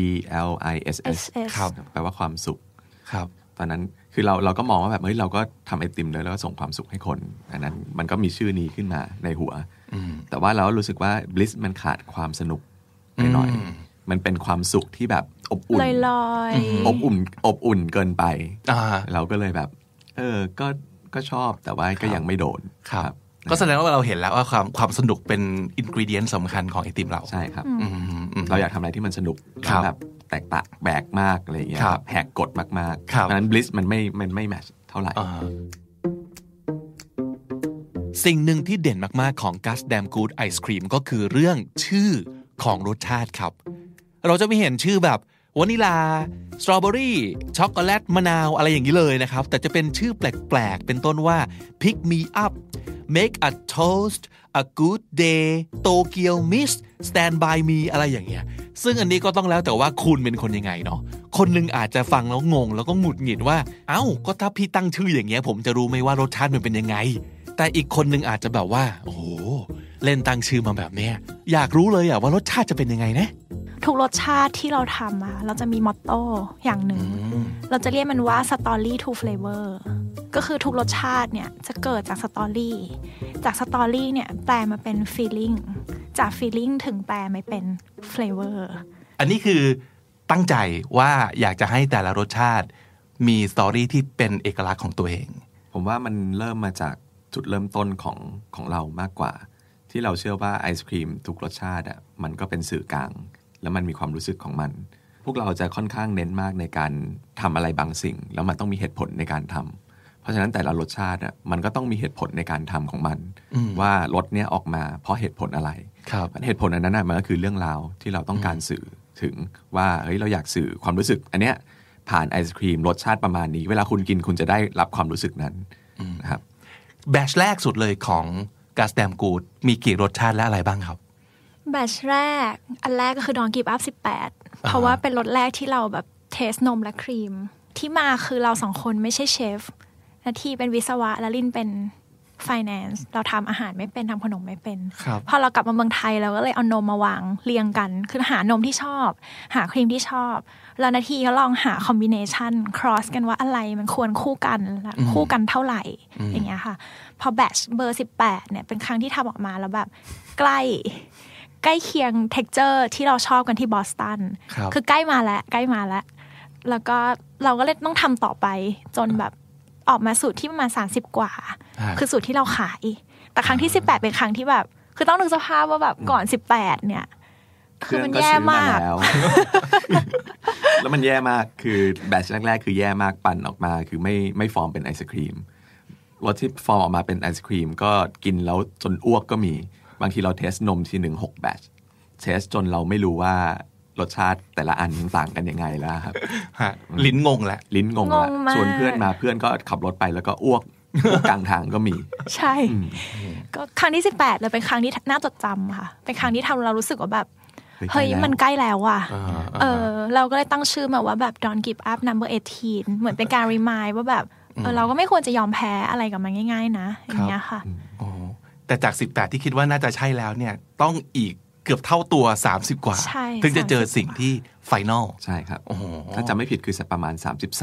G: L I S S
F: SS
C: ครับ
G: แปลว่าความสุข
C: ครับ
G: ตอนนั้นคือเราเราก็มองว่าแบบเฮ้ยเราก็ทำไอติมเลยแล้วก็ส่งความสุขให้คนอันนั้นมันก็มีชื่อนี้ขึ้นมาในหัว แต่ว่าเรารู้สึกว่า bliss มันขาดความสนุก ไปหน่อย
C: อืม
G: มันเป็นความสุขที่แบบอบอุ่น
F: ลอยลอยๆ
G: อบอุ่น อบอุ่นเกินไป
C: อ่า
G: เราก็เลยแบบ เออ ก็ก็ชอบแต่ว่าก็ยังไม่โดน
C: ครับก็แสดงว่าเราเห็นแล้วว่าความความสนุกเป็นอินก e เดียนสำคัญของไอติมเรา
G: ใช่ครับ
C: อืมอืม
G: เราอยากทำอะไรที่มันสนุก
C: ครับ
G: แบบแตกต่างแหวกมากอะไรอย่างเงี้ย
C: ครับ
G: แหกกฎมากๆ
C: ครับ
G: เพราะฉะนั้น bliss มันไม่มันไม่ match เท่าไหร่
C: อ่าสิ่งหนึ่งที่เด่นมาก ๆ ของ Guss Damn Good ไอศครีมก็คือเรื่องชื่อ ของรสชาติครับ เราจะไม่เห็นชื่อแบบวานิลาสตรอเบอรี่ช็อกโกแลตมะนาวอะไรอย่างนี้เลยนะครับ แต่จะเป็นชื่อแปลกๆ เป็นต้นว่า pick me up make a toast a good day Tokyo Miss stand by me อะไรอย่างเงี้ยซึ่งอันนี้ก็ต้องแล้วแต่ว่าคุณเป็นคนยังไงเนาะคนหนึงอาจจะฟังแล้วงง แล้วก็หงุดหงิดว่า เอ้าก็ถ้าพี่ตั้งชื่ออย่างเงี้ยผมจะรู้ไหมว่ารสชาติมันเป็นยังไง แต่อีกคนหนึงอาจจะแบบว่า โอ้โห เล่นตั้งชื่อมาแบบเนี้ยอยากรู้เลยอะว่ารสชาติจะเป็นยังไงนะ
F: ทุกรสชาติที่เราทำอะเราจะมีมอตโต้อย่างหนึ่ง เราจะเรียกมันว่า story to flavor ก็คือทุกรสชาติเนี่ยจะเกิดจาก story จาก story เนี่ยแปลมาเป็น feeling จาก feeling ถึงแปลมาเป็น flavor
C: อันนี้คือตั้งใจว่าอยากจะให้แต่ละรสชาติมี story ที่เป็นเอกลักษณ์ของตัวเอง
G: ผมว่ามันเริ่มมาจาก จุดเริ่มต้นของของเรามากกว่า ที่เราเชื่อว่าไอศครีมทุกรสชาติอะมันก็เป็นสื่อกลาง แล้วมันมีความรู้สึกของมัน พวกเราจะค่อนข้างเน้นมากในการทำอะไรบางสิ่ง แล้วมันต้องมีเหตุผลในการทำเพราะฉะนั้นแต่ละรสชาติอะมันก็ต้องมีเหตุผลในการทำของมัน ว่ารสเนี้ยออกมาเพราะเหตุผลอะไร
C: ครับ
G: เหตุผลอันนั้นน่ะมันก็คือเรื่องราวที่เราต้องการสื่อถึงว่าเฮ้ยเราอยากสื่อความรู้สึก อันเนี้ยผ่านไอศครีมรสชาติประมาณนี้ เวลาคุณกินคุณจะได้รับความรู้สึกนั้นนะครับ
C: แบชแรกสุดเลยของGuss Damn Good มีกี่รสชาติและอะไรบ้างครับ
F: batch แรก อันแรกก็คือ Don't Give Up 18เพราะว่าเป็นรสแรกที่เราแบบ test นมและครีม ที่มาคือเราสองคนไม่ใช่เชฟนทีเป็นวิศวะและลินเป็น finance เราทำอาหารไม่เป็นทำขนมไม่เป็น
C: ครับ
F: พอเรากลับมาเมืองไทยเราก็เลยเอานมมาวางเรียงกัน คือหานมที่ชอบ หาครีมที่ชอบ แล้วนทีก็ลองหา combination cross กันว่าอะไรมันควรคู่กันและคู่กันเท่าไหร่ อย่างเงี้ยค่ะ พอแบชเบอร์18เนี่ยเป็นครั้งที่ทำออกมาแล้วแบบใกล้ใกล้เคียง texture ที่เราชอบกันที่บอสตัน
C: ครับ
F: คือใกล้มาแล้วใกล้มาแล้ว แล้วก็เราก็เลยต้องทำต่อไปจนแบบออกมาสูตรที่ประมาณ30กว่า
C: ฮะ
F: คือสูตรที่เราขาย แต่ครั้งที่18เป็นครั้งที่แบบ คือต้องนึกสภาพว่าแบบก่อน18เนี่ย คือมันแย่มาก
G: แล้ว แล้วมันแย่มากคือbatch แรกๆ คือแย่มากปั่นออกมา คือไม่ไม่ฟอร์มเป็นไอศครีมรสที่ฟอร์มออกมาเป็นไอศครีม ก็กินแล้วจนอ้วกก็มี บางทีเรา test นมทีหนึ่งหก batch test จนเราไม่รู้ว่ารสชาติแต่ละอันต่างกันยังไงแล้วครับ
C: ฮะลิ้นงงแล้ว
G: ลิ้นงง
F: ง
G: ละ
F: งมาก
G: ชวนเพื่อนมาเพื่อนก็ขับรถไปแล้วก็อ้วกอ้วกกลางทางก็มี
F: ใช่ ก็ครั้งที่18เลยเป็นครั้งที่น่าจดจำค่ะ เป็นครั้งที่ทำเรารู้สึกว่าแบบ
G: เฮ้ย
F: เฮ้ย
G: ใกล้แล้ว
F: มันใกล้แล้วอะ
C: อ่า
F: เออ เราก็เลยตั้งชื่อมาว่าแบบ don't give up number 18 เหมือนเป็นการ remind ว่าแบบเออเราก็ไม่ควรจะยอมแพ้อะไรกับมันง่าย ๆ นะอย่างเงี้ยค่ะ
C: อ๋อแต่จาก 18 ที่คิดว่าน่าจะใช่แล้วเนี่ยต้องอีกเกือบเท่าตัว 30 กว่า
F: ใช่
C: ถึงจะเจอ
F: 30
C: สิ่งที่ไฟนอล
G: ใช่ครับ
C: โอ้โห
G: ถ้าจำไม่ผิดคือสักประมาณ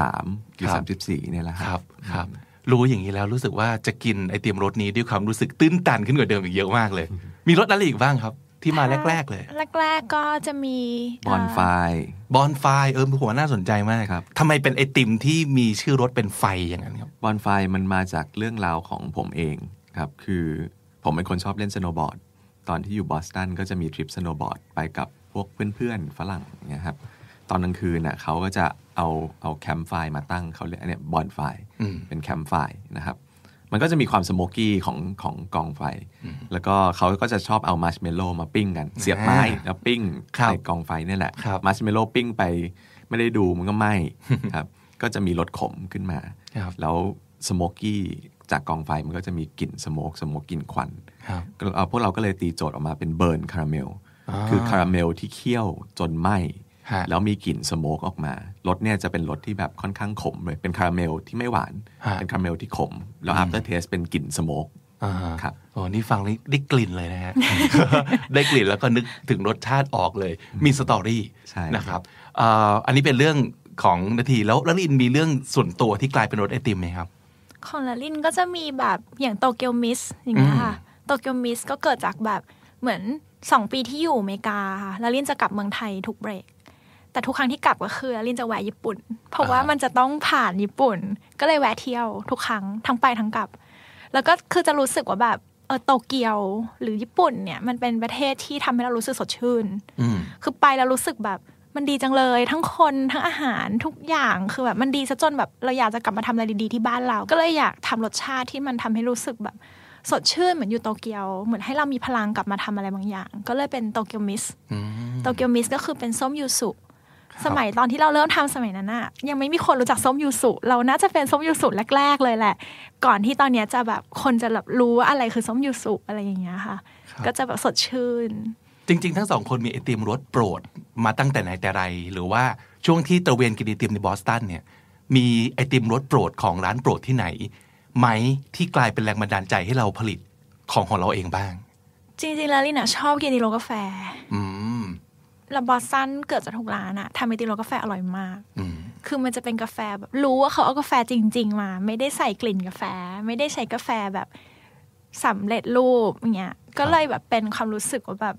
G: 33 หรือ
C: ครับ
G: 34เนี่ยแหละ
C: ค
G: ค
C: รั
G: รั
C: บบครับรู้อย่างนี้แล้วรู้สึกว่าจะกินไอติมรสนี้ด้วยความรู้สึกตื้นตันขึ้นกว่าเดิมอีกเยอะมากเลย มีรสอะไรอีกบ้างครับ ที่มาแรก ๆ เลย
F: แรก ๆ ก็จะมี
G: บอนไฟ
C: บอนไฟเออผมว่าน่าสนใจมาก
G: ครับ
C: ทำไมเป็นไอติมที่มีชื่อรสเป็นไฟอย่างนั้นครับ
G: Bonfire มันมาจากเรื่องราวของผมเองครับ คือผมเป็นคนชอบเล่นสโนว์บอร์ดตอนที่อยู่บอสตันก็จะมีทริปสโนว์บอร์ดไปกับพวกเพื่อนๆฝรั่งอย่างเงี้ยครับตอนกลางคืนน่ะเขาก็จะเอาเอาแคมป์ไฟมาตั้งเขาเรียกอันเนี้ย bonfire อื
C: ม
G: เป็นแคมป์ไฟนะครับ มันก็จะมีความ smoky ของของกองไฟ แล้วก็เขาก็จะชอบเอามาร์ชเมลโลว์มาปิ้งกัน เสียบไม้แล้วปิ้ง
C: ครับ
G: ในกองไฟนี่แหละ
C: ครับ
G: มาร์ชเมลโลว์ปิ้งไปไม่ได้ดูมันก็ไหม้ครับ ก็จะมีรสขมขึ้นมา
C: ครับ
G: แล้ว smoky จากกองไฟมันก็จะมีกลิ่น smoke smoke กลิ่นควัน
C: ครับ
G: ก็เอ่อพวกเราก็เลยตีโจทย์ออกมาเป็น burnt caramel
C: อ่า
G: คือคาราเมลที่เคี่ยวจนไหม้
C: ฮะ
G: แล้วมีกลิ่น smoke ออกมารสเนี่ยจะเป็นรสที่แบบค่อนข้างขมเลยเป็นคาราเมลที่ไม่หวาน
C: ฮะ
G: เป็นคาราเมลที่ขม แล้ว after taste เป็นกลิ่น smoke
C: อ่า
G: ครับ
C: โอ้นี่ฟังนี่ได้กลิ่นเลยนะฮะ ได้กลิ่นแล้วก็นึกถึงรสชาติออกเลย มี story
G: ใช่
C: นะครับเอ่ออันนี้เป็นเรื่องของนทีแล้วแล้วรินมีเรื่องส่วนตัวที่กลายเป็นรสไอติมไหมครับ
F: ของระรินก็จะมีแบบอย่าง Tokyo Mist อย่างเงี้ยค่ะ Tokyo Mist ก็เกิดจากแบบเหมือนสองปีที่อยู่อเมริกาค่ะระรินจะกลับเมืองไทยทุกเบรก แต่ทุกครั้งที่กลับก็คือลาลินจะแวะญี่ปุ่น เพราะว่า
C: อ่ามั
F: มันจะต้องผ่านญี่ปุ่น ก็เลยแวะเที่ยวทุกครั้งทั้งไปทั้งกลับ แล้วก็คือจะรู้สึกว่าแบบเออโตเกียวหรือญี่ปุ่นเนี่ย มันเป็นประเทศที่ทำให้เรารู้สึกสดชื่น
C: อืม
F: คือไปแล้วรู้สึกแบบมันดีจังเลย ทั้งคนทั้งอาหารทุกอย่างคือแบบมันดีซะจนแบบเราอยากจะกลับมาทำอะไรดีๆที่บ้านเรา ก็เลยอยากทำรสชาติที่มันทำให้รู้สึกแบบสดชื่นเหมือนอยู่โตเกียว เหมือนให้เรามีพลังกลับมาทำอะไรบางอย่าง ก็เลยเป็นโตเกียวมิส
C: อืม
F: โตเกียวมิสก็คือเป็นส้มยูสุ สมัยตอนที่เราเริ่มทำสมัยนั้นอะยังไม่มีคนรู้จักส้มยูสุเราน่าจะเป็นส้มยูสุแรก ๆ เลยแหละ ก่อนที่ตอนเนี้ยจะแบบคนจะแบบรู้ว่าอะไรคือส้มยูสุอะไรอย่างเงี้ยค่ะ
C: ครับ
F: ก็จะแบบสดชื่น
C: จริง ๆ ทั้งสองคนมีไอติมรสโปรดมาตั้งแต่ไหนแต่ไร หรือว่าช่วงที่ตระเวนกินไอติมในบอสตันเนี่ย มีไอติมรสโปรดของร้านโปรดที่ไหน ไหมที่กลายเป็นแรงบันดาลใจให้เราผลิตของของเราเองบ้าง
F: จริงๆแล้วลินอะชอบกินดีโรกาแฟ
C: อืม
F: แล้วบอสตันเกิดจากทุกร้านอะทำไอติมรสกาแฟอร่อยมาก
C: อืม
F: คือมันจะเป็นกาแฟแบบรู้ว่าเขาเอากาแฟจริง ๆ มา ไม่ได้ใส่กลิ่นกาแฟ ไม่ได้ใช้กาแฟแบบสำเร็จรูปอย่างเงี้ย ก็เลยแบบเป็นความรู้สึกว่าแบบ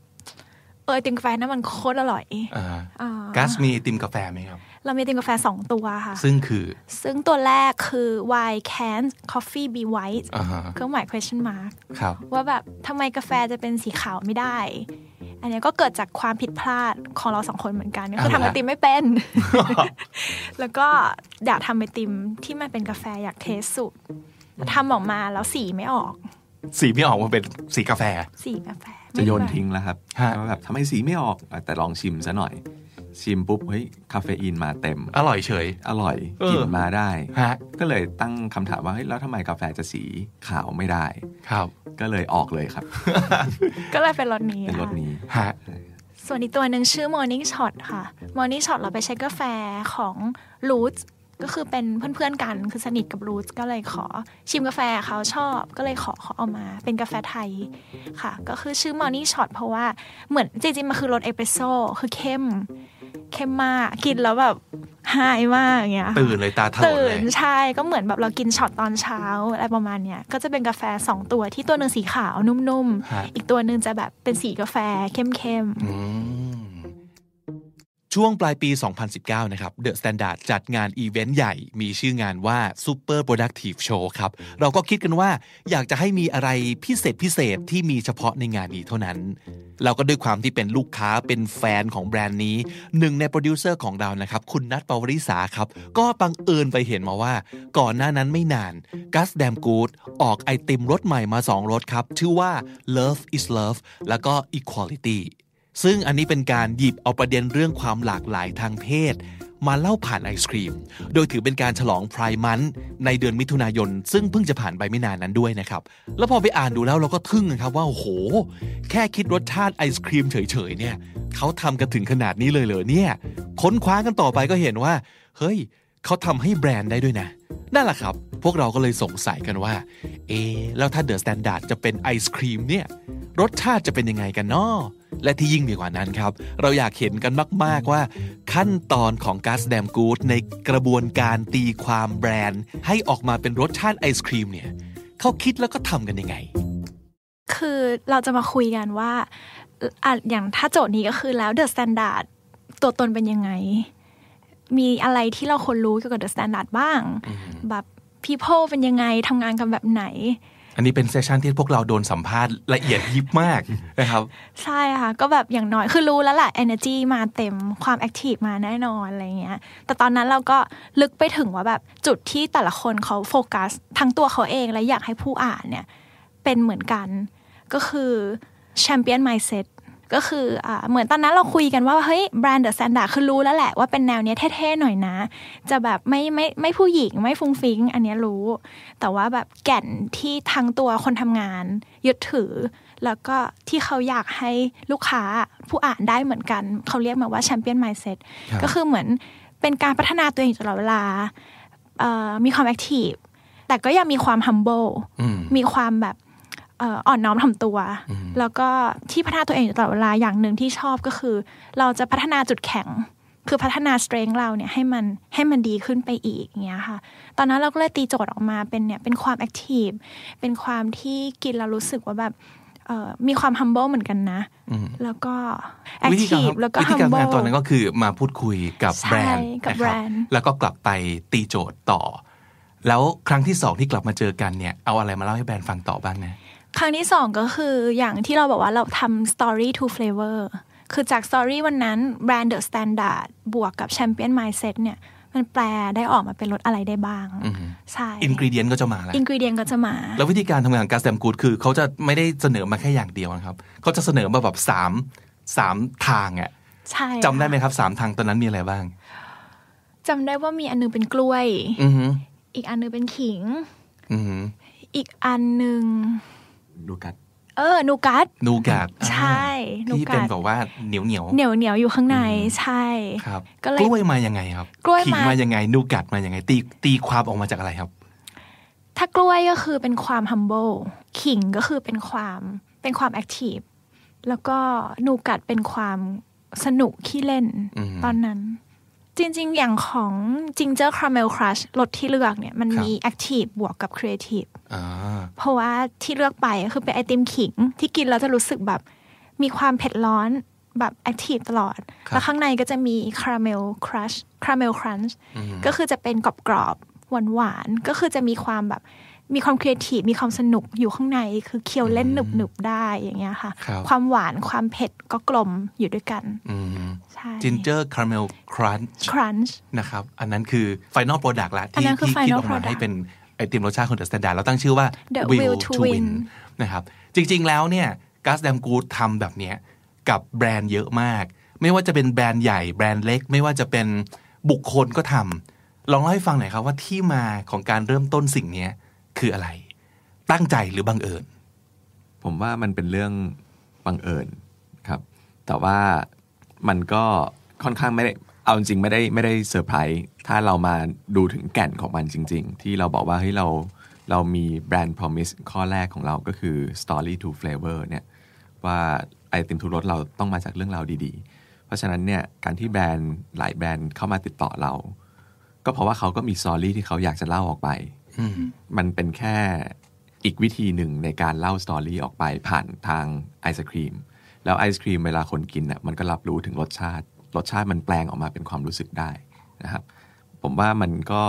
F: เออไอติมกาแฟนั้นมันโคตรอร่อย
C: อ่า
F: อ่า
C: กัสมีไอติมกาแฟไหมครับ
F: เรามีไอติมกาแฟสองตัวค่ะ
C: ซึ่งคือ
F: ซึ่งตัวแรกคือ why can't coffee be white
C: อ่าฮะ
F: เครื่องหมาย question mark
C: ครับ
F: ว่าแบบทำไมกาแฟจะเป็นสีขาวไม่ได้ อันเนี้ยก็เกิดจากความผิดพลาดของเราสองคนเหมือนกันก็คือ
C: เอา
F: ทำ
C: ละ
F: ไอติมไม่เป็น แล้วก็อยากทำไอติมที่มันเป็นกาแฟอยากเทสสูตรทำออกมาแล้วสีไม่ออก
C: สีไม่ออกมาเป็นสีกาแฟ
F: สีกาแฟ
G: จะโยน
F: ไม่
G: ทิ้งแล้วครับ
C: ฮะ
G: ว่าแบบทำไมสีไม่ออกอะแต่ลองชิมซะหน่อย ชิมปุ๊บเฮ้ยคาเฟอีนมาเต็ม
C: อร่อยเฉยอ
G: อร่อย
C: เออ
G: กลิ่นมาได้
C: ฮะ
G: ก็เลยตั้งคำถามว่าเฮ้ยแล้วทำไมกาแฟจะสีขาวไม่ได้
C: ครับ
G: ก็เลยออกเลยครับ
F: ก็เลยเป็นรสนี้
G: เป็นรส
F: ค่ะ
G: นี้
C: ฮะ
F: ส่วนอีกตัวหนึ่งชื่อ Morning Shot ค่ะ Morning Shot เราไปใช้กาแฟของ Roots ก็คือเป็นเพื่อนๆกันคือสนิทกับรูทก็เลยขอชิมกาแฟเขาชอบก็เลยขอเขาเอามา เป็นกาแฟไทยค่ะ ก็คือชื่อ Morning Shot เพราะว่าเหมือนจริงๆมันคือรสเอสเปรสโซ่คือเข้ม เข้มมากกินแล้วแบบหายมากอย่างเงี้ยค่ะ
A: ตื่นเลยตาถลน
F: ตื่
A: เล
F: น
A: ย
F: ใช่ก็เหมือนแบบเรากินช็อตตอนเช้าอะไรประมาณเนี้ยก็จะเป็นกาแฟสองตัวที่ตัวหนึ่งสีขาวนุ่ม
A: ฮะ
F: ๆอีกตัวหนึ่งจะแบบเป็นสีกาแฟเข้มๆ
C: อืม
A: ช่วงปลายปี 2019 นะครับ The Standard จัดงานอีเวนต์ใหญ่มีชื่องานว่า Super Productive Show ครับ เราก็คิดกันว่าอยากจะให้มีอะไรพิเศษพิเศษที่มีเฉพาะในงานนี้เท่านั้น เราก็ด้วยความที่เป็นลูกค้าเป็นแฟนของแบรนด์นี้ หนึ่งในโปรดิวเซอร์ของเรานะครับ คุณนัทปวริสาครับ ก็บังเอิญไปเห็นมาว่า ก่อนหน้านั้นไม่นาน Guss Damn Good ออกไอติมรสใหม่มา2รสครับชื่อว่า Love is Love แล้วก็ Equality ซึ่งอันนี้เป็นการหยิบเอาประเด็นเรื่องความหลากหลายทางเพศ มาเล่าผ่านไอศครีม โดยถือเป็นการฉลอง Pride Month ในเดือนมิถุนายน ซึ่งเพิ่งจะผ่านไปไม่นานนั้นด้วยนะครับ แล้วพอไปอ่านดูแล้วเราก็ทึ่งนะครับว่า โอ้โห แค่คิดรสชาติไอศครีมเฉยๆเนี่ยเขาทำกันถึงขนาดนี้เลยเหรอเนี่ย ค้นคว้ากันต่อไปก็เห็นว่า เฮ้ยเขาทำให้แบรนด์ได้ด้วยนะนั่นแหละครับ พวกเราก็เลยสงสัยกันว่า เอแล้วถ้า The Standard จะเป็นไอศครีมเนี่ย รสชาติจะเป็นยังไงกันเนาะ และที่ยิ่งไปกว่านั้นครับ เราอยากเห็นกันมาก ๆ ว่า ขั้นตอนของ Guss Damn Good ในกระบวนการตีความแบรนด์ ให้ออกมาเป็นรสชาติไอศครีมเนี่ยเขาคิดแล้วก็ทำกันยังไง
F: คือเราจะมาคุยกันว่าอะอย่างถ้าโจทย์นี้ก็คือแล้ว The Standard ตัวตนเป็นยังไง มีอะไรที่เราควรรู้เกี่ยวกับ The Standard บ้าง แบบ people เป็นยังไงทำงานกันแบบไหน
C: อันนี้เป็น session ที่พวกเราโดนสัมภาษณ์ละเอียดยิบมากนะครับ
F: ใช่ค่ะ ก็แบบอย่างน้อยคือรู้แล้วแหละ energy มาเต็มความ active มาแน่นอนอะไรเงี้ย แต่ตอนนั้นเราก็ลึกไปถึงว่าแบบจุดที่แต่ละคนเขาโฟกัส ทั้งตัวเขาเองและอยากให้ผู้อ่านเนี่ย เป็นเหมือนกันก็คือ champion mindset ก็คืออ่าเหมือนตอนนั้นเราคุยกันว่าเฮ้ยแบรนด์เดอะแซนดาคือรู้แล้วแหละว่าเป็นแนวเนี้ยเท่ๆหน่อยนะ จะแบบไม่ไม่ไม่ผู้หญิงไม่ฟุ้งฟิ้งอันเนี้ยรู้ แต่ว่าแบบแก่นที่ทั้งตัวคนทำงาน ยึดถือ แล้วก็ที่เขาอยากให้ลูกค้าผู้อ่านได้เหมือนกัน เขาเรียกมาว่า champion mindset
C: ครับ
F: ก็คือเหมือนเป็นการพัฒนาตัวเองอยู่ตลอดเวลาเอ่อมีความ active แต่ก็ยังมีความ humble
C: อืม
F: มีความแบบเอ่ออ่อนน้อมถ่อมตัว
C: อืม
F: แล้วก็ที่พัฒนาตัวเองอยู่ตลอดเวลาอย่างหนึ่งที่ชอบก็คือ เราจะพัฒนาจุดแข็ง คือพัฒนา strength เราเนี่ยให้มันให้มันดีขึ้นไปอีกอย่างเงี้ยค่ะ ตอนนั้นเราก็เลยตีโจทย์ออกมาเป็นเนี่ยเป็นความ active เป็นความที่กินแล้วรู้สึกว่าแบบเอ่อมีความ humble เหมือนกันนะ
C: อืม
F: แล้วก็
C: วิธีการ
F: active แล้วก็
C: วิธีการทำงาน
F: humble
C: ตอนนั้นก็คือมาพูดคุยกับ
F: ใช่
C: แบรนด์
F: กับ
C: นะ
F: แบ
C: ค
F: ร
C: รับ
F: นด์
C: แล้วก็กลับไปตีโจทย์ต่อ แล้วครั้งที่สองที่กลับมาเจอกันเนี่ย เอาอะไรมาเล่าให้แบรนด์ฟังต่อบ้างนะ
F: ครั้งที่สองก็คืออย่างที่เราบอกว่าเราทำ story to flavor คือจาก story วันนั้นแบรนด์ The Standard บวกกับ Champion Mindset เนี่ยมันแปลได้ออกมาเป็นรสอะไรได้บ้าง
C: อืม
F: ใช่
C: อินกรีเดียนก็จะมาแล้ว
F: อินกรีเดียนก็จะมา
C: แล้ววิธีการทำงานของการแซมกูดคือเขาจะไม่ได้เสนอมาแค่อย่างเดียวนะครับเขาจะเสนอมาแบบสามสามทางอะ
F: ใช่
C: จำได้ไหมครับสามทางตอนนั้นมีอะไรบ้าง
F: จำได้ว่ามีอันหนึงเป็นกล้วย
C: อือหือ
F: อีกอันหนึงเป็นขิง
C: อือหือ
F: อีกอันหนึ่ง
G: ดูกัด
F: เออนูกัส
C: นูกาด
F: ใช่นู
C: ที่
F: กั
C: เป็น
F: ด
C: แบบว่าเหนียวเหนียว
F: เหนียวเหนียวๆอยู่ข้างใน
C: อืม
F: ใช่
C: ครับ
F: ก็เลย
C: กล้วยมายังไงครับ
F: กล้วย
C: ขิง
F: มา
C: มายังไงนูกัดมายังไง ตีตีความออกมาจากอะไรครับ
F: ถ้ากล้วยก็คือเป็นความ humble ขิงก็คือเป็นความเป็นความ active แล้วก็นูกัดเป็นความสนุกขี้เล่น
C: อืม
F: ตอนนั้น จริง ๆ อย่างของ Ginger Caramel Crush รสที่เลือกเนี่ย มัน
C: ครับ
F: มี active บวกกับ creative
C: อ่า
F: เพราะว่าที่เลือกไปก็คือเป็นไอติมขิง ที่กินแล้วจะรู้สึกแบบมีความเผ็ดร้อนแบบ active ตลอด
C: ครับ
F: แล้วข้างในก็จะมี caramel crunch caramel crunch
C: อืม
F: ก็คือจะเป็นกรอบๆหวานหวานๆ ก็คือจะมีความแบบ มีความครีเอทีฟมีความสนุกอยู่ข้างในคือเคี้ยวเล่นหนึบๆได้อย่างเงี้ยค่ะ
C: ครับ
F: ความหวานความเผ็ดก็กลมอยู่ด้วยกัน
C: อืม
F: ใช่
C: จินเจอร์คาราเมลครันช์
F: ครันช์
C: นะครับ อันนั้นคือ Final Product ละ
F: อัน
C: ที่
F: นั้นคือ
C: ที่คิด
F: Final
C: ออกมา
F: Product
C: ให้เป็นไอติมรสชาติของ The Standard เราตั้งชื่อว่า
F: The
C: Will
F: Will
C: to
F: to
C: Win
F: Win
C: นะครับ จริง ๆ แล้วเนี่ยกัสแดมกูดทำแบบเนี้ยกับแบรนด์เยอะมาก ไม่ว่าจะเป็นแบรนด์ใหญ่แบรนด์เล็ก ไม่ว่าจะเป็นบุคคลก็ทำลองเล่าให้ฟังหน่อยครับว่าที่มาของการเริ่มต้นสิ่งเนี้ย คืออะไร ตั้งใจหรือบังเอิญ
G: ผมว่ามันเป็นเรื่องบังเอิญครับ แต่ว่ามันก็ค่อนข้างไม่ได้เอาจริงๆไม่ได้ไม่ได้เซอร์ไพรส์ถ้าเรามาดูถึงแก่นของมันจริง ๆ ที่เราบอกว่าเฮ้ยเราเรามีแบรนด์ promise ข้อแรกของเราก็คือ story to flavor เนี่ยว่าไอติมทุกรสเราต้องมาจากเรื่องราวดีๆ เพราะฉะนั้นเนี่ยการที่แบรนด์หลายแบรนด์เข้ามาติดต่อเรา ก็เพราะว่าเขาก็มี story ที่เขาอยากจะเล่าออกไป มันเป็นแค่อีกวิธีหนึ่งในการเล่า story ออกไปผ่านทางไอศครีม แล้วไอศครีมเวลาคนกินน่ะมันก็รับรู้ถึงรสชาติ รสชาติมันแปลงออกมาเป็นความรู้สึกได้นะครับ ผมว่ามันก็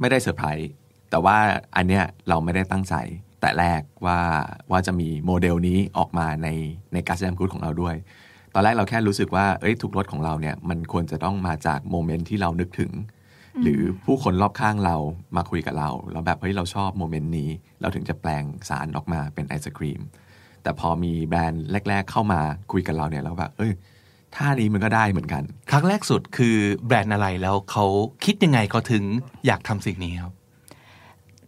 G: ไม่ได้เซอร์ไพรส์แต่ว่าอันเนี้ยเราไม่ได้ตั้งใจแต่แรกว่าว่าจะมีโมเดลนี้ออกมาในใน Guss Damn Good ของเราด้วย ตอนแรกเราแค่รู้สึกว่าเอ้ยทุกรสของเราเนี่ยมันควรจะต้องมาจาก moment ที่เรานึกถึง หรือผู้คนรอบข้างเรามาคุยกับเรา แล้วแบบเฮ้ยเราชอบ moment นี้ เราถึงจะแปลงสารออกมาเป็นไอศครีม แต่พอมีแบรนด์แรก ๆ เข้ามาคุยกับเราเนี่ยเราแบบเอ้ยท่านี้มันก็ได้เหมือนกัน
C: ครั้งแรกสุดคือแบรนด์อะไรแล้วเขาคิดยังไงเขาถึงอยากทำสิ่งนี้ครับ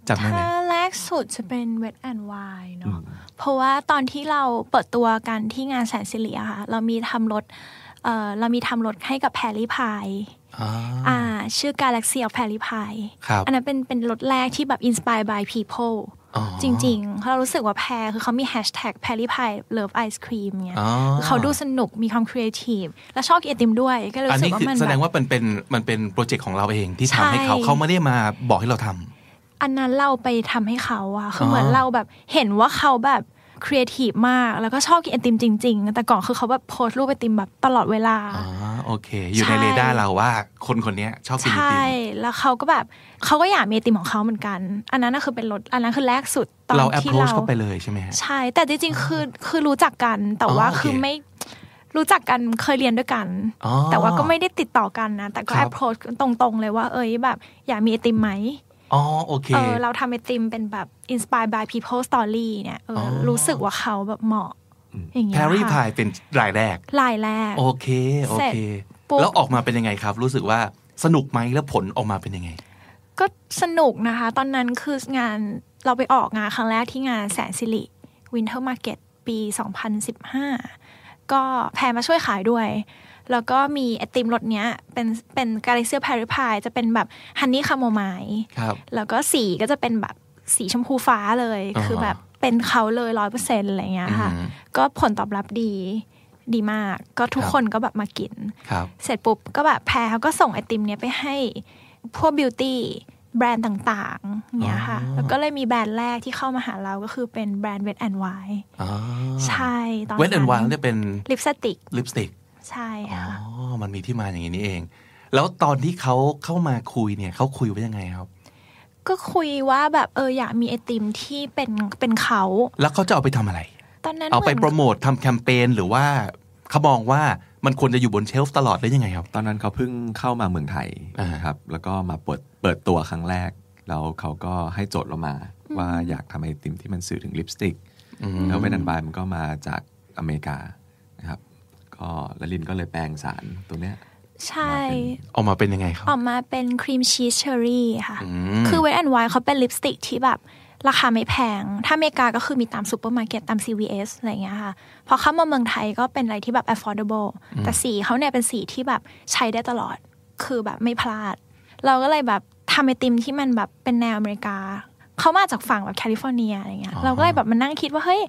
C: จำได้ไหม
F: ถ้าแรกสุดจะเป็น Wet and Wine เนาะเพราะว่าตอนที่เราเปิดตัวกันที่งานแสนสิริอะค่ะ เรามีทำรถเอ่อเรามีทำรถให้กับแพรรี่พาย
C: อ่า
F: อ่า ชื่อ Galaxy of p a r i p i
C: ครับ
F: อันนั้นเป็นเป็นรถแรกที่แบบ inspired by people
C: อ๋อ
F: จริงๆเพราะเรารู้สึกว่าแพรคือเขามีแฮชแท็ก Pearypie love ice cream เนี่ย
C: อ๋อ
F: เขาดูสนุกมีความครีเอทีฟและชอบกินไอติมด้วย ก็เลย
C: อัน
F: รู้สึ
C: นี้
F: กว่า
C: คือ
F: มัน
C: แสดง
F: แบบ
C: ว่ามันเป็นมันเป็นโปรเจกต์ของเราเองที่
F: ใช่
C: ทำให้เขาเขาไม่ได้มาบอกให้เราทำ
F: อันนั้นเราไปทำให้เขาอะคืออ
C: อ
F: เหมือนเราแบบเห็นว่าเขาแบบ ครีเอทีฟมาก แล้วก็ชอบกินไอติมจริง ๆ แต่ก่อนคือเขาแบบโพสต์รูปไอติมแบบตลอดเวลา
C: อ๋อโอเค อยู่ใน
F: ใช่
C: เรดาร์เราว่าคนคนนี้ชอบกินไอ
F: ใช่
C: ติม
F: แล้วเขาก็แบบเขาก็อยากมีไอติมของเขาเหมือนกัน อันนั้นน่ะคือเป็นรถอันนั้นคือแรกสุดตอน
C: เราแอป
F: ที่
C: โรส
F: เรา
C: เข้าไปเลยใช่ไหมฮะ
F: ใช่ แต่จริงๆคือคือรู้จักกันแต่ว่า
C: อ๋อโอเค
F: คือไม่รู้จักกันเคยเรียนด้วยกัน
C: อ๋อ
F: แต่ว่าก็ไม่ได้ติดต่อกันนะ แต่ก็
C: ครั
F: แอบปโรสตรงๆเลยว่า เอ้ยแบบ อยากมีไอติมไหม
C: อ๋อโอเค
F: เออเราทำไอติมเป็นแบบ inspired by people story เนี่ยเอออ
C: อ
F: รู้สึกว่าเขาแบบเหมาะอย่างเงี้
C: แพ
F: ย
C: รรี่
F: ค่ะ
C: พายเป็นรายแรก
F: รายแรก
C: โอเคโอ
F: เสร็จ
C: เค
F: ปุ๊บ
C: แล้วออกมาเป็นยังไงครับ รู้สึกว่าสนุกไหมแล้วผลออกมาเป็นยังไง
F: ก็สนุกนะคะ ตอนนั้นคืองานเราไปออกงานครั้งแรกที่งานแสนสิริ Winter Market ปี 2015 ก็แพรมาช่วยขายด้วย แล้วก็มีไอติมรสเนี้ยเป็นเป็น galaxy Pearypie จะเป็นแบบ honey chamomile ค
C: รับ
F: แล้วก็สีก็จะเป็นแบบสีชมพูฟ้าเลย
C: อ่าฮะ
F: คือแบบเป็นเขาเลยร้อยเปอร์เซ็นต์อะไรเงี้ยค่ะ
C: อือหือ
F: ก็ผลตอบรับดีดีมาก ก็ทุก
C: ครับ
F: คนก็แบบมากิน
C: ครับ
F: เสร็จปุ๊บก็แบบแพรเขาก็ส่งไอติมเนี้ยไปให้พวก beauty แบรนด์ต่างๆเนี้ยค่ะ
C: อ๋อ
F: แล้วก็เลยมีแบรนด์แรกที่เข้ามาหาเราก็คือเป็นแบรนด์ Wet n Wildอ๋
C: อ
F: ใช่ ตอน
C: Wet n Wild นั้นเนี่ยเป็น
F: ลิปสติก
C: ลิปสติก
F: ใช่
C: อ๋อ
F: ค่ะ
C: มันมีที่มาอย่างนี้นี่เอง แล้วตอนที่เขาเข้ามาคุยเนี่ยเขาคุยว่ายังไงครับ
F: ก็คุยว่าแบบเอออยากมีไอติมที่เป็นเป็นเขา
C: แล้วเขาจะเอาไปทำอะไร
F: ตอนนั้น
C: เอาไปเห
F: มือน
C: โปรโมททำแคมเปญหรือว่าเขามองว่ามันควรจะอยู่บน shelf ตลอดหรือยังไงครับ
G: ตอนนั้นเขาเพิ่งเข้ามาเมืองไทย
C: อ่าน
G: นะครับแล้วก็มาเปิดเปิดตัวครั้งแรก แล้วเขาก็ให้โจทย์เรามา ว่าอยากทำไอติมที่มันสื่อถึงลิปสติกแล้วเวนันบายมันก็มาจากอเมริกานะครับ ก็แล้วลินก็เลยแปลงสารตัวเนี้ย
F: ใช่
C: ออกมาเป็นยังไงครับ
F: ออกมาเป็น cream cheese cherry ค่ะ
C: อืม
F: คือ Wet n Wild เขาเป็นลิปสติกที่แบบราคาไม่แพง ถ้าอเมริกาก็คือมีตามซูเปอร์มาร์เก็ตตาม CVS อะไรอย่างเงี้ยค่ะ พอเข้ามาเมืองไทยก็เป็นอะไรที่แบบ affordable แต่สีเขาเนี่ยเป็นสีที่แบบใช้ได้ตลอด คือแบบไม่พลาด เราก็เลยแบบทำไอติมที่มันแบบเป็นแนวอเมริกา เขามาจากฝั่งแบบแคลิฟอร์เนียอะไรเงี้ยเราก็เลยแบบมานั่งคิดว่าเฮ้ย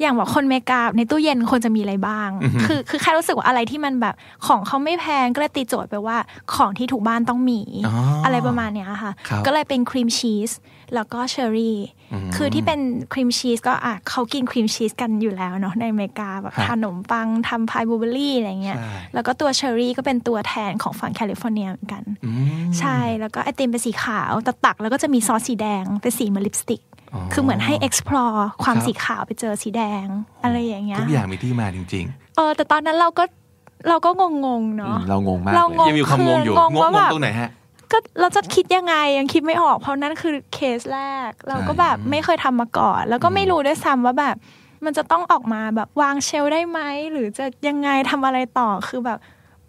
F: อย่างแบบคนอเมริกาในตู้เย็นควรจะมีอะไรบ้าง คือคือแค่รู้สึกว่าอะไรที่มันแบบของเขาไม่แพงก็เลยตีโจทย์ไปว่าของที่ทุกบ้านต้องมี
C: อ๋ออ
F: อะไรประมาณเนี้ยค่ะ
C: ครับ
F: ก็เลยเป็นครีมชีส แล้วก็เชอร์รี่ คือที่เป็นครีมชีสก็อะเขากินครีมชีสกันอยู่แล้วเนาะในอเมริกาแบบ
C: ครับ
F: ขนมปังทำพายบลูเบอรี่อะไรเงี้ย
C: ใช่
F: แล้วก็ตัวเชอร์รี่ก็เป็นตัวแทนของฝั่งแคลิฟอร์เนียเหมือนกัน
C: อืม
F: ใช่ แล้วก็ไอติมเป็นสีขาวแต่ตักแล้วก็จะมีซอสสีแดงเป็นสีเหมือนลิปสติก
C: อ๋อ
F: คือเหมือนให้ explore ความ
C: ครับ
F: สีขาวไปเจอสีแดง อะไรอย่างเงี้ย
C: ทุกอย่างมีที่มาจริง
F: เออแต่ตอนนั้นเราก็เราก็งงๆเนาะ
G: อืมเรางงมาก
F: เรา
G: เลย
F: ง
C: ๆยังมีความงงอยู่
F: คือง
C: ง
F: ง
C: ง
F: ว่า
C: ง
F: แบบ
C: ตรงไหนฮะ
F: ก็เราจะคิดยังไงยังคิดไม่ออก เพราะนั่นคือเคสแรก เราก็แบบไม่เคยทำมาก่อน แล้วก็ไม่รู้ด้วยซ้ำว่าแบบ มันจะต้องออกมาแบบวาง shelf ได้ไหมหรือจะยังไงทำอะไรต่อคือแบบ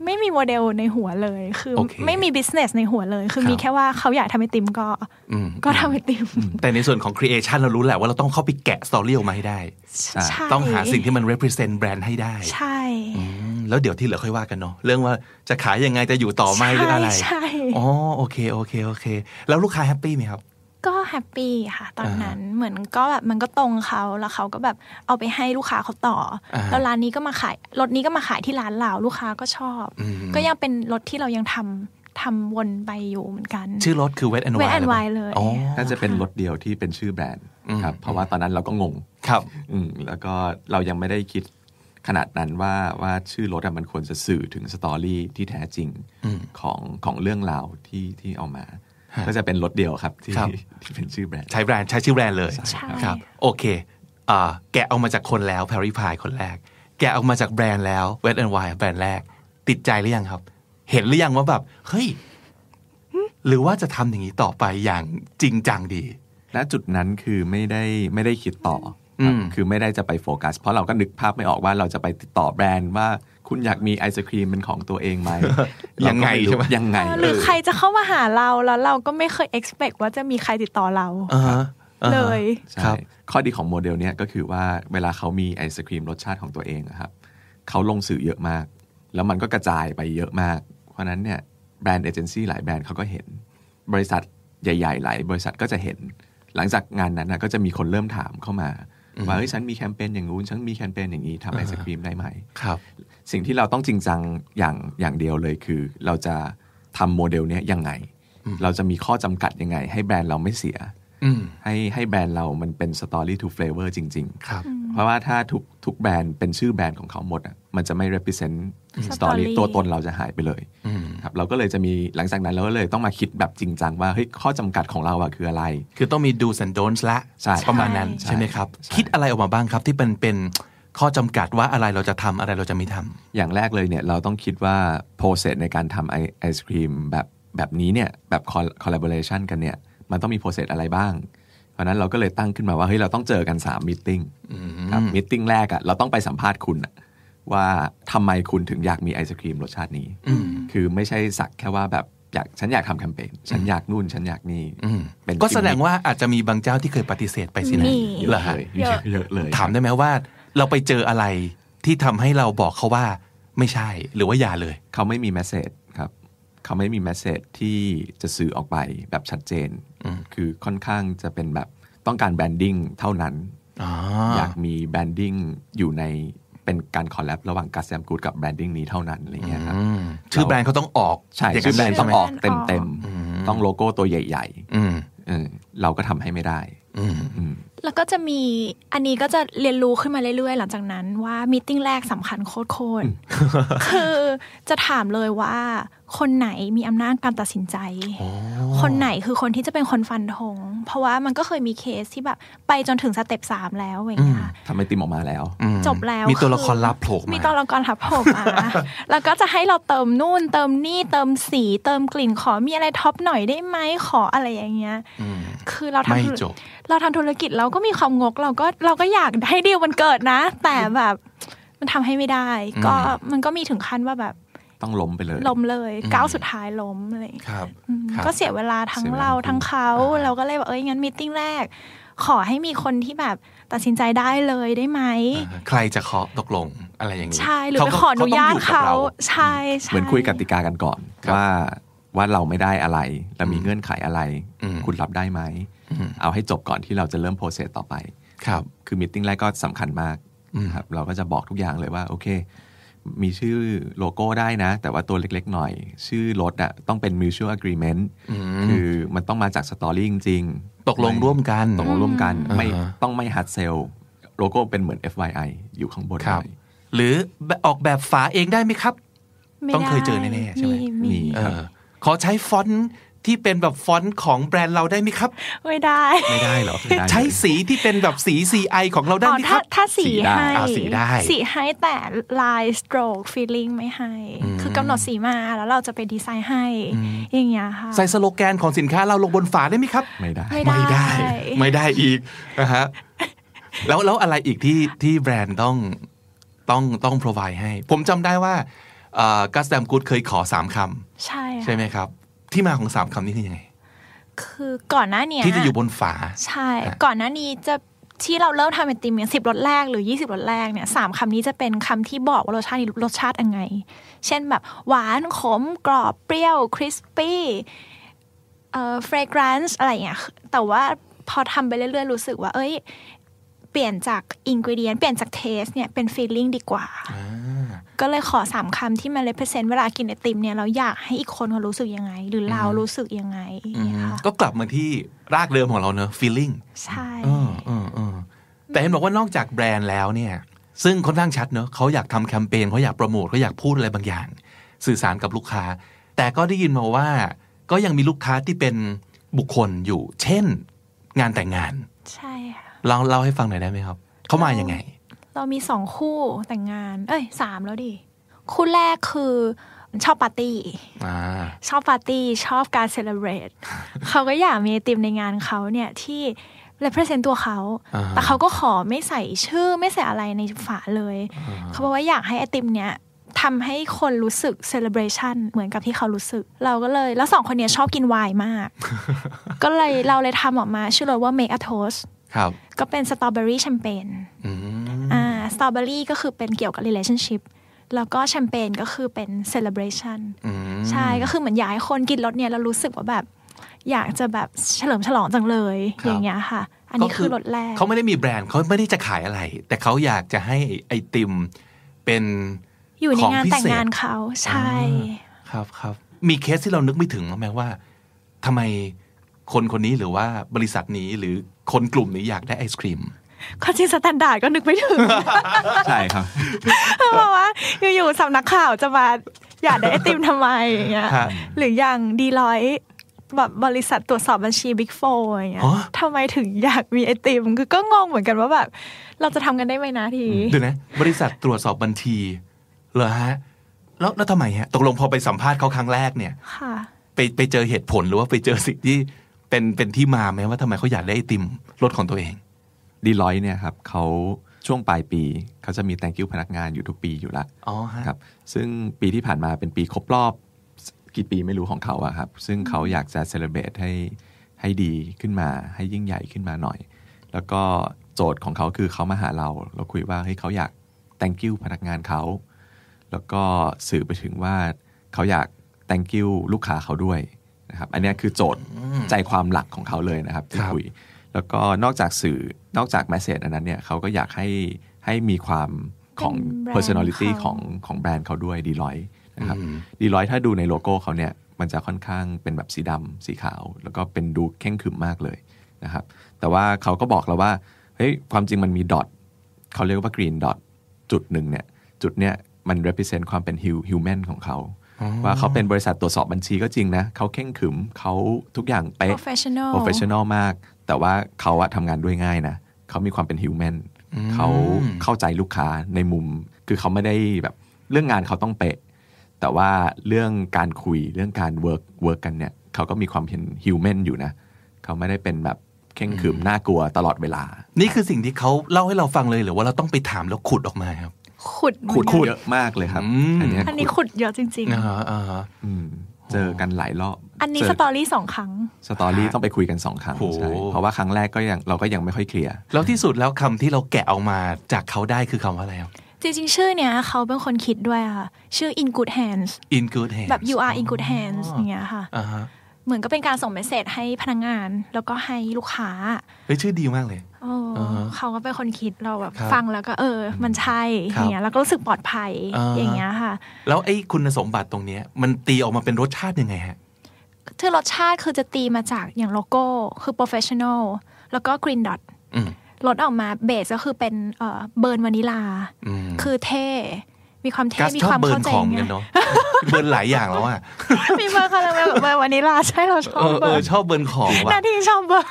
F: ไม่มีโมเดลในหัวเลย คือ
C: โอเค
F: ไม่มี business ในหัวเลย คือ
C: ครับ
F: มีแค่ว่าเขาอยากทำไอติมก็
C: อืม
F: ก็ทำไอติม
C: แต่ในส่วนของ creation เรารู้แหละว่าเราต้องเข้าไปแกะ story ออกมาให้ได้
F: ใช่
C: ต้องหาสิ่งที่มัน represent แบรนด์ให้ได้
F: ใช่
C: อืม แล้วเดี๋ยวที่เหลือค่อยว่ากันเนาะเรื่องว่าจะขายยังไงจะอยู่ต่อไหมหรืออะไร
F: ใช่
C: อ๋อโอเคโอเคโอเค แล้วลูกค้า happy ไหมครับ
F: ก็ happy ค่ะ ตอนนั้นเหมือนก็แบบมันก็ตรงเขาแล้วเขาก็แบบเอาไปให้ลูกค้าเขาต่ออาแล้วร้านนี้ก็มาขายรถนี้ก็มาขายที่ร้านเราลูกค้าก็ชอบ
C: อืม
F: ก็ยังเป็นรสที่เรายังทำทำวนไปอยู่เหมือนกัน
C: ชื่อรถคือ Wet and
F: Wet
C: Wild
F: and
C: หรือป
F: Wild เลย
C: อ๋อ
G: น่าจะเป็นรถเดียวที่เป็นชื่อแบรนด์ครับเพราะว่าตอนนั้นเราก็งง
C: ครับ
G: อืมแล้วก็เรายังไม่ได้คิด ขนาดนั้นว่าว่าชื่อรถอะมันควรจะสื่อถึงสตอรี่ที่แท้จริงของของเรื่องราวที่ที่เอามา ก็จะเป็นรถเดียวครับที่
C: ครับ
G: ที่เป็นชื่อแบรนด์
C: ใช้แบรนด์ใช้ชื่อแบรนด์เลย
F: ใช่
C: ครับโอเคอ่าแกะออกมาจากคนแล้วแพร r ี p พายคนแรก แกะออกมาจากแบรนด์แล้ว Wet and Wild แบรนด์แรก ติดใจหรือยังครับ เห็นหรือยังว่าแบบเฮ้ยหรือว่าจะทำอย่างนี้ต่อไปอย่างจริงจังดี
G: ณจุดนั้นคือไม่ได้ไม่ได้คิดต่อ อ
C: ม
G: คือไม่ได้จะไปโฟกัส เพราะเราก็นึกภาพไม่ออกว่าเราจะไปติดต่อแบรนด์ว่าคุณอยากมีไอศครีมเป็นของตัวเองไหม
C: ยังไง
G: เราก็รู้
C: ใช่ไหม
G: ยังไง
F: หรือใครจะเข้ามาหาเราแล้วเราก็ไม่เคย expect ว่าจะมีใครติดต่อเรา
C: อ่าฮะอ่าฮะ
F: เลย
G: ใช่
C: ครับ
G: ข้อดีของโมเดลเนี้ยก็คือว่าเวลาเขามีไอศครีมรสชาติของตัวเองอะครับเขาลงสื่อเยอะมาก แล้วมันก็กระจายไปเยอะมาก เพราะฉะนั้นเนี่ยแบรนด์เอเจนซี่หลายแบรนด์เขาก็เห็น บริษัทใหญ่ ๆ หลายบริษัทก็จะเห็น หลังจากงานนั้นนะก็จะมีคนเริ่มถามเข้ามา ว่าเฮ้ยฉันมีแคมเปญอย่างงู้นฉันมีแคมเปญอย่างนี้ทำไอศครีมได้ไหม
C: ครับ
G: สิ่งที่เราต้องจริงจังอย่างอย่างเดียวเลยคือ เราจะทำโมเดลเนี้ยยังไง เราจะมีข้อจำกัดยังไง ให้แบรนด์เราไม่เสีย
C: อืม
G: ให้ให้แบรนด์เรามันเป็น story to flavor จริง
C: ครับ
G: ๆเพราะว่าถ้าทุก ทุกแบรนด์เป็นชื่อแบรนด์ของเขาหมดอะมันจะไม่ represent story
F: Story
G: ตัวตนเราจะหายไปเลย
C: อืม
G: ครับเราก็เลยจะมีหลังจากนั้นเราก็เลยต้องมาคิดแบบจริงจังว่าเฮ้ยข้อจำกัดของเราอะคืออะไร
C: คือต้องมี do's and don'ts ละ
G: ใช่
C: ประมาณนั้น
G: ใช่
C: ใช่ไหมครับ
G: ใช่
C: คิดอะไรออกมาบ้างครับที่เป็นเป็นข้อจำกัดว่าอะไรเราจะทำอะไรเราจะไม่ทำ
G: อย่างแรกเลยเนี่ยเราต้องคิดว่า process ในการทำไอไอศครีมแบบแบบนี้เนี่ยแบบ collaboration กันเนี่ยมันต้องมี process อะไรบ้าง เพราะฉะนั้นเราก็เลยตั้งขึ้นมาว่าเฮ้ยเราต้องเจอกัน3 meeting ครับมิ팅แรกอะเราต้องไปสัมภาษณ์คุณอะว่าทำไมคุณถึงอยากมีไอศครีมรสชาตินี้คือไม่ใช่สักแค่ว่าแบบอยากฉันอยากทำแคมเปญฉันอยากนู่นฉันอยากนี่เป็น
C: ก็แสดงว่าอาจจะมีบางเจ้าที่เคยปฏิเสธไปสินะ
F: มี
G: เย
C: เหร
G: อะ
C: อฮะ
G: เลย
F: เยอะ
G: เยอะเลย
C: ถามได้ไหมว่า เราไปเจออะไรที่ทำให้เราบอกเขาว่าไม่ใช่หรือว่าอย่าเลย
G: เขาไม่มีแมสเซจครับ เขาไม่มีแมสเซจที่จะสื่อออกไปแบบชัดเจน คือค่อนข้างจะเป็นแบบต้องการ branding เท่านั้น
C: อ๋อ
G: อยากมี branding อยู่ในเป็นการ collab ระหว่าง Guss Damn Good กับ branding นี้เท่านั้นอะไรเงี้ยครับ
C: อืมชื่อแบรนด์เขาต้องออก
G: ใช่
C: อย่าง
G: ชื่อแบรนด์
C: ใช่
G: ต้อง
C: ไหม
G: ออกเต็ม
F: แบร
G: เต็
F: น
G: ม
F: ด์ออก
G: ต้องโลโก้ตัวใหญ่
C: อืม
G: ๆเออเราก็ทำให้ไม่ได้
C: อืม
G: อืม
F: แล้วก็จะมีอันนี้ก็จะเรียนรู้ขึ้นมาเรื่อยๆ หลังจากนั้นว่า meeting แรกสำคัญโคตรๆคือจะถามเลยว่า คนไหนมีอำนาจการตัดสินใจ คนไหนคือคนที่จะเป็นคนฟันธง เพราะว่ามันก็เคยมีเคสที่แบบไปจนถึง step สามแล้วอย่างเงี้ยค่ะ
G: ทำไอติมออกมาแล้ว
C: อืม
F: จบแล้ว
C: มีตัว
F: อ
C: ละครลับโผล่มา
F: มีตัวละครลับโผล่มา แล้วก็จะให้เราเติมนู่น เติมนี่ เติมสี เติมกลิ่น ขอมีอะไร top หน่อยได้ไหม ขออะไรอย่างเงี้ย
C: อืม
F: คือเรา
C: ไม่
F: ทำธุร
C: จบ
F: เราทำธุรกิจเราก็มีความงก เราก็เราก็อยากให้ดีลมันเกิดนะ แต่แบบมันทำให้ไม่ได้ ก็มันก็มีถึงขั้นว่าแบบ
G: ต้องล้มไปเลย
F: ล้มเลยก้าวสุดท้ายล้มอะไรอย่างเงี้ย
C: ครับ
F: อืม
C: ครับ
F: ก็เสียเวลาทั้ง
G: เสียเวลา
F: เราทั้งเขาเราก็เลยแบบเอ้ยงั้นมีติ้งแรก ขอให้มีคนที่แบบตัดสินใจได้เลยได้ไหม
C: อ่าใครจะเคาะตกลงอะไรอย่างนี้
F: ใช่หรือไป
C: ก็
F: ขออนุญาต
C: ต้งยู่กับ
F: เขา
C: ร
F: ใช่ใช่
G: เหมือนคุยกติกากันก่อน
C: ครับ
G: ว่าว่าเราไม่ได้อะไรเรามีเงื่อนไขอะไร
C: อืม
G: คุณรับได้ไหม เอาให้จบก่อนที่เราจะเริ่มโปรเซสต่อไป
C: ครับ
G: คือ meeting แรกก็สำคัญมาก
C: อืม
G: ครับเราก็จะบอกทุกอย่างเลยว่า โอเค มีชื่อโลโก้ได้นะ แต่ว่าตัวเล็กๆหน่อย ชื่อรสอะต้องเป็น mutual agreement คือมันต้องมาจาก story จริงๆ
C: ตกลงร่วมกัน
G: ตกลงร่วมกันไม่
C: อ่าฮะ
G: ต้องไม่ hard sell โลโก้เป็นเหมือน FYI อยู่ข้างบน
C: ครับ
G: หน่อย
C: หรือออกแบบฝาเองได้ไหมครับ
F: ไม่
C: ต้องเคยเจอ
F: ได้
C: แน่ๆใช่ไหม
F: มี
G: มี
C: เออขอใช้ฟอนต์ ที่เป็นแบบฟอนต์ของแบรนด์เราได้ไหมครับ
F: ไม่ได้
G: ไม่ได้เหรอไม่ได้เลย
C: ใช้สีที่เป็นแบบสี CI ของเราได้
F: อ๋อ
C: ไหมค
F: ถ้า
C: รับ
F: ถ้าสี
G: สีได้
F: ให้
C: อ่าสีได้
F: สีให้แต่ลายสโตรกฟีลลิ่งไม่ให้ คือกำหนดสีมาแล้วเราจะไปดีไซน์ให้ อย่างเงี้ยค่ะ
C: ใส่สโลแกนของสินค้าเราลงบนฝาได้ไหมครับ
G: ไม่ได้
F: ไม่ได้
C: ไม่ได้อีกนะฮะแล้วแล้วอะไรอีกที่ที่แบรนด์ต้องต้องต้อง provide ให้ ผมจำได้ว่ากัสแดมกูดเคยขอสามค
F: ใช่ค่ะ
C: ใช่ไหมครับ ที่มาของสามคำนี้คือยังไง
F: คือก่อนหน้าเนี้ย
C: ที่จะอยู่บนฝา
F: ใช่
C: อะ
F: ก่อนหน้านี้จะที่เราเริ่มทำไอติมเนี่ยสิบรสแรกหรือ20รสแรกเนี่ยสามคำนี้จะเป็นคำที่บอกว่ารสชาตินี้รสชาติยังไง เช่นแบบ หวานขมกรอบเปรี้ยว crispy เอ่อ fragrance อะไรอย่างเงี้ยแต่ว่าพอทำไปเรื่อยๆ รู้สึกว่า เอ้ย เปลี่ยนจาก ingredient เปลี่ยนจาก taste เนี่ยเป็น feeling ดีกว่า ก็เลยขอสามคำที่มา represent เวลากินไอติมเนี่ยเราอยากให้อีกคนเขารู้สึกยังไง หรือเรารู้สึกยังไงเนี่ยค่ะ
C: ก็กลับมาที่รากเดิมของเราเนอะ feeling
F: ใช่
C: เออเออเออแต่เห็นบอกว่านอกจากแบรนด์แล้วเนี่ย ซึ่งค่อนข้างชัดเนอะเขาอยากทำแคมเปญเขาอยากโปรโมทเขาอยากพูดอะไรบางอย่าง สื่อสารกับลูกค้า แต่ก็ได้ยินมาว่า ก็ยังมีลูกค้าที่เป็นบุคคลอยู่ เช่น งานแต่งงาน
F: ใช่ค่ะ
C: เราเล่าให้ฟังหน่อยได้ไหมครับ เขามายังไง
F: เรามีสองคู่แต่งงาน เอ้ยสามแล้วดิ คู่แรกคือชอบปาร์ตี้
C: อ่า
F: ชอบปาร์ตี้ ชอบการ celebrate เขาก็อยากมีไอติมในงานเขาเนี่ยที่ represent ตัวเขา
C: อ่า
F: แต่เขาก็ขอไม่ใส่ชื่อไม่ใส่อะไรในฝาเลย เขาบอกว่าอยากให้ไอติมเนี่ยทำให้คนรู้สึก celebration เหมือนกับที่เขารู้สึก เราก็เลยแล้วสองคนเนี้ยชอบกินไวน์มาก ก็เลยเราเลยทำออกมาชื่อรสว่า make a toast
C: ครับ
F: ก็เป็นสตรอเบอรี่แชมเปญ
C: อืม
F: อ่าสตรอเบอรี่ก็คือเป็นเกี่ยวกับ relationship แล้วก็แชมเปญก็คือเป็น celebration
C: อืม
F: ใช่ก็คือเหมือนอยากให้คนกินรสเนี่ยแล้วรู้สึกว่าแบบ อยากจะแบบเฉลิมฉลองจังเลย
C: ครับ
F: อย่างเงี้ยค่ะ อันนี้คือรสแรก
C: เขาไม่ได้มีแบรนด์เขาไม่ได้จะขายอะไร แต่เขาอยากจะให้ไอติมเป็น
F: อยู่ใน
C: ของ
F: งาน
C: พิ
F: แต่ง
C: เศษ
F: งานเขาใช่
C: ครับครับมีเคสที่เรานึกไม่ถึงบ้างไหมว่าทำไมคนคนนี้หรือว่าบริษัทนี้หรือคนกลุ่มนี้อยากได้ไอศครีม
F: คือจริง Standard ก็นึกไม่ถึง
G: ใช่ครับ
F: เพราะว่าอยู่ๆสำนักข่าวจะมาอยากได้ไอติมทำไมอย่างเงี้ย
C: ฮะ
F: หรืออย่าง Deloitte แบบบริษัทตรวจสอบบัญชี Big Four อย่างเงี้ย
C: อ๋อ
F: ทำไมถึงอยากมีไอติม คือก็งงเหมือนกันว่าแบบ เราจะทำกันได้ไหมนะที
C: เดี๋ยวนะ บริษัทตรวจสอบบัญชี เหรอฮะ แล้วแล้วทำไมฮะ ตกลงพอไปสัมภาษณ์เขาครั้งแรกเนี่ย
F: ค่ะ
C: ไปไปเจอเหตุผลหรือว่าไปเจอสิ่งที่ เป็นเป็นที่มาไหมว่าทำไมเขาอยากได้ไอติมรถของตัวเอง
G: ดีลอยเนี่ยครับเขาช่วงปลายปีเขาจะมี thank you พนักงานอยู่ทุกปีอยู่แล้ว
C: อ๋อฮะ
G: ครับ ซึ่งปีที่ผ่านมาเป็นปีครบรอบกี่ปีไม่รู้ของเขาอะครับ ซึ่งเขาอยากจะเซเลบรตให้ให้ดีขึ้นมา ให้ยิ่งใหญ่ขึ้นมาหน่อย แล้วก็โจทย์ของเขาคือเขามาหาเรา เราคุยว่าเฮ้ยเขาอยาก thank you พนักงานเขา แล้วก็สื่อไปถึงว่าเขาอยาก thank you ลูกค้าเขาด้วย นะครับอันเนี้ยคือโจทย์ใจความหลักของเขาเลยนะครับที่
C: ครับ
G: คุย แล้วก็นอกจากสื่อนอกจากแมสเซจอันนั้นเนี่ยเขาก็อยากให้ให้มีความของ
F: เป็นแบรนด์
G: personality
F: เขา
G: ของของแบรนด์เขาด้วยดีลอยนะครับดีลอยถ้าดูในโลโก้เขาเนี่ยมันจะค่อนข้างเป็นแบบสีดำสีขาว แล้วก็เป็นดูเข่งขรึมมากเลยนะครับ แต่ว่าเขาก็บอกเราว่าเฮ้ยความจริงมันมีดอทเขาเรียกว่า green dot จุดหนึ่งเนี่ยจุดเนี้ยมัน represent ความเป็น hu- human ของเขา ว่าเขาเป็นบริษัทตรวจสอบบัญชีก็จริงนะเขาเข่งขรึมเขาทุกอย่างเป๊ะ
F: professional
G: professional มาก แต่ว่าเขาอะทำงานด้วยง่ายนะเขามีความเป็น human เขาเข้าใจลูกค้าในมุม คือเขาไม่ได้แบบเรื่องงานเขาต้องเป๊ะ แต่ว่าเรื่องการคุยเรื่องการ work work กันเนี่ยเขาก็มีความเป็น human อยู่นะเขาไม่ได้เป็นแบบเคร่งขรึมน่ากลัวตลอดเวลา
C: นี่คือสิ่งที่เขาเล่าให้เราฟังเลยหรือว่าเราต้องไปถามแล้วขุดออกมาครับ
F: ขุดเหมือน
G: ขุด
F: กัน
G: เยอะมากเลยครับ
C: อืม
G: อันเนี้ย
F: อันนี้
G: ขุด
F: ขุดเยอะจริง
C: อ่าฮะอ่าฮะ
G: อืมเจอกันหลายรอบ
F: ๆอันนี้
G: เจ
F: story สองครั้ง
G: story ต้องไปคุยกันสองครั้ง
C: โอ้โห
G: ใช่เพราะว่าครั้งแรกก็ยังเราก็ยังไม่ค่อยเคลียร์
C: แล้วที่สุดแล้วคำที่เราแกะออกมาจากเขาได้คือคำว่าอะไรครับ
F: จริงๆ ชื่อเนี้ยเขาเป็นคนคิดด้วยค่ะ ชื่อ in good hands
C: in good hands
F: แบบ you are in good hands อย่างเงี้ยค่ะ
C: อ่าฮะ
F: เหมือนก็เป็นการส่งเมสเซจให้พนักงาน แล้วก็ให้ลูกค้า
C: เฮ้ยชื่อดีมากเลย
F: โอ้
C: อ่าฮะ
F: เขาก็เป็นคนคิดเราแบบ
C: ครับ
F: ฟังแล้วก็เออ มันใช่
C: ค
F: อ
C: รับ
F: ย่างเงี้ยแล้วก็รู้สึกปลอดภัย
C: อ่าฮะ
F: อย่างเงี้ยค่ะ
C: แล้วไอ้คุณสมบัติตรงเนี้ย มันตีออกมาเป็นรสชาติยังไงฮะ
F: คือรสชาติคือจะตีมาจากอย่างโลโก้คือ professional แล้วก็ green dot
C: อืม
F: รสออกมาเบสก็คือเป็นเอ่อเบิร์นวานิลา
C: อืม
F: คือเท่ มีความเท่
C: กัส
F: มี
C: ชอ
F: ค
C: บ
F: วาม
C: เบิร์
F: เข้านใจ
C: ของ
F: ไง
C: กันเนาะเบิร์นหลายอย่างแล้วอะ
F: มีเบอร์คาราเมลกับเบอร์วานิลาใช่เราชอ
C: เอบอ
F: เบ
C: เอ
F: อ
C: อ
F: ร์
C: ชอบเบิร์นของว่ะ
F: หน้าที่ชอบเบอร์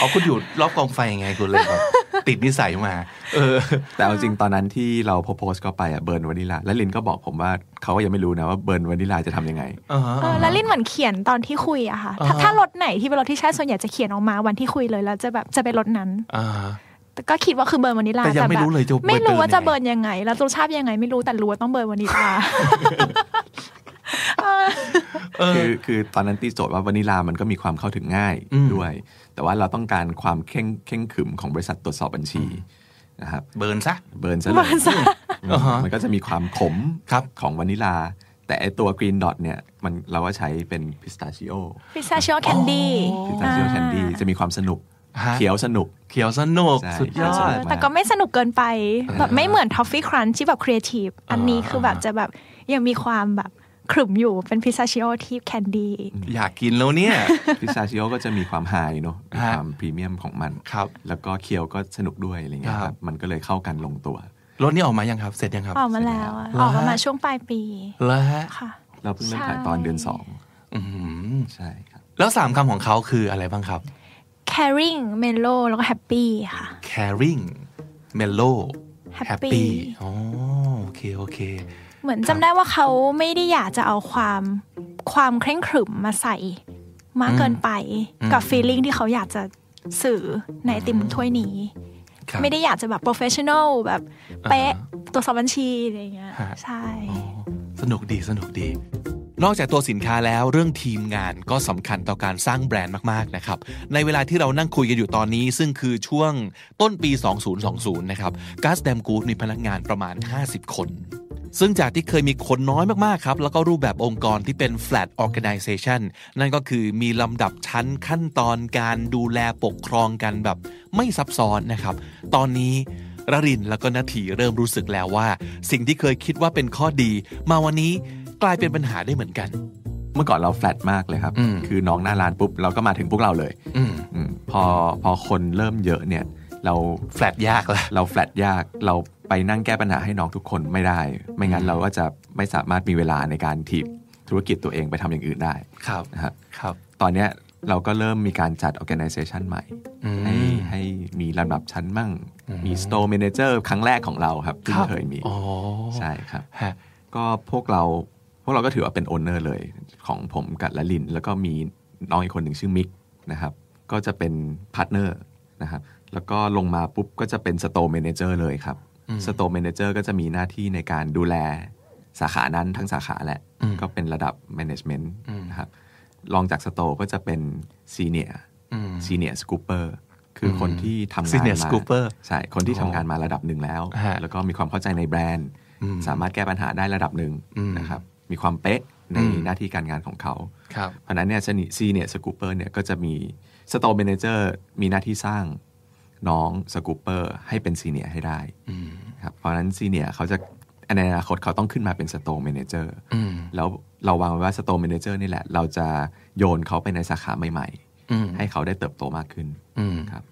C: อ๋อคุณอยู่รอบกองไฟไงคุณเลยแบบติดนิสัยมา เออ
G: แต่เอาจริงตอนนั้นที่เราโพสต์ก็ไปอะเบิร์นวานิลา และลินก็บอกผมว่าเขาก็ยังไม่รู้นะว่าเบิร์นวานิลาจะทำยังไง
C: อ่าฮะ
F: เออแล้วลินเหมือนเขียนตอนที่คุยอะค่ะถ้า
C: อ่าฮะ
F: ถ้ารสไหนที่เป็นรสที่ใช่ส่วนใหญ่จะเขียนออกมาวันที่คุยเลยแล้วจะแบบจะเป็นรสนั้น
C: อ่าฮะ
F: แต่ก็คิดว่าคือ burn วานิลา
C: แต่ยังไม่รู้เลยจะ burn
F: ไม่รู้ว่าจะ burn ยังไง แล้วรสชาติยังไงไม่รู้แต่รู้ว่าต้อง burn วานิลา
G: คือคือตอนนั้นตีโจทย์ว่าวานิลามันก็มีความเข้าถึงง่าย
C: อืม
G: ด้วย แต่ว่าเราต้องการความเคร่งเคร่งขรึมของบริษัทตรวจสอบบัญชีนะครับ
C: burn ซะ
G: burn ซะเลย
F: burn ซะ
G: อืม
C: อ่าฮะ
G: มันก็จะมีความขม
C: ครับ
G: ของวานิลา แต่ไอตัว green dot เนี่ยมันเราก็ใช้เป็นพิสตาชิโอ
F: พิสตาชิโอ candy
G: พิสตาชิโอ candy จะมีความสนุก
C: ฮะ
G: เขียวสนุก
C: เขียวสนุก
G: ใช่
C: สุดยอด
G: ใช่
F: แต่ก็ไม่สนุกเกินไป แบบไม่เหมือน toffee crunch ที่แบบครีเอทีฟอันนี้คือแบบจะแบบยังมีความแบบขรึมอยู่เป็นพิสตาชิโอที่ candy
C: อยากกินแล้วเนี่ย
G: พิสตาชิโอก็จะมีความ high เนอะมี
C: ฮะ
G: ความพรีเมียมของมัน
C: ครับ
G: แล้วก็เขียวก็สนุกด้วยอะไรเงี้ย
C: ค
G: ค
C: รั
G: รับบมันก็เลยเข้ากันลงตัว
C: รถนี่ออกมายังครับ เสร็จยังครับ
F: ออกมาแล้วอะ
C: เหรอ
F: ออกมา
C: ฮะ
F: มาช่วงปลายปี
C: แล้วฮะ
F: ค่ะ
G: เราเพิ่งเริ่มถ่าย
F: ใช่
G: ตอนเดือนสอง
C: อื้อหือ
G: ใช่ครับ
C: แล้วสามคำของเขาคืออะไรบ้างครับ
F: caring mellow แล้วก็ happy ค่ะ
C: caring mellow
F: Happy
C: happy อ๋อโอเคโอเค
F: เหมือนจำได้ว่าเขาไม่ได้อยากจะเอาความความเคร่งขรึมมาใส่มากเกินไปกับ feeling ที่เขาอยากจะสื่อในไอติมถ้วยนี้
C: ครับ
F: ไม่ได้อยากจะแบบ professional แบบเป๊ะตัวสอบบัญชีอะไรอย่างเงี้ย
C: ฮะ
F: ใช่
C: สนุกดีสนุกดี นอกจากตัวสินค้าแล้วเรื่องทีมงานก็สำคัญต่อการสร้างแบรนด์มาก ๆ นะครับ ในเวลาที่เรานั่งคุยกันอยู่ตอนนี้ ซึ่งคือช่วงต้นปี 2020 นะครับก a สแดมกูดมีพนักงานประมาณ 50 คน ซึ่งจากที่เคยมีคนน้อยมากๆครับ แล้วก็รูปแบบองค์กรที่เป็น flat organization นั่นก็คือมีลำดับชั้นขั้นตอนการดูแลปกครองกันแบบไม่ซับซ้อนนะครับ ตอนนี้รรินแล้วก็นาทีเริ่มรู้สึกแล้วว่า สิ่งที่เคยคิดว่าเป็นข้อดี มาวันนี้กลายเป็นปัญหาได้เหมือนกัน
G: เมื่อก่อนเราแฟลตมากเลยครับ
C: อืม
G: คือน้องหน้าร้านปุ๊บเราก็มาถึงพวกเราเลย
C: อืม
G: อมพอพอคนเริ่มเยอะเนี่ยเรา
C: แฟลตยากละ
G: เราแฟลตยากเรา ไปนั่งแก้ปัญหาให้น้องทุกคนไม่ได้ ไม่งั้นเราก็จะไม่สามารถมีเวลาในการถีบธุรกิจตัวเองไปทำอย่างอื่นได้
C: ครับ
G: นะฮะ
C: ครับ
G: ตอนเนี้ยเราก็เริ่มมีการจัด organization ใหม่
C: อืม
G: ให้ให้มีลำดับชั้นมั่ง มี store manager ครั้งแรกของเราครับที่
C: ครับ
G: เคยมี
C: อ๋อ
G: ใช่ครับ
C: ฮะ
G: ก็พวกเราพวกเราก็ถือว่าเป็น owner เลย ของผมกับละลิน แล้วก็มีน้องอีกคนหนึ่งชื่อมิกนะครับ ก็จะเป็น partner นะครับ แล้วก็ลงมาปุ๊บก็จะเป็นสโตร์ a ม a เจอร์เลยครับ สโตร์ a ม a เจอร์ก็จะมีหน้าที่ในการดูแลสาขานั้นทั้งสาขาแหละ
C: อืม
G: ก็เป็นระดับ management
C: อืม
G: นะครับรองจาก store ก็จะเป็น senior
C: อืม
G: senior scooper คือคนที่ทำงาน
C: Senior
G: มา
C: Scooper
G: ใช่คนที่ทำงานมาระดับหนึ่งแล้ว
C: ฮะ
G: แล้วก็มีความเข้าใจในแบรนด์
C: อืม
G: สามารถแก้ปัญหาได้ระดับหนึ่ง
C: อืม
G: นะครับมีความเป๊ะใน
C: อืม
G: หน้าที่การงานของเขา
C: ครับ
G: เพราะฉะนั้นเนี่ย senior scooper เนี่ยก็จะมี store managerมีหน้าที่สร้าง น้อง scooper ให้เป็น senior ให้ได้
C: อืม
G: ครับเพราะฉะนั้น senior เขาจะในอนาคตเขาต้องขึ้นมาเป็น store manager อื
C: ม
G: แล้วเราวางไว้ว่า store manager นี่แหละ เราจะโยนเขาไปในสาขาใหม่
C: อืม
G: ๆให้เขาได้เติบโตมากขึ้น
C: อืม
G: ครับ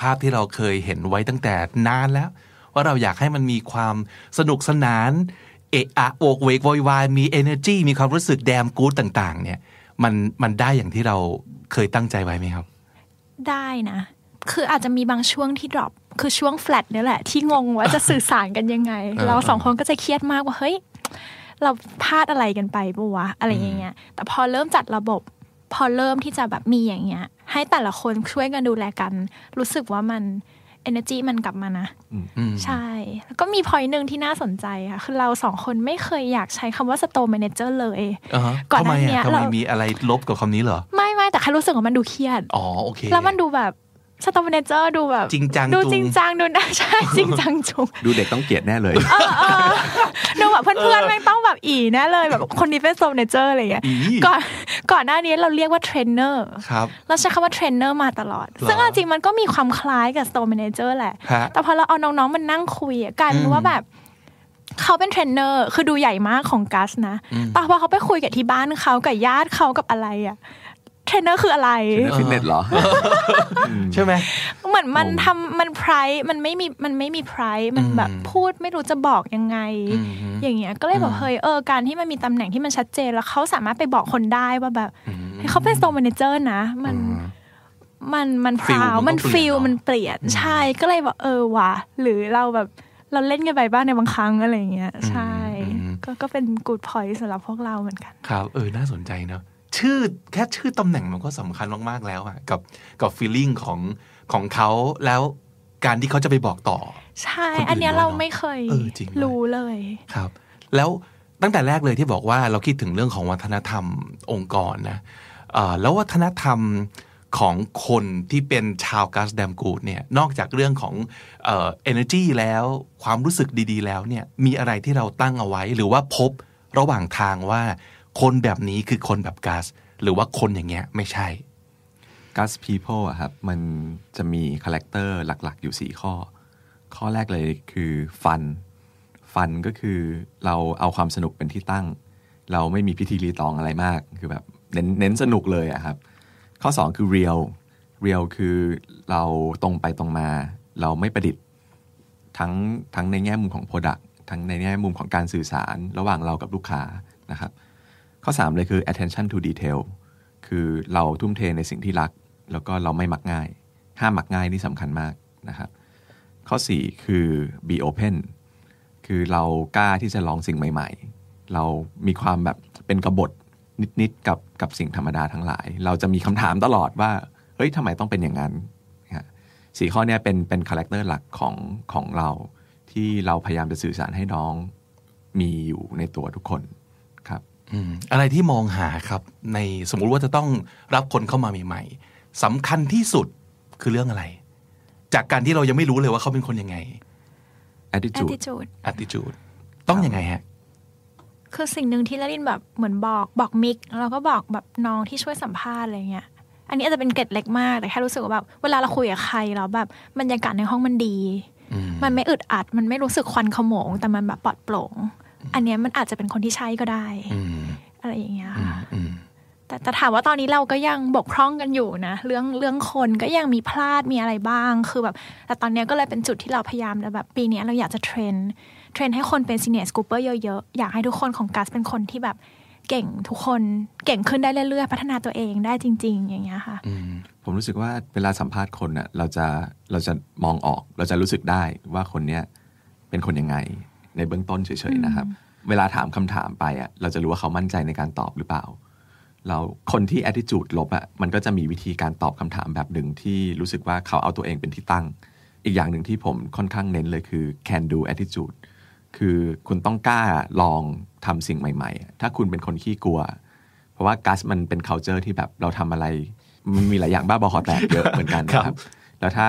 C: ภาพที่เราเคยเห็นไว้ตั้งแต่นานแล้ว ว่าเราอยากให้มันมีความสนุกสนาน เอะอะโหวกเหวกโวยวายมี energy มีความรู้สึก damn good ต่าง ๆ เนี่ย มันมันได้อย่างที่เราเคยตั้งใจไว้ไหมครับ
F: ได้นะ คืออาจจะมีบางช่วงที่ drop คือช่วง flat เนี่ยแหละ ที่งงว่าจะสื่อสารกันยังไง
C: เออ
F: เราสองคนก็จะเครียดมากว่าเฮ้ยเราพลาดอะไรกันไปปะวะอะไรอย่างเงี้ย แต่พอเริ่มจัดระบบ พอเริ่มที่จะแบบมีอย่างเงี้ย ให้แต่ละคนช่วยกันดูแลกัน รู้สึกว่ามัน energy มันกลับมานะ
C: อืม
F: ใช่ แล้วก็มี point หนึ่งที่น่าสนใจค่ะ คือเราสองคนไม่เคยอยากใช้คำว่า store manager เลย
C: อ่าฮะ
F: ก่อนหน้าเนี้ย
C: ทำไม
F: เรา
C: มีอะไรลบกับคำนี้เหรอ
F: ไม่ไม่แต่แค่รู้สึกว่ามันดูเครียด
C: อ๋อโอเค
F: แล้วมันดูแบบ store manager ดูแบบ
C: จริงจัง
F: ดู
C: จุง
F: จริงจังดูน่าใช่จริงจังจุง
G: ดูเด็กต้องเกลียดแน่เลย
F: ดูแบบเพื่อนๆแม่งต้องแบบอีแน่เลยแบบคนนี้เป็น store manager อะไรอย่างเงี้ย
C: อี
F: ก่อนก่อนหน้านี้เราเรียกว่าเทรนเนอร์
C: ครับ
F: เราใช้คำว่าเทรนเนอร์มาตลอด
C: หรอ
F: ซึ่งเอาจริงมันก็มีความคล้ายกับสตอร์ a เนเจอร์แหละ
C: ฮะ
F: แต่พอเราเอาน้องๆมันนั่งคุยอะกลายเป็นว่าแบบเขาเป็นเทรนเนอร์คือดูใหญ่มากของกัสนะแต่พอเขาไปคุยกับที่บ้านเขากับญาติเขากับอะไรอะ เทรนเนอร์คืออะไร
G: ฟิตเนสเหรอ
C: ใช่ไหม
F: เหมือนมัน
G: งง
F: ทำมันไพรมันไม่มีมันไม่มีไพรมันแบบ
C: อืม
F: พูดไม่รู้จะบอกยังไง
C: อืมฮึ
F: อย่างเงี้ยก็เลยแบบ
C: อืม
F: เฮ้ยเออการที่มันมีตำแหน่งที่มันชัดเจนแล้วเขาสามารถไปบอกคนได้ว่าแบบเฮ้ยเขาเป็นโซม a นเจอร์นะ มันมันมันพ
C: Feel
F: ราว
C: มั
F: มันน
C: ก็เปลี่
F: ฟิ
C: ยน
F: ล
C: เนอะ
F: มันเปลี่ยนใช่ก็เลยแบบเออว่ะหรือเราแบบเราเล่นกันไปบ้างในบางครั้งอะไรอย่างเงี้ย ใช่ ก็ก็เป็นกูดพอยต์สำหรับพวกเราเหมือนกัน
C: ครับ เออน่าสนใจเนอะ ชื่อแค่ชื่อตำแหน่งมันก็สำคัญมาก ๆ แล้วอะกับกับฟีลลิ่งของของเขาแล้วการที่เขาจะไปบอกต่อ
F: ใช่
C: คนอื่น
F: อันเนี้ย
C: ด้วย
F: เรา
C: เนอะ
F: ไม่เคย
C: เออจริงด้วย
F: รู้เลย
C: ครับ แล้วตั้งแต่แรกเลยที่บอกว่าเราคิดถึงเรื่องของวัฒนธรรมองค์กรนะเอ่อแล้ววัฒนธรรมของคนที่เป็นชาว Guss Damn Good เนี่ยนอกจากเรื่องของเอ่อ energy แล้วความรู้สึกดี ๆ แล้วเนี่ยมีอะไรที่เราตั้งเอาไว้หรือว่าพบระหว่างทางว่า คนแบบนี้คือคนแบบ Guss หรือว่าคนอย่างเงี้ยไม่ใช่
G: Guss People อะครับ มันจะมี character หลักๆ อยู่ 4 ข้อ ข้อแรกเลยคือ fun fun ก็คือเราเอาความสนุกเป็นที่ตั้ง เราไม่มีพิธีรีตองอะไรมากคือแบบเน้นเน้นสนุกเลยอะครับ ข้อ 2 คือ real real คือเราตรงไปตรงมา เราไม่ประดิษฐ์ทั้งทั้งในแง่มุมของ Product ทั้งในแง่มุมของการสื่อสารระหว่างเรากับลูกค้านะครับ ข้อ 3 เลยคือ attention to detail คือเราทุ่มเทในสิ่งที่รัก แล้วก็เราไม่มักง่าย ห้ามมักง่ายนี่สำคัญมากนะครับ ข้อ 4 คือ be open คือเรากล้าที่จะลองสิ่งใหม่ ๆ เรามีความแบบเป็นกบฏนิดๆกับกับสิ่งธรรมดาทั้งหลาย เราจะมีคำถามตลอดว่า เฮ้ยทำไมต้องเป็นอย่างนั้นนะฮะสี่ข้อเนี้ยเป็นเป็น character หลักของของเราที่เราพยายามจะสื่อสารให้น้องมีอยู่ในตัวทุกคน
C: อืมอะไรที่มองหาครับ ในสมมุติว่าจะต้องรับคนเข้ามาใหม่ ๆสำคัญที่สุดคือเรื่องอะไร จากการที่เรายังไม่รู้เลยว่าเขาเป็นคนยังไง
G: attitude
F: attitude
C: attitude ต้องยังไงฮะ
F: คือสิ่งหนึ่งที่ลลินแบบเหมือนบอกบอกมิกแล้วก็บอกแบบน้องที่ช่วยสัมภาษณ์อะไรเงี้ยอันนี้อาจจะเป็นเกร็ดเล็กมากแต่แค่รู้สึกว่าแบบเวลาเราคุยกับใครแล้วแบบบรรยากาศในห้องมันดี มันไม่อึดอัด มันไม่รู้สึกควันขโมง แต่มันแบบปลอดโปร่ง อันเนี้ยมันอาจจะเป็นคนที่ใช้ก็ได้
C: อืม
F: อะไรอย่างเงี้ย
C: อื
F: ค่ะ
C: มอืม
F: แต่แต่ถามว่าตอนนี้เราก็ยังบกพร่องกันอยู่นะ เรื่องเรื่องคนก็ยังมีพลาดมีอะไรบ้างคือแบบ แต่ตอนเนี้ยก็เลยเป็นจุดที่เราพยายามจะแบบปีเนี้ยเราอยากจะ train train ให้คนเป็น senior scooper เยอะๆ อยากให้ทุกคนของ Guss เป็นคนที่แบบเก่งทุกคนเก่งขึ้นได้เรื่อยๆ พัฒนาตัวเองได้จริง ๆ อย่างเงี้ยค่ะ
G: ผมรู้สึกว่าเวลาสัมภาษณ์คนน่ะเราจะเราจะมองออกเราจะรู้สึกได้ว่าคนเนี้ยเป็นคนยังไง ในเบื้องต้นเฉยๆนะครับ เวลาถามคำถามไปอะเราจะรู้ว่าเขามั่นใจในการตอบหรือเปล่าเราคนที่ attitude ลบอะมันก็จะมีวิธีการตอบคำถามแบบหนึ่งที่รู้สึกว่าเขาเอาตัวเองเป็นที่ตั้ง อีกอย่างหนึ่งที่ผมค่อนข้างเน้นเลยคือ can do attitude คือคุณต้องกล้าลองทำสิ่งใหม่ๆอะถ้าคุณเป็นคนขี้กลัว เพราะว่ากัสมันเป็น culture ที่แบบเราทำอะไร มันมีหลายอย่างบ้าบอคอแตกเยอะเหมือนกันนะครับ แล้วถ้า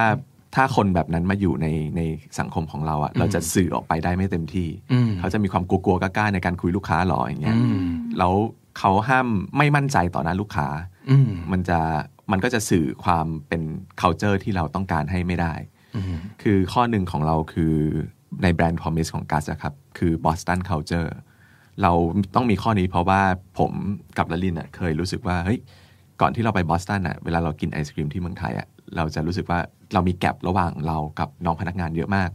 G: ถ้าคนแบบนั้นมาอยู่ในในสังคมของเราอะเราจะสื่อออกไปได้ไม่เต็มที่
C: อืม
G: เขาจะมีความกลัวๆกล้าๆในการคุยลูกค้าหรออย่างเงี้ยแล้วเขาห้ามไม่มั่นใจต่อหน้าลูกค้า
C: อืม
G: มันจะมันก็จะสื่อความเป็น culture ที่เราต้องการให้ไม่ได้ คือข้อหนึ่งของเราคือในแบรนด์ Promise ของกัสครับ คือ Boston Culture เราต้องมีข้อนี้เพราะว่าผมกับลลินอะเคยรู้สึกว่าเฮ้ยก่อนที่เราไปบอสตันอะเวลาเรากินไอศครีมที่เมืองไทยอะเราจะรู้สึกว่า เรามีแกลบระหว่างเรากับน้องพนักงานเยอะมาก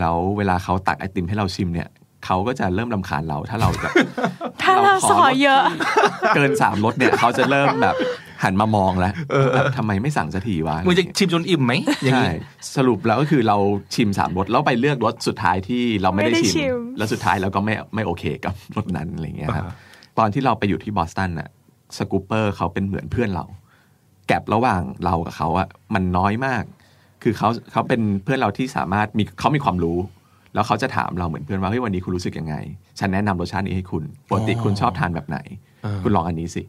G: แล้วเวลาเขาตักไอติมให้เราชิมเนี่ยเขาก็จะเริ่มลำคาญเราถ้าเราแบบ
F: ถ้าเราสอเยอะ
G: เกินสามรสเนี่ยเขาจะเริ่มแบบหันมามองแล้วแบบทำไมไม่สั่งสักทีวะ
C: มึงจะชิมจนอิ่มไหมอย่าง
G: ใช่
C: นี้
G: สรุปแล้วก็คือเราชิมสามรสแล้วไปเลือกรสสุดท้ายที่เราไม่ได้
F: ไม่ได้
G: ชิ
F: ชิ
G: ม
F: ม
G: แล้วสุดท้ายเราก็ไม่ไม่โอเคกับรสนั้นอะไรเงี้ยครับตอนที่เราไปอยู่ที่บอสตันน่ะสกูปเปอร์เขาเป็นเหมือนเพื่อนเรา แก็บระหว่างเรากับเขาอะมันน้อยมาก คือเขาเขาเป็นเพื่อนเราที่สามารถมีเขามีความรู้ แล้วเขาจะถามเราเหมือนเพื่อนว่าเฮ้ยวันนี้คุณรู้สึกยังไง ฉันแนะนำรสชาตินี้ให้คุณปกติคุณชอบทานแบบไหน คุณลองอันนี้สิ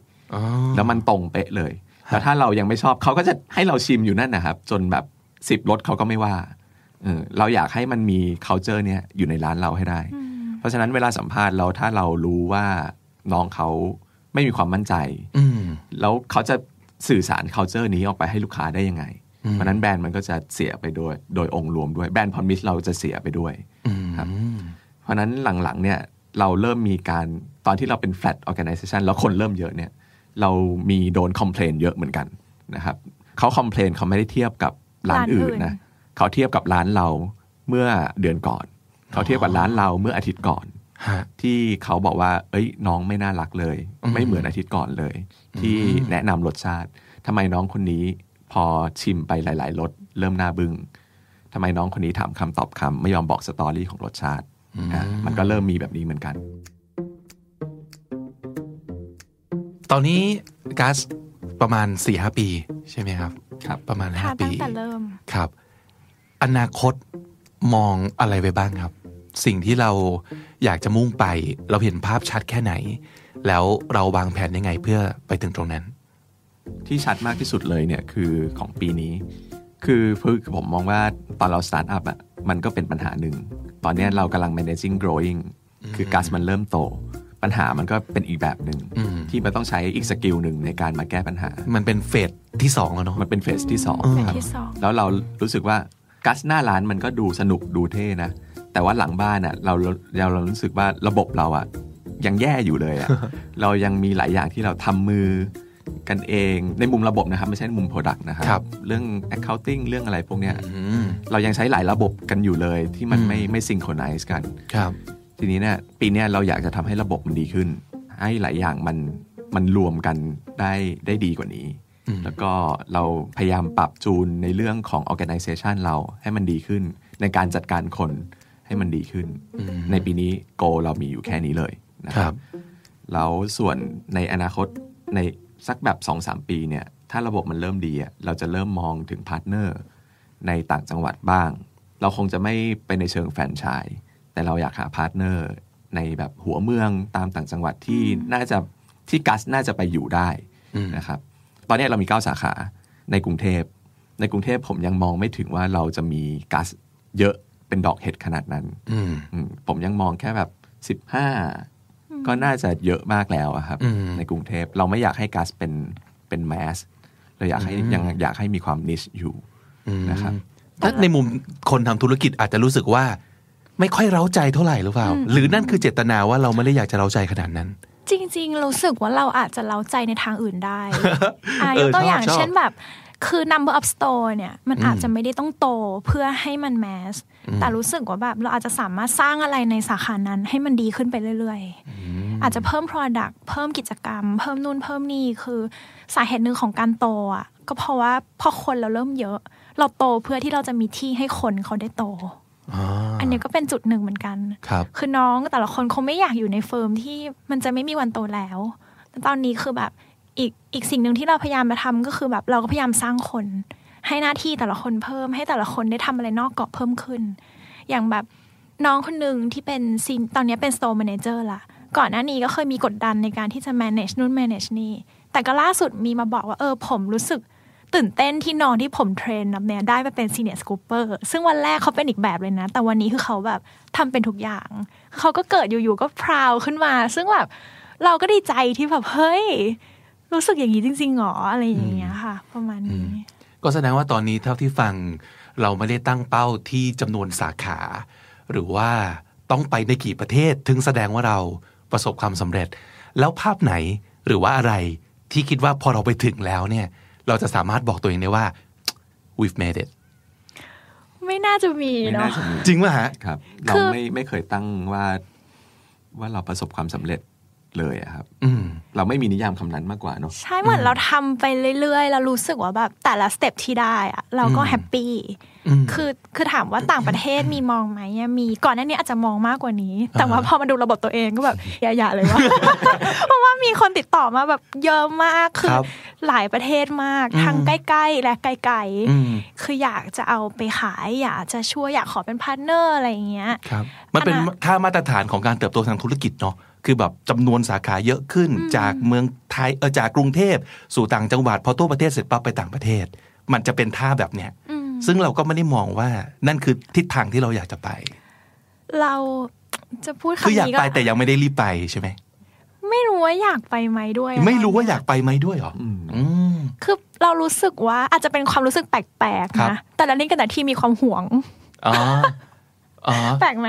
G: แล้วมันตรงเป๊ะเลยแล้วถ้าเรายังไม่ชอบเขาก็จะให้เราชิมอยู่นั่นนะครับ จนแบบสิบรสเขาก็ไม่ว่าเออเราอยากให้มันมี culture เนี้ยอยู่ในร้านเราให้ได้ เพราะฉะนั้นเวลาสัมภาษณ์เราถ้าเรารู้ว่าน้องเขาไม่มีความมั่นใจ
C: อืม
G: แล้วเขาจะสื่อสาร culture นี้ออกไปให้ลูกค้าได้ยังไง เพราะฉะนั้นแบรนด์มันก็จะเสียไปโดยโดยองค์รวมด้วยแบรนด์พอมิสเราจะเสียไปด้วยครับเพราะฉะนั้นหลังๆเนี่ยเราเริ่มมีการตอนที่เราเป็น flat organization แล้วคนเริ่มเยอะเนี่ยเรามีโดนคอมเพลนเยอะเหมือนกันนะครับเขาคอมเพลนเขาไม่ได้เทียบกับร้าน
F: ร้านอื่
G: อื่น
F: น
G: นะเขาเทียบกับร้านเราเมื่อเดือนก่อน เขาเทียบกับร้านเราเมื่ออาทิตย์ก่อน
C: ฮะ
G: ที่เขาบอกว่า เอ้ย น้องไม่น่ารักเลย ไม่เหมือนอาทิตย์ก่อนเลย ที่แนะนำรสชาติทำไมน้องคนนี้ พอชิมไปหลาย ๆรสเริ่มหน้าบึง้งทำไมน้องคนนี้ถามคำตอบคำไม่ยอมบอกสตอรี่ของรสชาติอะมันก็เริ่มมีแบบนี้เหมือนกัน
C: ตอนนี้ก๊าซประมาณ4ี่หปี ใช่ไหมครับ
G: ครับ
C: ประมาณ
F: ค่ะ
C: ห้า
F: ตั้
C: ปี
F: งแต่เริ่ม
C: ครับ อนาคตมองอะไรไว้บ้างครับ สิ่งที่เราอยากจะมุ่งไป เราเห็นภาพชัดแค่ไหน แล้วเราวางแผนยังไงเพื่อไปถึงตรงนั้น
G: ที่ชัดมากที่สุดเลยเนี่ยคือของปีนี้ คือคือผมมองว่าตอนเราสตาร์ทอัพอะมันก็เป็นปัญหาหนึ่ง ตอนเนี้ยเรากำลัง managing growing คือกัสมันเริ่มโต ปัญหามันก็เป็นอีกแบบหนึ่ง
C: อืม
G: ที่มันต้องใช้อีก skill หนึ่งในการมาแก้ปัญหา
C: มันเป็น phase ที่สองแล้วเนาะ
G: มันเป็น phase ที่สอง
C: อืม
G: ครับ
F: ที่สอง
G: แล้วเรารู้สึกว่า Guss หน้าร้านมันก็ดูสนุกดูเท่นะ แต่ว่าหลังบ้านอะเราเราเรารู้สึกว่าระบบเราอะยังแย่อยู่เลยอะเรายังมีหลายอย่างที่เราทำมือ กันเอง ในมุมระบบนะครับ ไม่ใช่มุม Product นะครับ
C: ครับ
G: เรื่อง accounting เรื่องอะไรพวกเนี้ย
C: อืม
G: เรายังใช้หลายระบบกันอยู่เลยที่มัน
C: อืม
G: ไม่ไม่ synchronize กัน
C: ครับ
G: ทีนี้เนี่ยปีเนี้ยเราอยากจะทำให้ระบบมันดีขึ้น ให้หลายอย่างมันมันรวมกันได้ได้ดีกว่านี้
C: อืม
G: แล้วก็เราพยายามปรับจูนในเรื่องของ organization เราให้มันดีขึ้น ในการจัดการคนให้มันดีขึ้น ในปีนี้ goal เรามีอยู่แค่นี้เลยนะ
C: ครับ
G: ค
C: รั
G: บแล้วส่วนในอนาคตใน สักแบบ 2-3 ปีเนี่ยถ้าระบบมันเริ่มดีอะเราจะเริ่มมองถึง partnerในต่างจังหวัดบ้าง เราคงจะไม่ไปในเชิงแฟรนไชส์แต่เราอยากหา partner ในแบบหัวเมืองตามต่างจังหวัดที่น่าจะที่ Guss น่าจะไปอยู่ได้
C: อืม
G: นะครับ ตอนนี้เรามี 9 สาขาในกรุงเทพ ในกรุงเทพผมยังมองไม่ถึงว่าเราจะมี Guss เยอะเป็นดอกเห็ดขนาดนั้น
C: อืม
G: อืมผมยังมองแค่แบบสิบห้า ก็น่าจะเยอะมากแล้วอะครับ
C: อืม
G: ในกรุงเทพเราไม่อยากให้ Guss เป็นเป็นแมสเราอยากให้ยังอยากให้มีความนิชอยู่นะครับ
C: ถ้าในมุมคนทำธุรกิจอาจจะรู้สึกว่า ไม่ค่อยเร้าใจเท่าไหร่หรือเปล่า หรือนั่นคือเจตนาว่าเราไม่ได้อยากจะเร้าใจขนาดนั้น
F: จริงๆรู้สึกว่าเราอาจจะเล้าใจในทางอื่นได้อะ
C: เอย
F: ก
C: อ
F: ตัวอย่าง
C: ชอบชอบ
F: เช่นแบบ คือ number of store เนี่ยมันอาจจะไม่ได้ต้องโตเพื่อให้มันแมสแต่รู้สึกว่าแบบเราอาจจะสามารถสร้างอะไรในสาขานั้นให้มันดีขึ้นไปเรื่อย ๆ อาจจะเพิ่ม product เพิ่มกิจกรรม เพิ่มนู่นเพิ่มนี่คือสาเหตุหนึ่งของการโตอะก็เพราะว่าพอคนเราเริ่มเยอะ เราโตเพื่อที่เราจะมีที่ให้คนเขาได้โต
C: อ๋อ
F: อันนี้ก็เป็นจุดหนึ่งเหมือนกัน
C: ครับ
F: คือน้องแต่ละคนคงไม่อยากอยู่ในเฟิร์มที่มันจะไม่มีวันโตแล้วแต่ตอนนี้คือแบบ อีกอีกสิ่งหนึ่งที่เราพยายามมาทำก็คือแบบเราก็พยายามสร้างคน ให้หน้าที่แต่ละคนเพิ่ม ให้แต่ละคนได้ทำอะไรนอกกรอบเพิ่มขึ้น อย่างแบบน้องคนหนึ่งที่เป็นซีนตอนนี้เป็น store manager ละก่อนหน้านี้ก็เคยมีกดดันในการที่จะ manage นู่น manage นี่ แต่ก็ล่าสุดมีมาบอกว่าเออผมรู้สึกตื่นเต้นที่น้องที่ผม train up เนี่ยได้มาเป็น senior scooper ซึ่งวันแรกเขาเป็นอีกแบบเลยนะ แต่วันนี้คือเขาแบบทำเป็นทุกอย่าง เขาก็เกิดอยู่ๆก็ proud ขึ้นมา ซึ่งแบบเราก็ดีใจที่แบบเฮ้ย รู้สึกอย่างนี้จริงๆหรออะไรอย่างเงี้ยค่ะ ประมาณนี้
C: ก็แสดงว่าตอนนี้เท่าที่ฟังเราไม่ได้ตั้งเป้าที่จำนวนสาขา หรือว่าต้องไปในกี่ประเทศ ถึงแสดงว่าเราประสบความสำเร็จ แล้วภาพไหนหรือว่าอะไรที่คิดว่าพอเราไปถึงแล้วเนี่ย เราจะสามารถบอกตัวเองได้ว่า we've made it
F: ไม่น่าจะมี
G: ไม่
F: เนาะ
G: น่าจะมี
C: จริงป่ะฮะ
G: ครับ
F: คื
G: เรา
F: อ
G: ไม่ไม่เคยตั้งว่าว่าเราประสบความสำเร็จ เลยอะครับ
C: อืม
G: เราไม่มีนิยามคำนั้นมากกว่าเนอะ
F: ใช่เหมือนเราทำไปเรื่อยๆแล้วรู้สึกว่าแบบแต่ละ step ที่ได้อะเราก็ happy
C: อืม
F: คือคือถามว่าต่างประเทศมีมองไหมอะมีก่อนหน้านี้อาจจะมองมากกว่านี้ แต่ว่าพอมาดูระบบตัวเองก็แบบอย่าๆเลยว่ะเพราะว่ามีคนติดต่อมาแบบเยอะมากคือ
C: ครับ
F: หลายประเทศมากทั้งใกล้ๆและไกล
C: อืม
F: ๆคืออยากจะเอาไปขายอยากจะช่วยอยากขอเป็น partner อะไรอย่างเงี้ย
C: ครับมันเป็น
F: อันน่ะ
C: ค่ามาตรฐานของการเติบโตทางธุรกิจเนาะ คือแบบจำนวนสาขาเยอะขึ้นจากเมืองไทยเออจากกรุงเทพสู่ต่างจังหวัดพอทั่วประเทศเสร็จปั๊บไปต่างประเทศ มันจะเป็นท่าแบบเนี้ย
F: อืม
C: ซึ่งเราก็ไม่ได้มองว่านั่นคือทิศทางที่เราอยากจะไป
F: เราจะพูด
C: คือ
F: คำ
C: อยาก
F: นี้ก็
C: ไปแต่ยังไม่ได้รีบไปใช่ไหม
F: ไม่รู้ว่าอยากไปไหมด้วยอะ
C: ไม่รู้ว่าอยากไปไหมด้วยเหรอ
G: อืม
C: อืม
F: คือเรารู้สึกว่าอาจจะเป็นความรู้สึกแปลก
C: ครับ
F: ๆนะแต่ละนี่กันแต่ที่มีความห่วง
C: อ๋ออ๋อ
F: แปลกไหม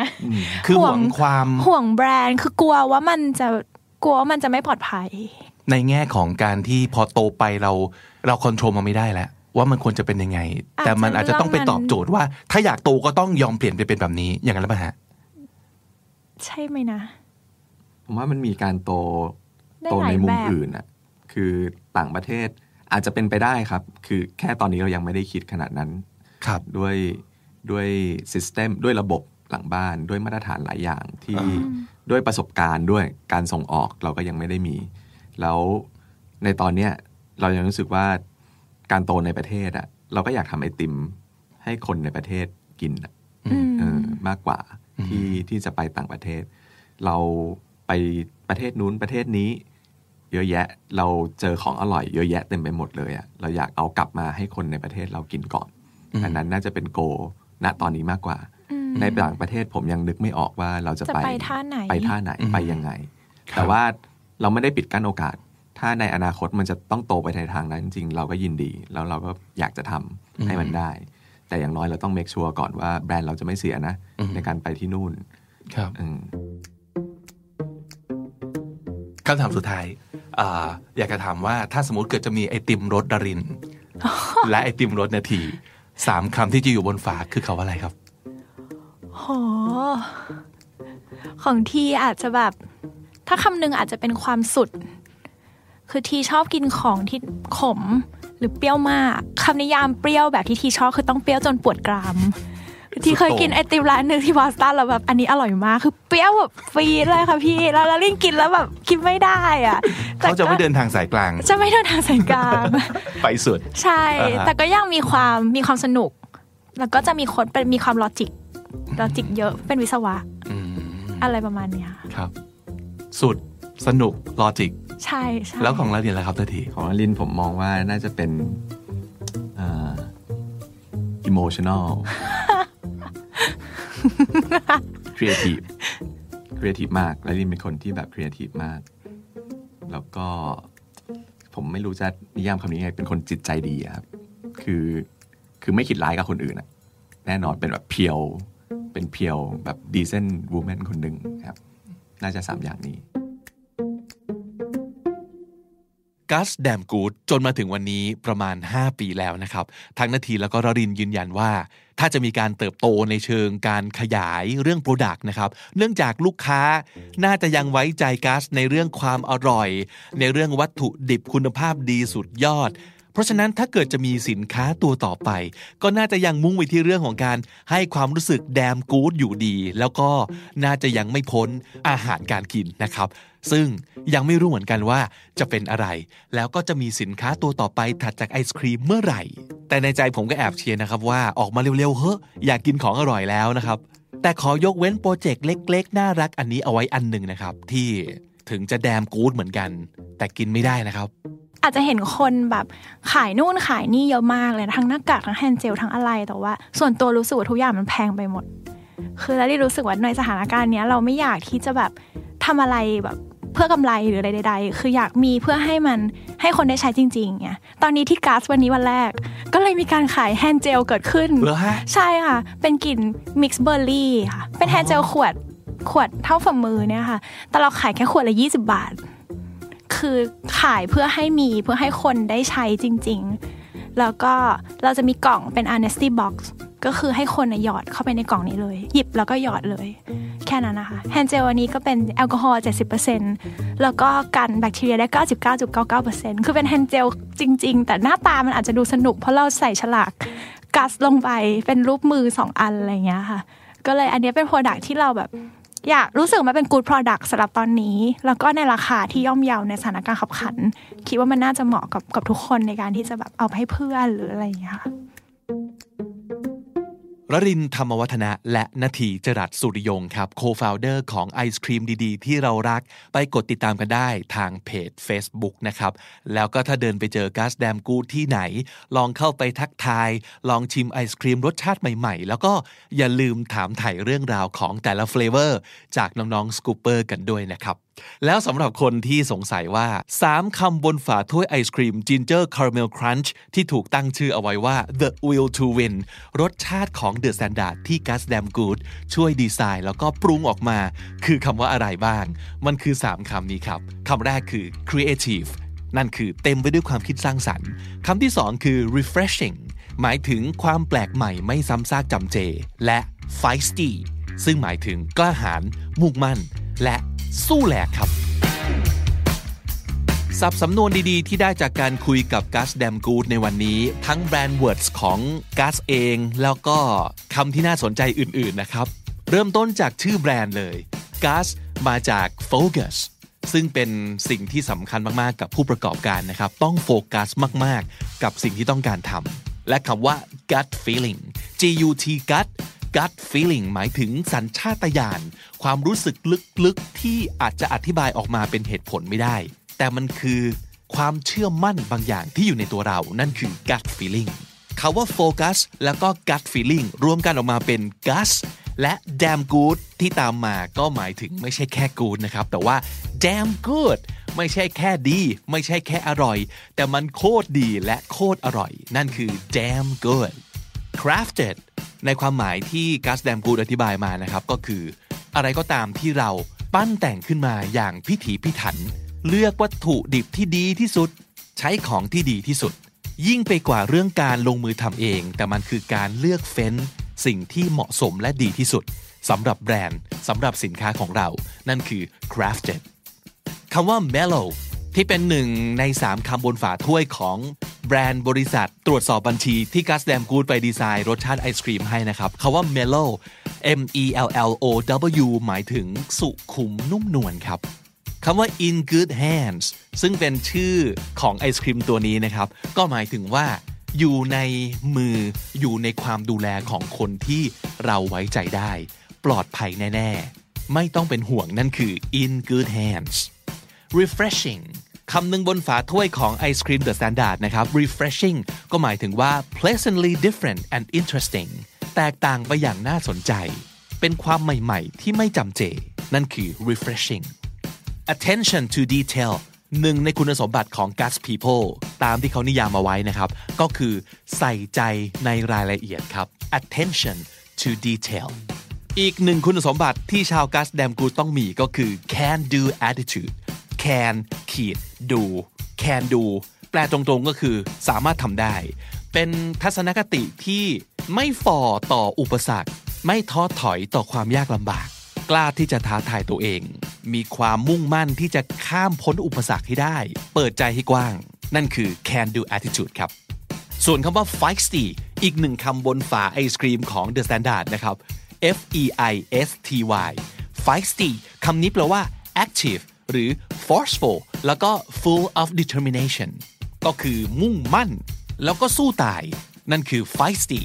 C: คือหวังความ
F: ห่วงแบรนด์ คือกลัวว่ามันจะกลัวว่ามันจะไม่ปลอดภัย
C: ในแง่ของการที่พอโตไปเราเราคอนโทรลมันไม่ได้แล้วว่ามันควรจะเป็นยังไง
F: อาจจะ
C: แต่มันอาจจะต้องไป
F: เรื่องมัน
C: ตอบโจทย์ว่า ถ้าอยากโตก็ต้องยอมเปลี่ยนไปเป็นแบบนี้อย่างนั้นหรือเปล่าฮะ
F: ใช่ไหมนะ
G: ผมว่ามันมีการโต
F: ได้
G: โต
F: หลาย
G: ในมุม
F: แบบ
G: อื่นอะคือต่างประเทศอาจจะเป็นไปได้ครับ คือแค่ตอนนี้เรายังไม่ได้คิดขนาดนั้น
C: ครับ
G: ด้วย ด้วยซิสเต็มด้วยระบบหลังบ้านด้วยมาตรฐานหลายอย่างที่
C: อ่า
G: ด้วยประสบการณ์ด้วยการส่งออกเราก็ยังไม่ได้มี แล้วในตอนเนี้ยเรายังรู้สึกว่าการโตในประเทศอะเราก็อยากทำไอติมให้คนในประเทศกินอะ
F: อืม
G: เออมากกว่าที่ที่จะไปต่างประเทศ เราไปประเทศนู้นประเทศนี้ เยอะแยะเราเจอของอร่อยเยอะแยะเต็มไปหมดเลยอะเราอยากเอากลับมาให้คนในประเทศเรากินก่อนอันนั้นน่าจะเป็นโก ณตอนนี้มากกว่า ในต่างประเทศผมยังนึกไม่ออกว่าเราจะ
F: จะ
G: ไป
F: ไปท่าไหน
G: ไปท่าไหนไปยังไง แต่ว่าเราไม่ได้ปิดกั้นโอกาส ถ้าในอนาคตมันจะต้องโตไปในทางนั้นจริงๆเราก็ยินดี แล้วเราก็อยากจะทำให้มันได้ แต่อย่างน้อยเราต้องเมคชัวร์ก่อนว่าแบรนด์เราจะไม่เสียนะ ในการไปที่นู่น
C: ครับ
G: อืม
C: คำถามสุดท้ายอ่าอยากจะถามว่าถ้าสมมติเกิดจะมีไอติมรสดาริน และไอติมรสนาที สามคำที่จะอยู่บนฝาคือคาว่าอะไรครับ
F: โหของทีอาจจะแบบ ถ้าคำหนึ่งอาจจะเป็นความสุด คือทีชอบกินของที่ขม หรือเปรี้ยวมากคำนิยามเปรี้ยวแบบที่ทีชอบคือต้องเปรี้ยวจนปวดกราม ทีเคยกินไอติมร้านหนึ่งที่บอสตันแล้วแบบอันนี้อร่อยมากคือเปรี้ยวแบบฟรีดเลยค่ะพี่แล้วแล้วลิ่งกินแล้วแบบกินไม่ได้อะแต่
C: เขาจะไม่
F: ก็
C: เดินทางสายกลาง
F: จะไม่เดินทางสายกลาง
C: ไปสุด
F: ใช่
C: อ่าฮะ
F: แต่ก็ยังมีความมีความสนุก แล้วก็จะมีคนเป็นมีความลอจิกลอจิกเยอะเป็นวิศวะ
C: อืม
F: อะไรประมาณเนี้ย
C: ครับ สุดสนุกลอจิก
F: ใช่ใช่
C: แล้วของเราเรียนอะไรครับเตอร์ที
G: ของอลินผมมองว่าน่าจะเป็นอ่า emotional creative creative มากแล้วลินเป็นคนที่แบบ creative มาก แล้วก็ผมไม่รู้จะนิยามคำนี้ไง เป็นคนจิตใจดีครับ คือ คือไม่คิดร้ายกับคนอื่นอะแน่นอนเป็นแบบเพียว เป็นเพียวแบบ decent woman คนหนึ่งครับ น่าจะสามอย่างนี้
C: Guss Damn Good จนมาถึงวันนี้ประมาณ 5 ปีแล้วนะครับ ทั้งนาทีแล้วก็รรินยืนยันว่า ถ้าจะมีการเติบโตในเชิงการขยายเรื่อง product นะครับ เนื่องจากลูกค้าน่าจะยังไว้ใจ Guss ในเรื่องความอร่อย ในเรื่องวัตถุดิบคุณภาพดีสุดยอด เพราะฉะนั้นถ้าเกิดจะมีสินค้าตัวต่อไป ก็น่าจะยังมุ่งไปที่เรื่องของการให้ความรู้สึก damn good อยู่ดี แล้วก็น่าจะยังไม่พ้นอาหารการกินนะครับ ซึ่งยังไม่รู้เหมือนกันว่าจะเป็นอะไร แล้วก็จะมีสินค้าตัวต่อไปถัดจากไอศครีมเมื่อไหร่ แต่ในใจผมก็แอบเชียร์นะครับว่าออกมาเร็วๆเฮ้ยอยากกินของอร่อยแล้วนะครับ แต่ขอยกเว้น project เล็ก ๆ น่ารักอันนี้เอาไว้อันหนึ่งนะครับ ที่ถึงจะ damn good เหมือนกัน แต่กินไม่ได้นะครับ
F: อาจจะเห็นคนแบบขายนู่นขายนี่เยอะมากเลยนะทั้งหน้ากากทั้ง hand gel ทั้งอะไรแต่ว่า ส่วนตัวรู้สึกว่าทุกอย่างมันแพงไปหมด คือแล้วที่รู้สึกว่าในสถานการณ์เนี้ยเราไม่อยากที่จะแบบทำอะไรแบบเพื่อกำไรหรืออะไรใด ๆ คืออยากมีเพื่อให้มันให้คนได้ใช้จริงๆไงตอนนี้ที่ Guss วันนี้วันแรก ก็เลยมีการขาย hand gel เกิดขึ้น
C: เหรอฮะ
F: ใช่ค่ะ เป็นกลิ่น mixed berry ค่ะ เป็น hand gel ขวดขวดเท่าฝ่ามือเนี่ยค่ะ แต่เราขายแค่ขวดละ 20 บาท คือขายเพื่อให้มีเพื่อให้คนได้ใช้จริง ๆ แล้วก็เราจะมีกล่องเป็น honesty box ก็คือให้คนหยอดเข้าไปในกล่องนี้เลย หยิบแล้วก็หยอดเลย แค่นั้นนะคะแฮนเจลอันนี้ก็เป็นแอลกอฮอล์70%แล้วก็กันแบคทีเรียได้ 99.99%คือเป็นแฮนเจลจริง ๆ แต่หน้าตามันอาจจะดูสนุก เพราะเราใส่ฉลากกัสลงไปเป็นรูปมือ 2 อันอะไรอย่างเงี้ยค่ะ ก็เลยอันนี้เป็นโปรดักที่เราแบบ อยากรู้สึกมันเป็น good product สำหรับตอนนี้ แล้วก็ในราคาที่ย่อมเยาในสถานการณ์ขับขัน คิดว่ามันน่าจะเหมาะกับกับทุกคนในการที่จะแบบเอาไปให้เพื่อนหรืออะไรอย่างเงี้ยค่ะ
C: รรินธรรมวัฒนะ และนาทีจรัสสุริยงครับ co-founder ของไอศครีมดีๆ ที่เรารักไปกดติดตามกันได้ทางเพจ Facebook นะครับ แล้วก็ถ้าเดินไปเจอ Guss Damn Good ที่ไหน ลองเข้าไปทักทาย ลองชิมไอศครีมรสชาติใหม่ๆ แล้วก็อย่าลืมถามไถ่เรื่องราวของแต่ละ flavor จากน้องๆ scooper กันด้วยนะครับ แล้วสำหรับคนที่สงสัยว่า 3คำบนฝาถ้วยไอศครีม Ginger Caramel Crunch ที่ถูกตั้งชื่อเอาไว้ว่า The Will to Win รสชาติของ The Standard ที่ Gus Dam Good ช่วยดีไซน์แล้วก็ปรุงออกมา คือคำว่าอะไรบ้าง มันคือ 3คำนี้ครับคำแรกคือ creative นั่นคือเต็มไปด้วยความคิดสร้างสรรค์คำที่2คือ refreshing หมายถึงความแปลกใหม่ไม่ซ้ำซากจำเจ และ feisty ซึ่งหมายถึงกล้าหาญมุ่งมั่น และ สู้แหลกครับศัพท์สำนวนดีๆ ที่ได้จากการคุยกับ Guss Damn Good ในวันนี้ ทั้ง brand word ของ Guss เอง แล้วก็คำที่น่าสนใจอื่น ๆ นะครับ เริ่มต้นจากชื่อแบรนด์เลย Guss มาจาก focus ซึ่งเป็นสิ่งที่สำคัญมากๆ กับผู้ประกอบการนะครับ ต้องโฟกัสมากๆ กับสิ่งที่ต้องการทำและคำว่า gut feeling G U T gut gut feeling หมายถึงสัญชาตญาณความรู้สึกลึกๆ ที่อาจจะอธิบายออกมาเป็นเหตุผลไม่ได้ แต่มันคือความเชื่อมั่นบางอย่างที่อยู่ในตัวเรา นั่นคือ gut feeling คาว่า focus แล้วก็ gut feeling รวมกันออกมาเป็น gus และ damn good ที่ตามมาก็หมายถึงไม่ใช่แค่ good นะครับ แต่ว่า damn good ไม่ใช่แค่ดี ไม่ใช่แค่อร่อย แต่มันโคตรดีและโคตรอร่อย นั่นคือ damn good crafted ในความหมายที่กัสแดมกูดอธิบายมานะครับก็คือ อะไรก็ตามที่เราปั้นแต่งขึ้นมาอย่างพิถีพิถัน เลือกวัตถุดิบที่ดีที่สุด ใช้ของที่ดีที่สุด ยิ่งไปกว่าเรื่องการลงมือทำเอง แต่มันคือการเลือกเฟ้น สิ่งที่เหมาะสมและดีที่สุดสำหรับแบรนด์สำหรับสินค้าของเรา นั่นคือ crafted คำว่า mellow ที่เป็นหนึ่งใน 3คำบนฝาถ้วยของแบรนด์บริษัท ตรวจสอบบัญชีที่กัสแดมกูดไปดีไซน์รสชาติไอศครีมให้นะครับคำว่า mellow M E L L O W หมายถึงสุขุมนุ่มนวลครับคำว่า in good hands ซึ่งเป็นชื่อของไอศครีมตัวนี้นะครับ ก็หมายถึงว่า อยู่ในมืออยู่ในความดูแลของคนที่เราไว้ใจได้ ปลอดภัยแน่ ๆ ไม่ต้องเป็นห่วงนั่นคือ in good hands refreshing คำหนึ่งบนฝาถ้วยของไอศครีม The Standard นะครับ refreshing ก็หมายถึงว่า pleasantly different and interesting แตกต่างไปอย่างน่าสนใจ เป็นความใหม่ๆ ที่ไม่จำเจ นั่นคือ refreshing attention to detail หนึ่งในคุณสมบัติของ Gus People ตามที่เขานิยามมาไว้นะครับ ก็คือใส่ใจในรายละเอียดครับ attention to detail อีกหนึ่งคุณสมบัติที่ชาวกัสแดมกูต้องมีก็คือ can do attitude can ขีด do can do แปลตรงๆก็คือสามารถทำได้ เป็นทัศนคติที่ไม่ฝ่อต่ออุปสรรค ไม่ท้อถอยต่อความยากลำบาก กล้าที่จะท้าทายตัวเอง มีความมุ่งมั่นที่จะข้ามพ้นอุปสรรคให้ได้ เปิดใจให้กว้าง นั่นคือ can do attitude ครับ ส่วนคำว่า feisty อีกหนึ่งคำบนฝาไอศครีมของ The Standard นะครับ F E I S T Y feisty คำนี้แปลว่า active หรือ forceful แล้วก็ full of determination ก็คือมุ่งมั่น แล้วก็สู้ตาย นั่นคือ feisty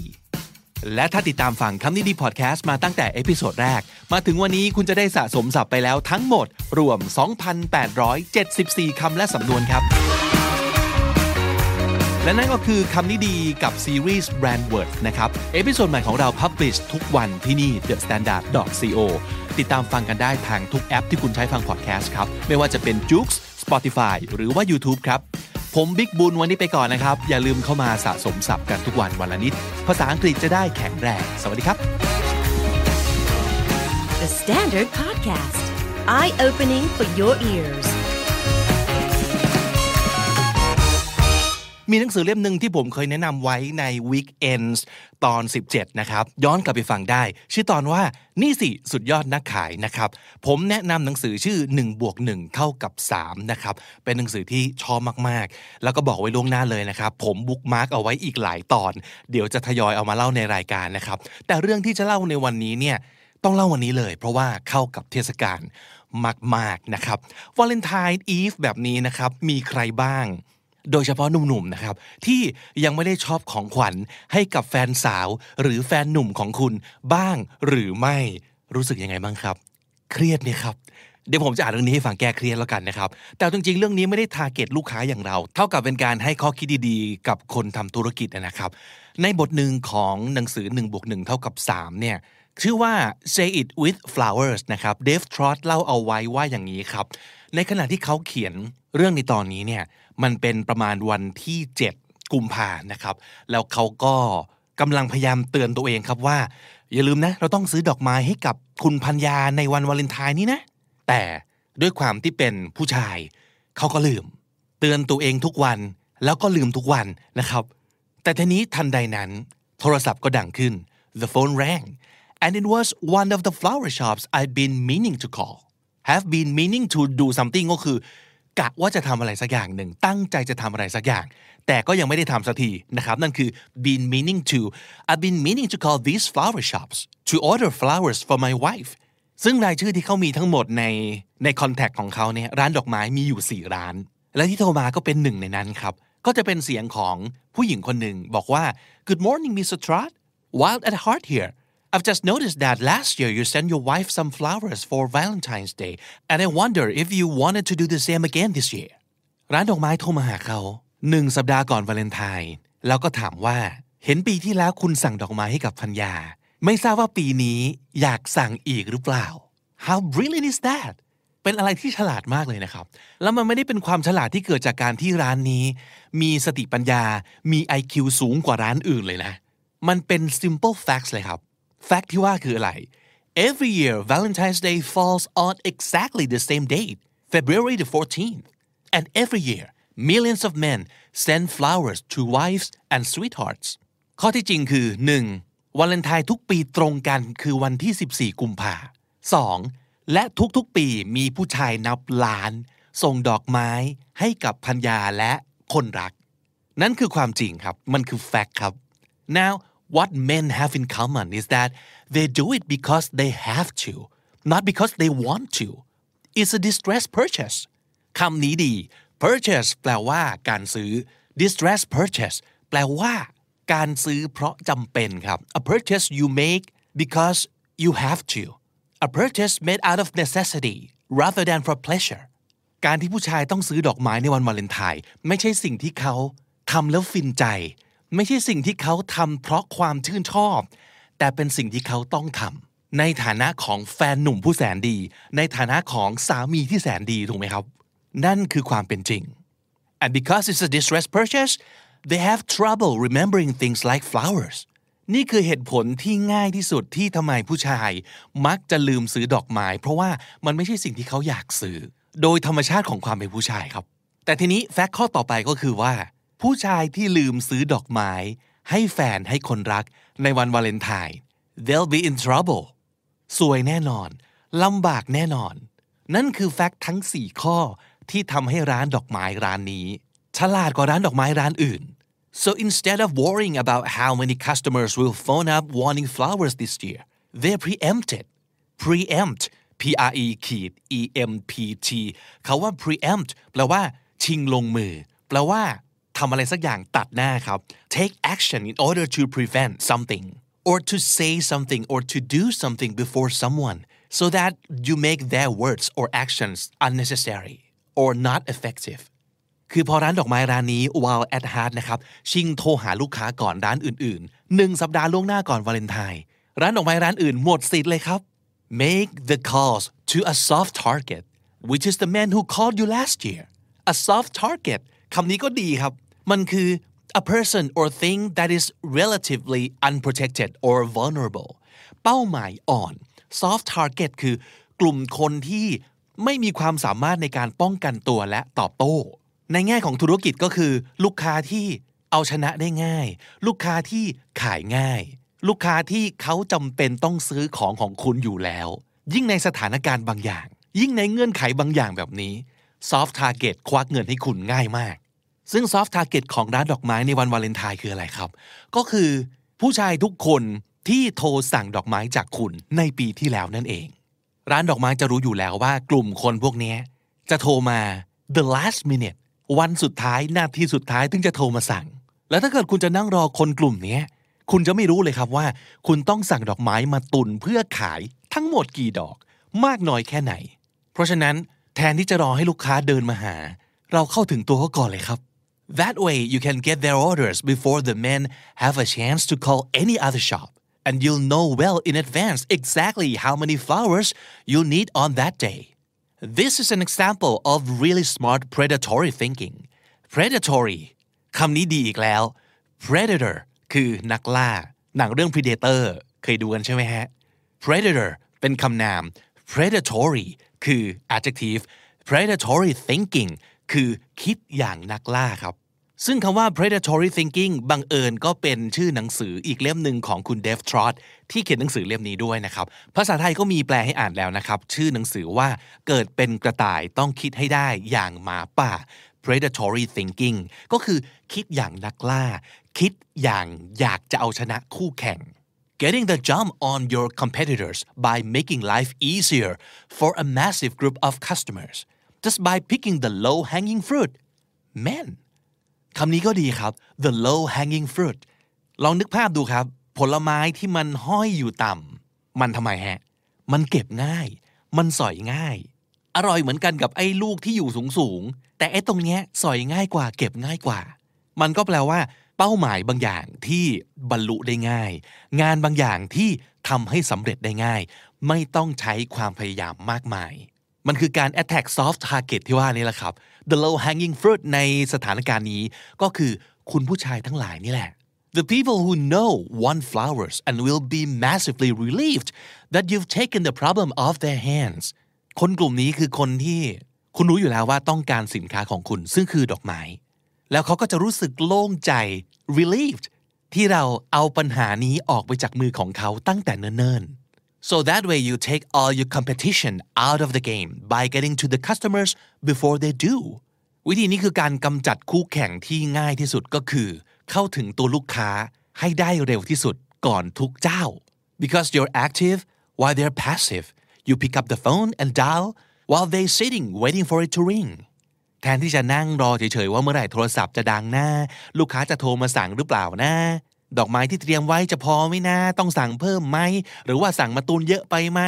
C: และถ้าติดตามฟังคำนี้ดีพอดแคสต์มาตั้งแต่ episode แรก มาถึงวันนี้คุณจะได้สะสมศัพท์ไปแล้วทั้งหมด รวม 2,874 คำและสำนวนครับ และนั่นก็คือคำนี้ดีกับซีรีส์ Brand Word นะครับ episode ใหม่ของเรา Publish ทุกวันที่นี่ The Standard co ติดตามฟังกันได้ทางทุกแอปที่คุณใช้ฟังพอดแคสต์ครับ ไม่ว่าจะเป็น j o o x Spotify หรือว่า YouTube ครับ ผมบิ๊กบุญวันนี้ไปก่อนนะครับ อย่าลืมเข้ามาสะสมศัพท์กันทุกวันวันละนิด ภาษาอังกฤษจะได้แข็งแรง สวัสดีครับ
B: The Standard Podcast, eye opening for your ears.
H: มีหนังสือเล่มหนึ่งที่ผมเคยแนะนำไว้ใน Weekends ตอน 17 นะครับ ย้อนกลับไปฟังได้ ชื่อตอนว่านี่สิสุดยอดนักขายนะครับ ผมแนะนำหนังสือชื่อ1บวก1เท่ากับ3นะครับ เป็นหนังสือที่ชอบมากๆ แล้วก็บอกไว้ล่วงหน้าเลยนะครับ ผม bookmark เอาไว้อีกหลายตอน เดี๋ยวจะทยอยเอามาเล่าในรายการนะครับ แต่เรื่องที่จะเล่าในวันนี้เนี่ยต้องเล่าวันนี้เลย เพราะว่าเข้ากับเทศกาลมากๆนะครับ Valentine's Eve แบบนี้นะครับ มีใครบ้าง โดยเฉพาะหนุ่มๆนะครับ ที่ยังไม่ได้ช้อปของขวัญให้กับแฟนสาว หรือแฟนหนุ่มของคุณบ้างหรือไม่รู้สึกยังไงบ้างครับ เครียดไหมครับเดี๋ยวผมจะอ่านเรื่องนี้ให้ฟังแก้เครียดแล้วกันนะครับ แต่จริงๆ เรื่องนี้ไม่ได้ทาร์เก็ตลูกค้าอย่างเรา เท่ากับเป็นการให้ข้อคิดดีๆ กับคนทำธุรกิจนะครับ ในบทหนึ่งของหนังสือ1บวก1เท่ากับ3เนี่ย ชื่อว่า say it with flowers นะครับ เดฟทรอตเล่าเอาไว้ว่าอย่างนี้ครับ ในขณะที่เขาเขียนเรื่องในตอนนี้เนี่ย มันเป็นประมาณวันที่ 7 กุมภานะครับ แล้วเขาก็กำลังพยายามเตือนตัวเองครับว่า อย่าลืมนะ เราต้องซื้อดอกไม้ให้กับคุณพัญญาในวันวาเลนไทน์นี้นะ แต่ด้วยความที่เป็นผู้ชาย เขาก็ลืม เตือนตัวเองทุกวันแล้วก็ลืมทุกวันนะครับ แต่ทีนี้ทันใดนั้น โทรศัพท์ก็ดังขึ้น the phone rang and it was one of the flower shops I've been meaning to call have been meaning to do something ก็คือ กะว่าจะทำอะไรสักอย่างหนึ่ง ตั้งใจจะทำอะไรสักอย่าง แต่ก็ยังไม่ได้ทำสักทีนะครับนั่นคือ been meaning to I've been meaning to call these flower shops to order flowers for my wife ซึ่งรายชื่อที่เขามีทั้งหมดในในคอนแทคของเขาเนี่ยร้านดอกไม้มีอยู่ 4 ร้าน และที่โทรมาก็เป็นหนึ่งในนั้นครับ ก็จะเป็นเสียงของผู้หญิงคนหนึ่งบอกว่า Good morning Mr. Trot Wild at heart here
C: I've just noticed that last year you sent your wife some flowers for Valentine's Day and I wonder if you wanted to do the same again this year ร้านดอกไม้โทรมาหาเขาหนึ่งสัปดาห์ก่อนวาเลนไทน์แล้วก็ถามว่า เห็นปีที่แล้วคุณสั่งดอกไม้ให้กับพันยา ไม่ทราบว่าปีนี้อยากสั่งอีกหรือเปล่า How brilliant is that เป็นอะไรที่ฉลาดมากเลยนะครับ แล้วมันไม่ได้เป็นความฉลาดที่เกิดจากการที่ร้านนี้ มีสติปัญญา มี IQ สูงกว่าร้านอื่นเลยนะ มันเป็น simple facts เลยครับ fact ที่ว่าคืออะไร Every year Valentine's Day falls on exactly the same date February the 14th and every year millions of men send flowers to wives and sweethearts ข้อที่จริงคือ 1. วาเลนไทน์ทุกปีตรงกันคือวันที่ 14 กุมภา 2. และทุกๆปีมีผู้ชายนับล้าน ส่งดอกไม้ให้กับพันยาและคนรัก นั่นคือความจริงครับ มันคือ fact ครับ now what men have in common is that they do it because they have to not because they want to it's a distress purchase คำนี้ดี purchase แปลว่าการซื้อ distress purchase แปลว่า การซื้อเพราะจำเป็นครับ a purchase you make because you have to a purchase made out of necessity rather than for pleasure การที่ผู้ชายต้องซื้อดอกไม้ในวันวาเลนไทน์ไม่ใช่สิ่งที่เขาทำแล้วฟินใจ ไม่ใช่สิ่งที่เขาทำเพราะความชื่นชอบ แต่เป็นสิ่งที่เขาต้องทำในฐานะของแฟนหนุ่มผู้แสนดี ในฐานะของสามีที่แสนดีถูกไหมครับ นั่นคือความเป็นจริง and because it's a distress purchase they have trouble remembering things like flowers นี่คือเหตุผลที่ง่ายที่สุดที่ทำไมผู้ชาย มักจะลืมซื้อดอกไม้ เพราะว่ามันไม่ใช่สิ่งที่เขาอยากซื้อ โดยธรรมชาติของความเป็นผู้ชายครับ แต่ทีนี้แฟกต์ข้อต่อไปก็คือว่า ผู้ชายที่ลืมซื้อดอกไม้ ให้แฟนให้คนรักในวันวาเลนไทน์ they'll be in trouble สวยแน่นอนลำบากแน่นอน นั่นคือแฟกต์ทั้ง 4 ข้อที่ทำให้ร้านดอกไม้ร้านนี้ ฉลาดกว่าร้านดอกไม้ร้านอื่น so instead of worrying about how many customers will phone up wanting flowers this year they preempted preempt P R E ขีด E M P T เขาว่า preempt แปลว่า ชิงลงมือ แปลว่า ทำอะไรสักอย่างตัดหน้าครับ take action in order to prevent something or to say something or to do something before someone so that you make their words or actions unnecessary or not effective คือพอร้านดอกไม้ร้านนี้ Wild at Heart นะครับ ชิงโทรหาลูกค้าก่อนร้านอื่นๆหนึ่งสัปดาห์ล่วงหน้าก่อนวาเลนไทน์ร้านดอกไม้ร้านอื่นหมดสิทธิ์เลยครับ make the calls to a soft target which is the man who called you last year a soft target คำนี้ก็ดีครับ มันคือ a person or thing that is relatively unprotected or vulnerable เป้าหมายอ่อน soft target คือกลุ่มคนที่ไม่มีความสามารถในการป้องกันตัวและตอบโต้ ในแง่ของธุรกิจก็คือ ลูกค้าที่เอาชนะได้ง่าย ลูกค้าที่ขายง่าย ลูกค้าที่เขาจำเป็นต้องซื้อของของคุณอยู่แล้ว ยิ่งในสถานการณ์บางอย่าง ยิ่งในเงื่อนไขบางอย่างแบบนี้ soft target ควักเงินให้คุณง่ายมาก ซึ่ง soft target ของร้านดอกไม้ในวันวาเลนไทน์คืออะไรครับ ก็คือผู้ชายทุกคนที่โทรสั่งดอกไม้จากคุณในปีที่แล้วนั่นเอง ร้านดอกไม้จะรู้อยู่แล้วว่ากลุ่มคนพวกนี้จะโทรมา the last minute วันสุดท้ายนาทีสุดท้ายถึงจะโทรมาสั่ง แล้วถ้าเกิดคุณจะนั่งรอคนกลุ่มนี้คุณจะไม่รู้เลยครับว่า คุณต้องสั่งดอกไม้มาตุนเพื่อขายทั้งหมดกี่ดอก มากน้อยแค่ไหน เพราะฉะนั้นแทนที่จะรอให้ลูกค้าเดินมาหา เราเข้าถึงตัวเขาก่อนเลยครับ That way you can get their orders before the men have a chance to call any other shop and you'll know well in advance exactly how many flowers you need on that day. This is an example of really smart predatory thinking. Predatory คำนี้ดีอีกแล้ว Predator คือนักล่า หนังเรื่อง Predator เคยดูกันใช่ไหมฮะ Predator เป็นคำนาม Predatory คือ adjective Predatory thinking คือคิดอย่างนักล่าครับ ซึ่งคำว่า predatory thinking บังเอิญก็เป็นชื่อหนังสืออีกเล่มหนึ่งของคุณเดฟทรอตที่เขียนหนังสือเล่มนี้ด้วยนะครับ ภาษาไทยก็มีแปลให้อ่านแล้วนะครับ ชื่อหนังสือว่าเกิดเป็นกระต่ายต้องคิดให้ได้อย่างหมาป่า predatory thinking ก็คือคิดอย่างนักล่า คิดอย่างอยากจะเอาชนะคู่แข่ง getting the jump on your competitors by making life easier for a massive group of customers just by picking the low hanging fruit man คำนี้ก็ดีครับ the low hanging fruit ลองนึกภาพดูครับ ผลไม้ที่มันห้อยอยู่ต่ำมันทำไมฮะ มันเก็บง่าย มันสอยง่าย อร่อยเหมือนกันกับไอ้ลูกที่อยู่สูงสูงๆแต่ไอ้ตรงเนี้ยสอยง่ายกว่า เก็บง่ายกว่า มันก็แปลว่า เป้าหมายบางอย่างที่บรรลุได้ง่าย งานบางอย่างที่ทำให้สำเร็จได้ง่าย ไม่ต้องใช้ความพยายามมากมาย มันคือการ attack soft target ที่ว่านี่แหละครับ the low hanging fruit ในสถานการณ์นี้ก็คือคุณผู้ชายทั้งหลายนี่แหละ The people who know want flowers and will be massively relieved that you've taken the problem off their hands คนกลุ่มนี้คือคนที่คุณรู้อยู่แล้วว่าต้องการสินค้าของคุณซึ่งคือดอกไม้ แล้วเขาก็จะรู้สึกโล่งใจ relieved ที่เราเอาปัญหานี้ออกไปจากมือของเขาตั้งแต่เนิ่นๆ so that way you take all your competition out of the game by getting to the customers before they do วิธีนี้คือการกำจัดคู่แข่งที่ง่ายที่สุดก็คือ เข้าถึงตัวลูกค้าให้ได้เร็วที่สุดก่อนทุกเจ้า because you're active while they're passive you pick up the phone and dial while they're sitting waiting for it to ring แทนที่จะนั่งรอเฉยๆว่าเมื่อไหร่โทรศัพท์จะดังหน้า ลูกค้าจะโทรมาสั่งหรือเปล่านะ ดอกไม้ที่เตรียมไว้จะพอไหมนะ ต้องสั่งเพิ่มไหม หรือว่าสั่งมาตุนเยอะไปไหม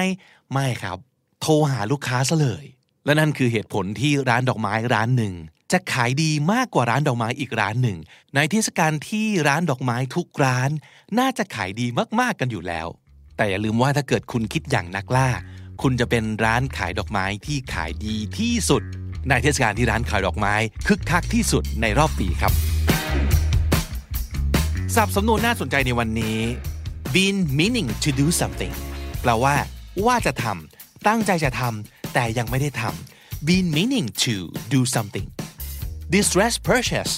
C: ไม่ครับ โทรหาลูกค้าซะเลย และนั่นคือเหตุผลที่ร้านดอกไม้ร้านหนึ่ง จะขายดีมากกว่าร้านดอกไม้อีกร้านหนึ่ง ในเทศกาลที่ร้านดอกไม้ทุกร้าน น่าจะขายดีมากๆกันอยู่แล้ว แต่อย่าลืมว่าถ้าเกิดคุณคิดอย่างนักล่า คุณจะเป็นร้านขายดอกไม้ที่ขายดีที่สุด ในเทศกาลที่ร้านขายดอกไม้คึกคักที่สุดในรอบปีครับ สับสำนวนน่าสนใจในวันนี้ been meaning to do something แปลว่า ว่าจะทำตั้งใจจะทำแต่ยังไม่ได้ทำ been meaning to do something distress purchase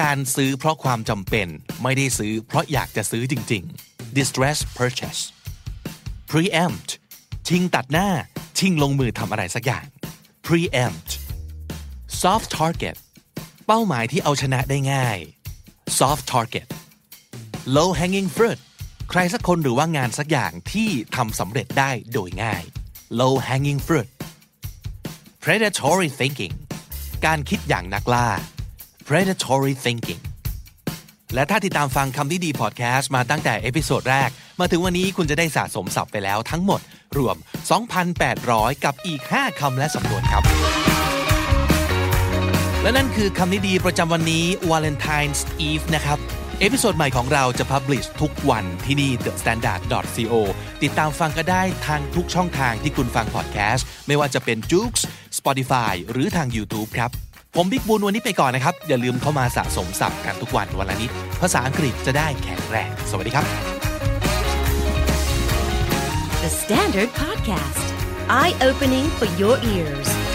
C: การซื้อเพราะความจำเป็น ไม่ได้ซื้อเพราะอยากจะซื้อจริง ๆ distress purchase preempt ชิงตัดหน้า ชิงลงมือทำอะไรสักอย่าง preempt soft target เป้าหมายที่เอาชนะได้ง่าย soft target low hanging fruit ใครสักคนหรือว่างานสักอย่างที่ทำสำเร็จได้โดยง่าย low hanging fruit predatory thinking การคิดอย่างนักล่า predatory thinking และถ้าติดตามฟังคำนี้ดีพอดแคสต์มาตั้งแต่ episode แรก มาถึงวันนี้คุณจะได้สะสมศัพท์ไปแล้วทั้งหมด รวม 2,800 กับอีก 5 คำและสำนวนครับ และนั่นคือคำนี้ดีประจำวันนี้ Valentine's Eve นะครับ episode ใหม่ของเราจะ publish ทุกวันที่นี่ The Standard co ติดตามฟังกันได้ทางทุกช่องทางที่คุณฟังพอดแคสต์ ไม่ว่าจะเป็น j o o x Spotify หรือทาง YouTube ครับ ผมบิ๊กบุญวันนี้ไปก่อนนะครับ อย่าลืมเข้ามาสะสมศัพท์กันทุกวันวันละนิดภาษาอังกฤษจะได้แข็งแรง สวัสดีครับ
B: The Standard Podcast, eye opening for your ears.